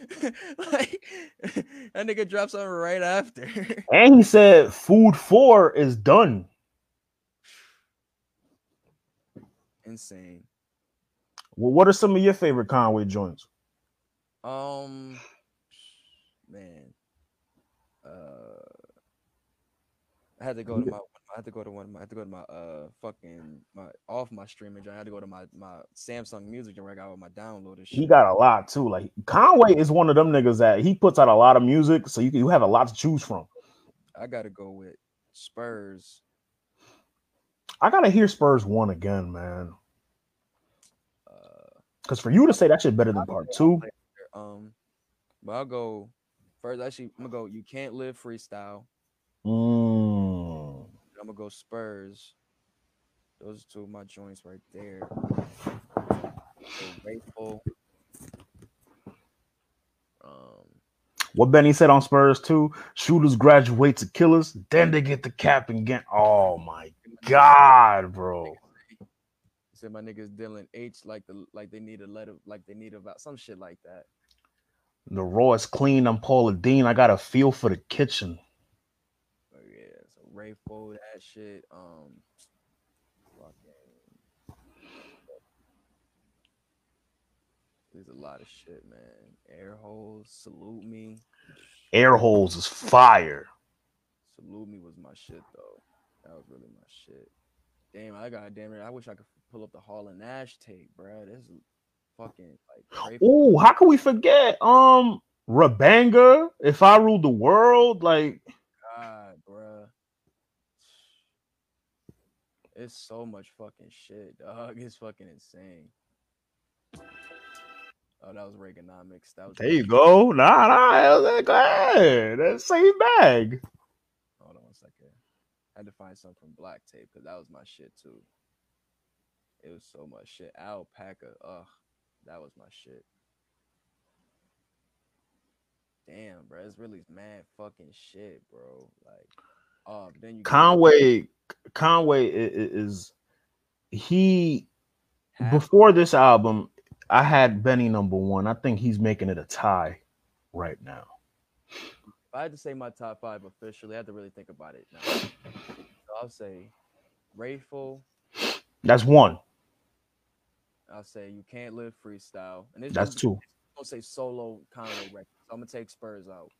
like that nigga dropped something right after. And he said Food 4 is done. Insane. Well, what are some of your favorite Conway joints? Um, man, uh, I had to go to my. I had to go to one. of my- I had to go to my uh fucking my off my streaming. I had to go to my my Samsung Music and where I got all my downloaded shit. He got a lot too. Like Conway is one of them niggas that he puts out a lot of music, so you, you have a lot to choose from. I gotta go with Spurs. I gotta hear Spurs one again, man. Uh, Because for you to say that shit better than part two, um, but I'll go first. Actually, I'm gonna go. You can't live freestyle. mm, I'm gonna go Spurs. Those are two of my joints right there. Grateful. Um, what Benny said on Spurs too: shooters graduate to killers, then they get the cap and get. Oh my god, bro. He said my niggas Dylan H like the like they need a letter like they need about some shit like that. The raw is clean. I'm Paula Deen. I got a feel for the kitchen. But yeah, so Rayful, that shit. Um, fucking. There's a lot of shit, man. Air holes, salute me. Air holes is fire. Salute me was my shit though. That was really my shit. Damn, I got damn it. I wish I could pull up the Hall and Nash tape, bro. This is fucking like. Ooh, how can we forget? Um, Rabanga. If I ruled the world, like God, bruh. It's so much fucking shit, dog. It's fucking insane. Oh, that was Reaganomics. That was there you go. Nah, nah. Go ahead. That's same bag. Hold on one second. I had to find something from Black Tape because that was my shit too. It was so much shit. Alpaca, ugh, that was my shit. Damn, bro, it's really mad fucking shit, bro. Like, oh, then you Conway. Conway i- i- is he Half- before this album. I had Benny number one. I think he's making it a tie right now. If I had to say my top five officially, I had to really think about it now. So I'll say Rayful. That's one. I'll say you can't live freestyle. And this That's two. I'm gonna say solo Conway record. So I'm gonna take Spurs out.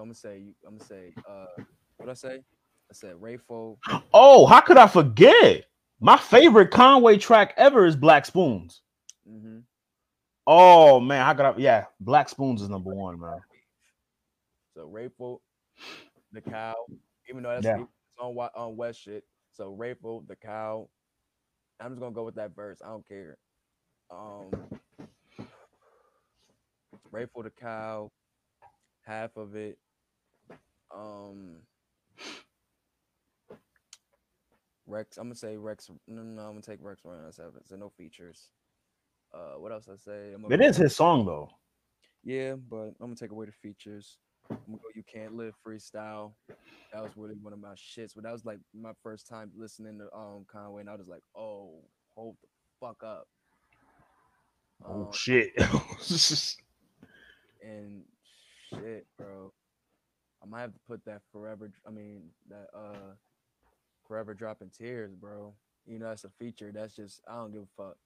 So I'm gonna say. I'm gonna say uh, what I say? I said Rayful. Oh, how could I forget? My favorite Conway track ever is Black Spoons. Mm-hmm. Oh man, how could I? Yeah, Black Spoons is number one, man. So Rayful, the cow. Even though that's Yeah. on on West shit. So Rayful, the cow. I'm just gonna go with that verse. I don't care. Um, Rayful the cow, half of it. Um, Rex. I'm gonna say Rex. No, no, I'm gonna take Rex Ryan as seven. So no features. Uh, what else I say? I'm It is his song though. yeah, but I'm gonna take away the features. I'm gonna go. You can't live freestyle. That was really one of my shits. But that was like my first time listening to um Conway, and I was like, oh, hold the fuck up. Oh Um, shit. and shit, bro. I might have to put that forever. I mean that uh, forever dropping tears, bro. You know that's a feature. That's just I don't give a fuck.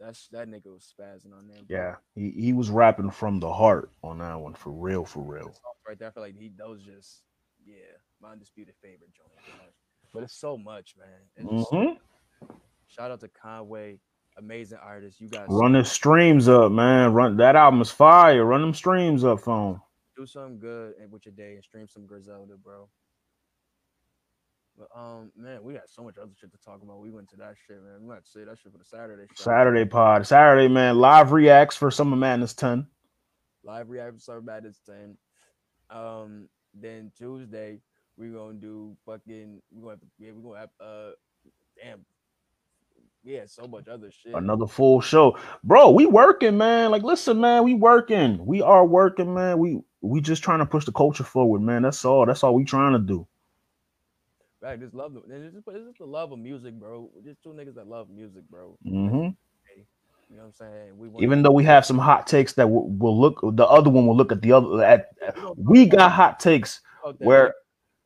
That's that nigga was spazzing on there. bro. yeah, he, he was rapping from the heart on that one for real, for real. right there. I feel like he those just yeah, my undisputed favorite joint. man. But it's so much, man. It's just so- Mhm. shout out to Conway, amazing artist. You guys Run the streams up, man. Run that album is fire. Run them streams up, phone. Do something good with your day and stream some Griselda, bro. But um, man, we got so much other shit to talk about. We went to that shit, man. We might say that shit for the Saturday show. Saturday pod. Saturday, man. Live reacts for Summer Madness 10. live reaction Summer Madness 10. Um, then Tuesday we gonna do fucking. We gonna have to, yeah, we gonna have uh, damn, yeah, so much other shit. Another full show. Bro, we working, man. Like, listen, man, we working. We are working, man. We we just trying to push the culture forward, man. That's all. That's all we trying to do. Right, just love the it's just, just the love of music, bro. We're just two niggas that love music, bro. Mm-hmm. You know what I'm saying? We Even though we have some hot takes that will, will look, the other one will look at the other. At we got hot takes where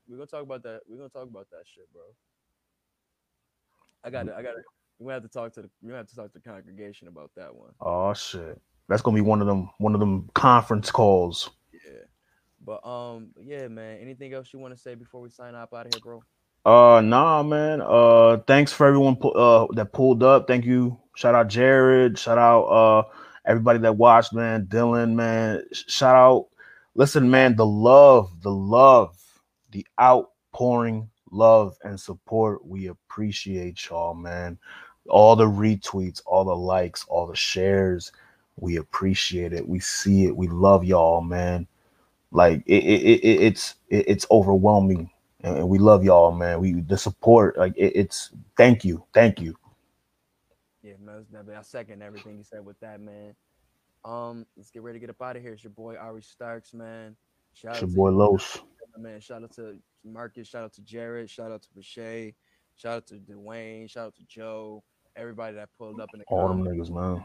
we're gonna talk about that. We're gonna talk about that shit, bro. I got it. I got to We're have to talk to the. We're have to talk to the congregation about that one. Oh shit. That's gonna be one of them one of them conference calls. Yeah. But um, yeah, man. Anything else you want to say before we sign up out of here, bro? Uh nah man. Uh thanks for everyone pu- uh that pulled up. Thank you. Shout out Jared. Shout out uh everybody that watched, man. Dylan, man. Shout out. Listen, man, the love, the love, the outpouring love and support. We appreciate y'all, man. All the retweets, all the likes, all the shares. We appreciate it. We see it. We love y'all, man. Like it, it, it it's it, it's overwhelming and we love y'all, man. We the support, like it, it's thank you, thank you. Yeah, man. it's definitely- I second everything you said with that, man. Um, let's get ready to get up out of here. It's your boy Ari Starks, man. Shout It's out your boy Los. man. Shout out to Marcus. Shout out to Jared. Shout out to Bashay. Shout out to Dwayne. Shout out to Joe. Everybody that pulled up in the car. All them niggas, man.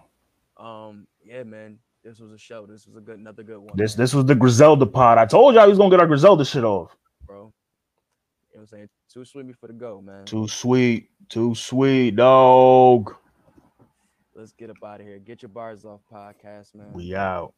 Um, yeah, man. This was a show. This was a good, another good one. This man, this was the Griselda pod. I told y'all he was gonna get our Griselda shit off. bro. You know what I'm saying? Too sweet for the go, man. Too sweet, too sweet, dog. Let's get up out of here. Get your bars off podcast, man. We out.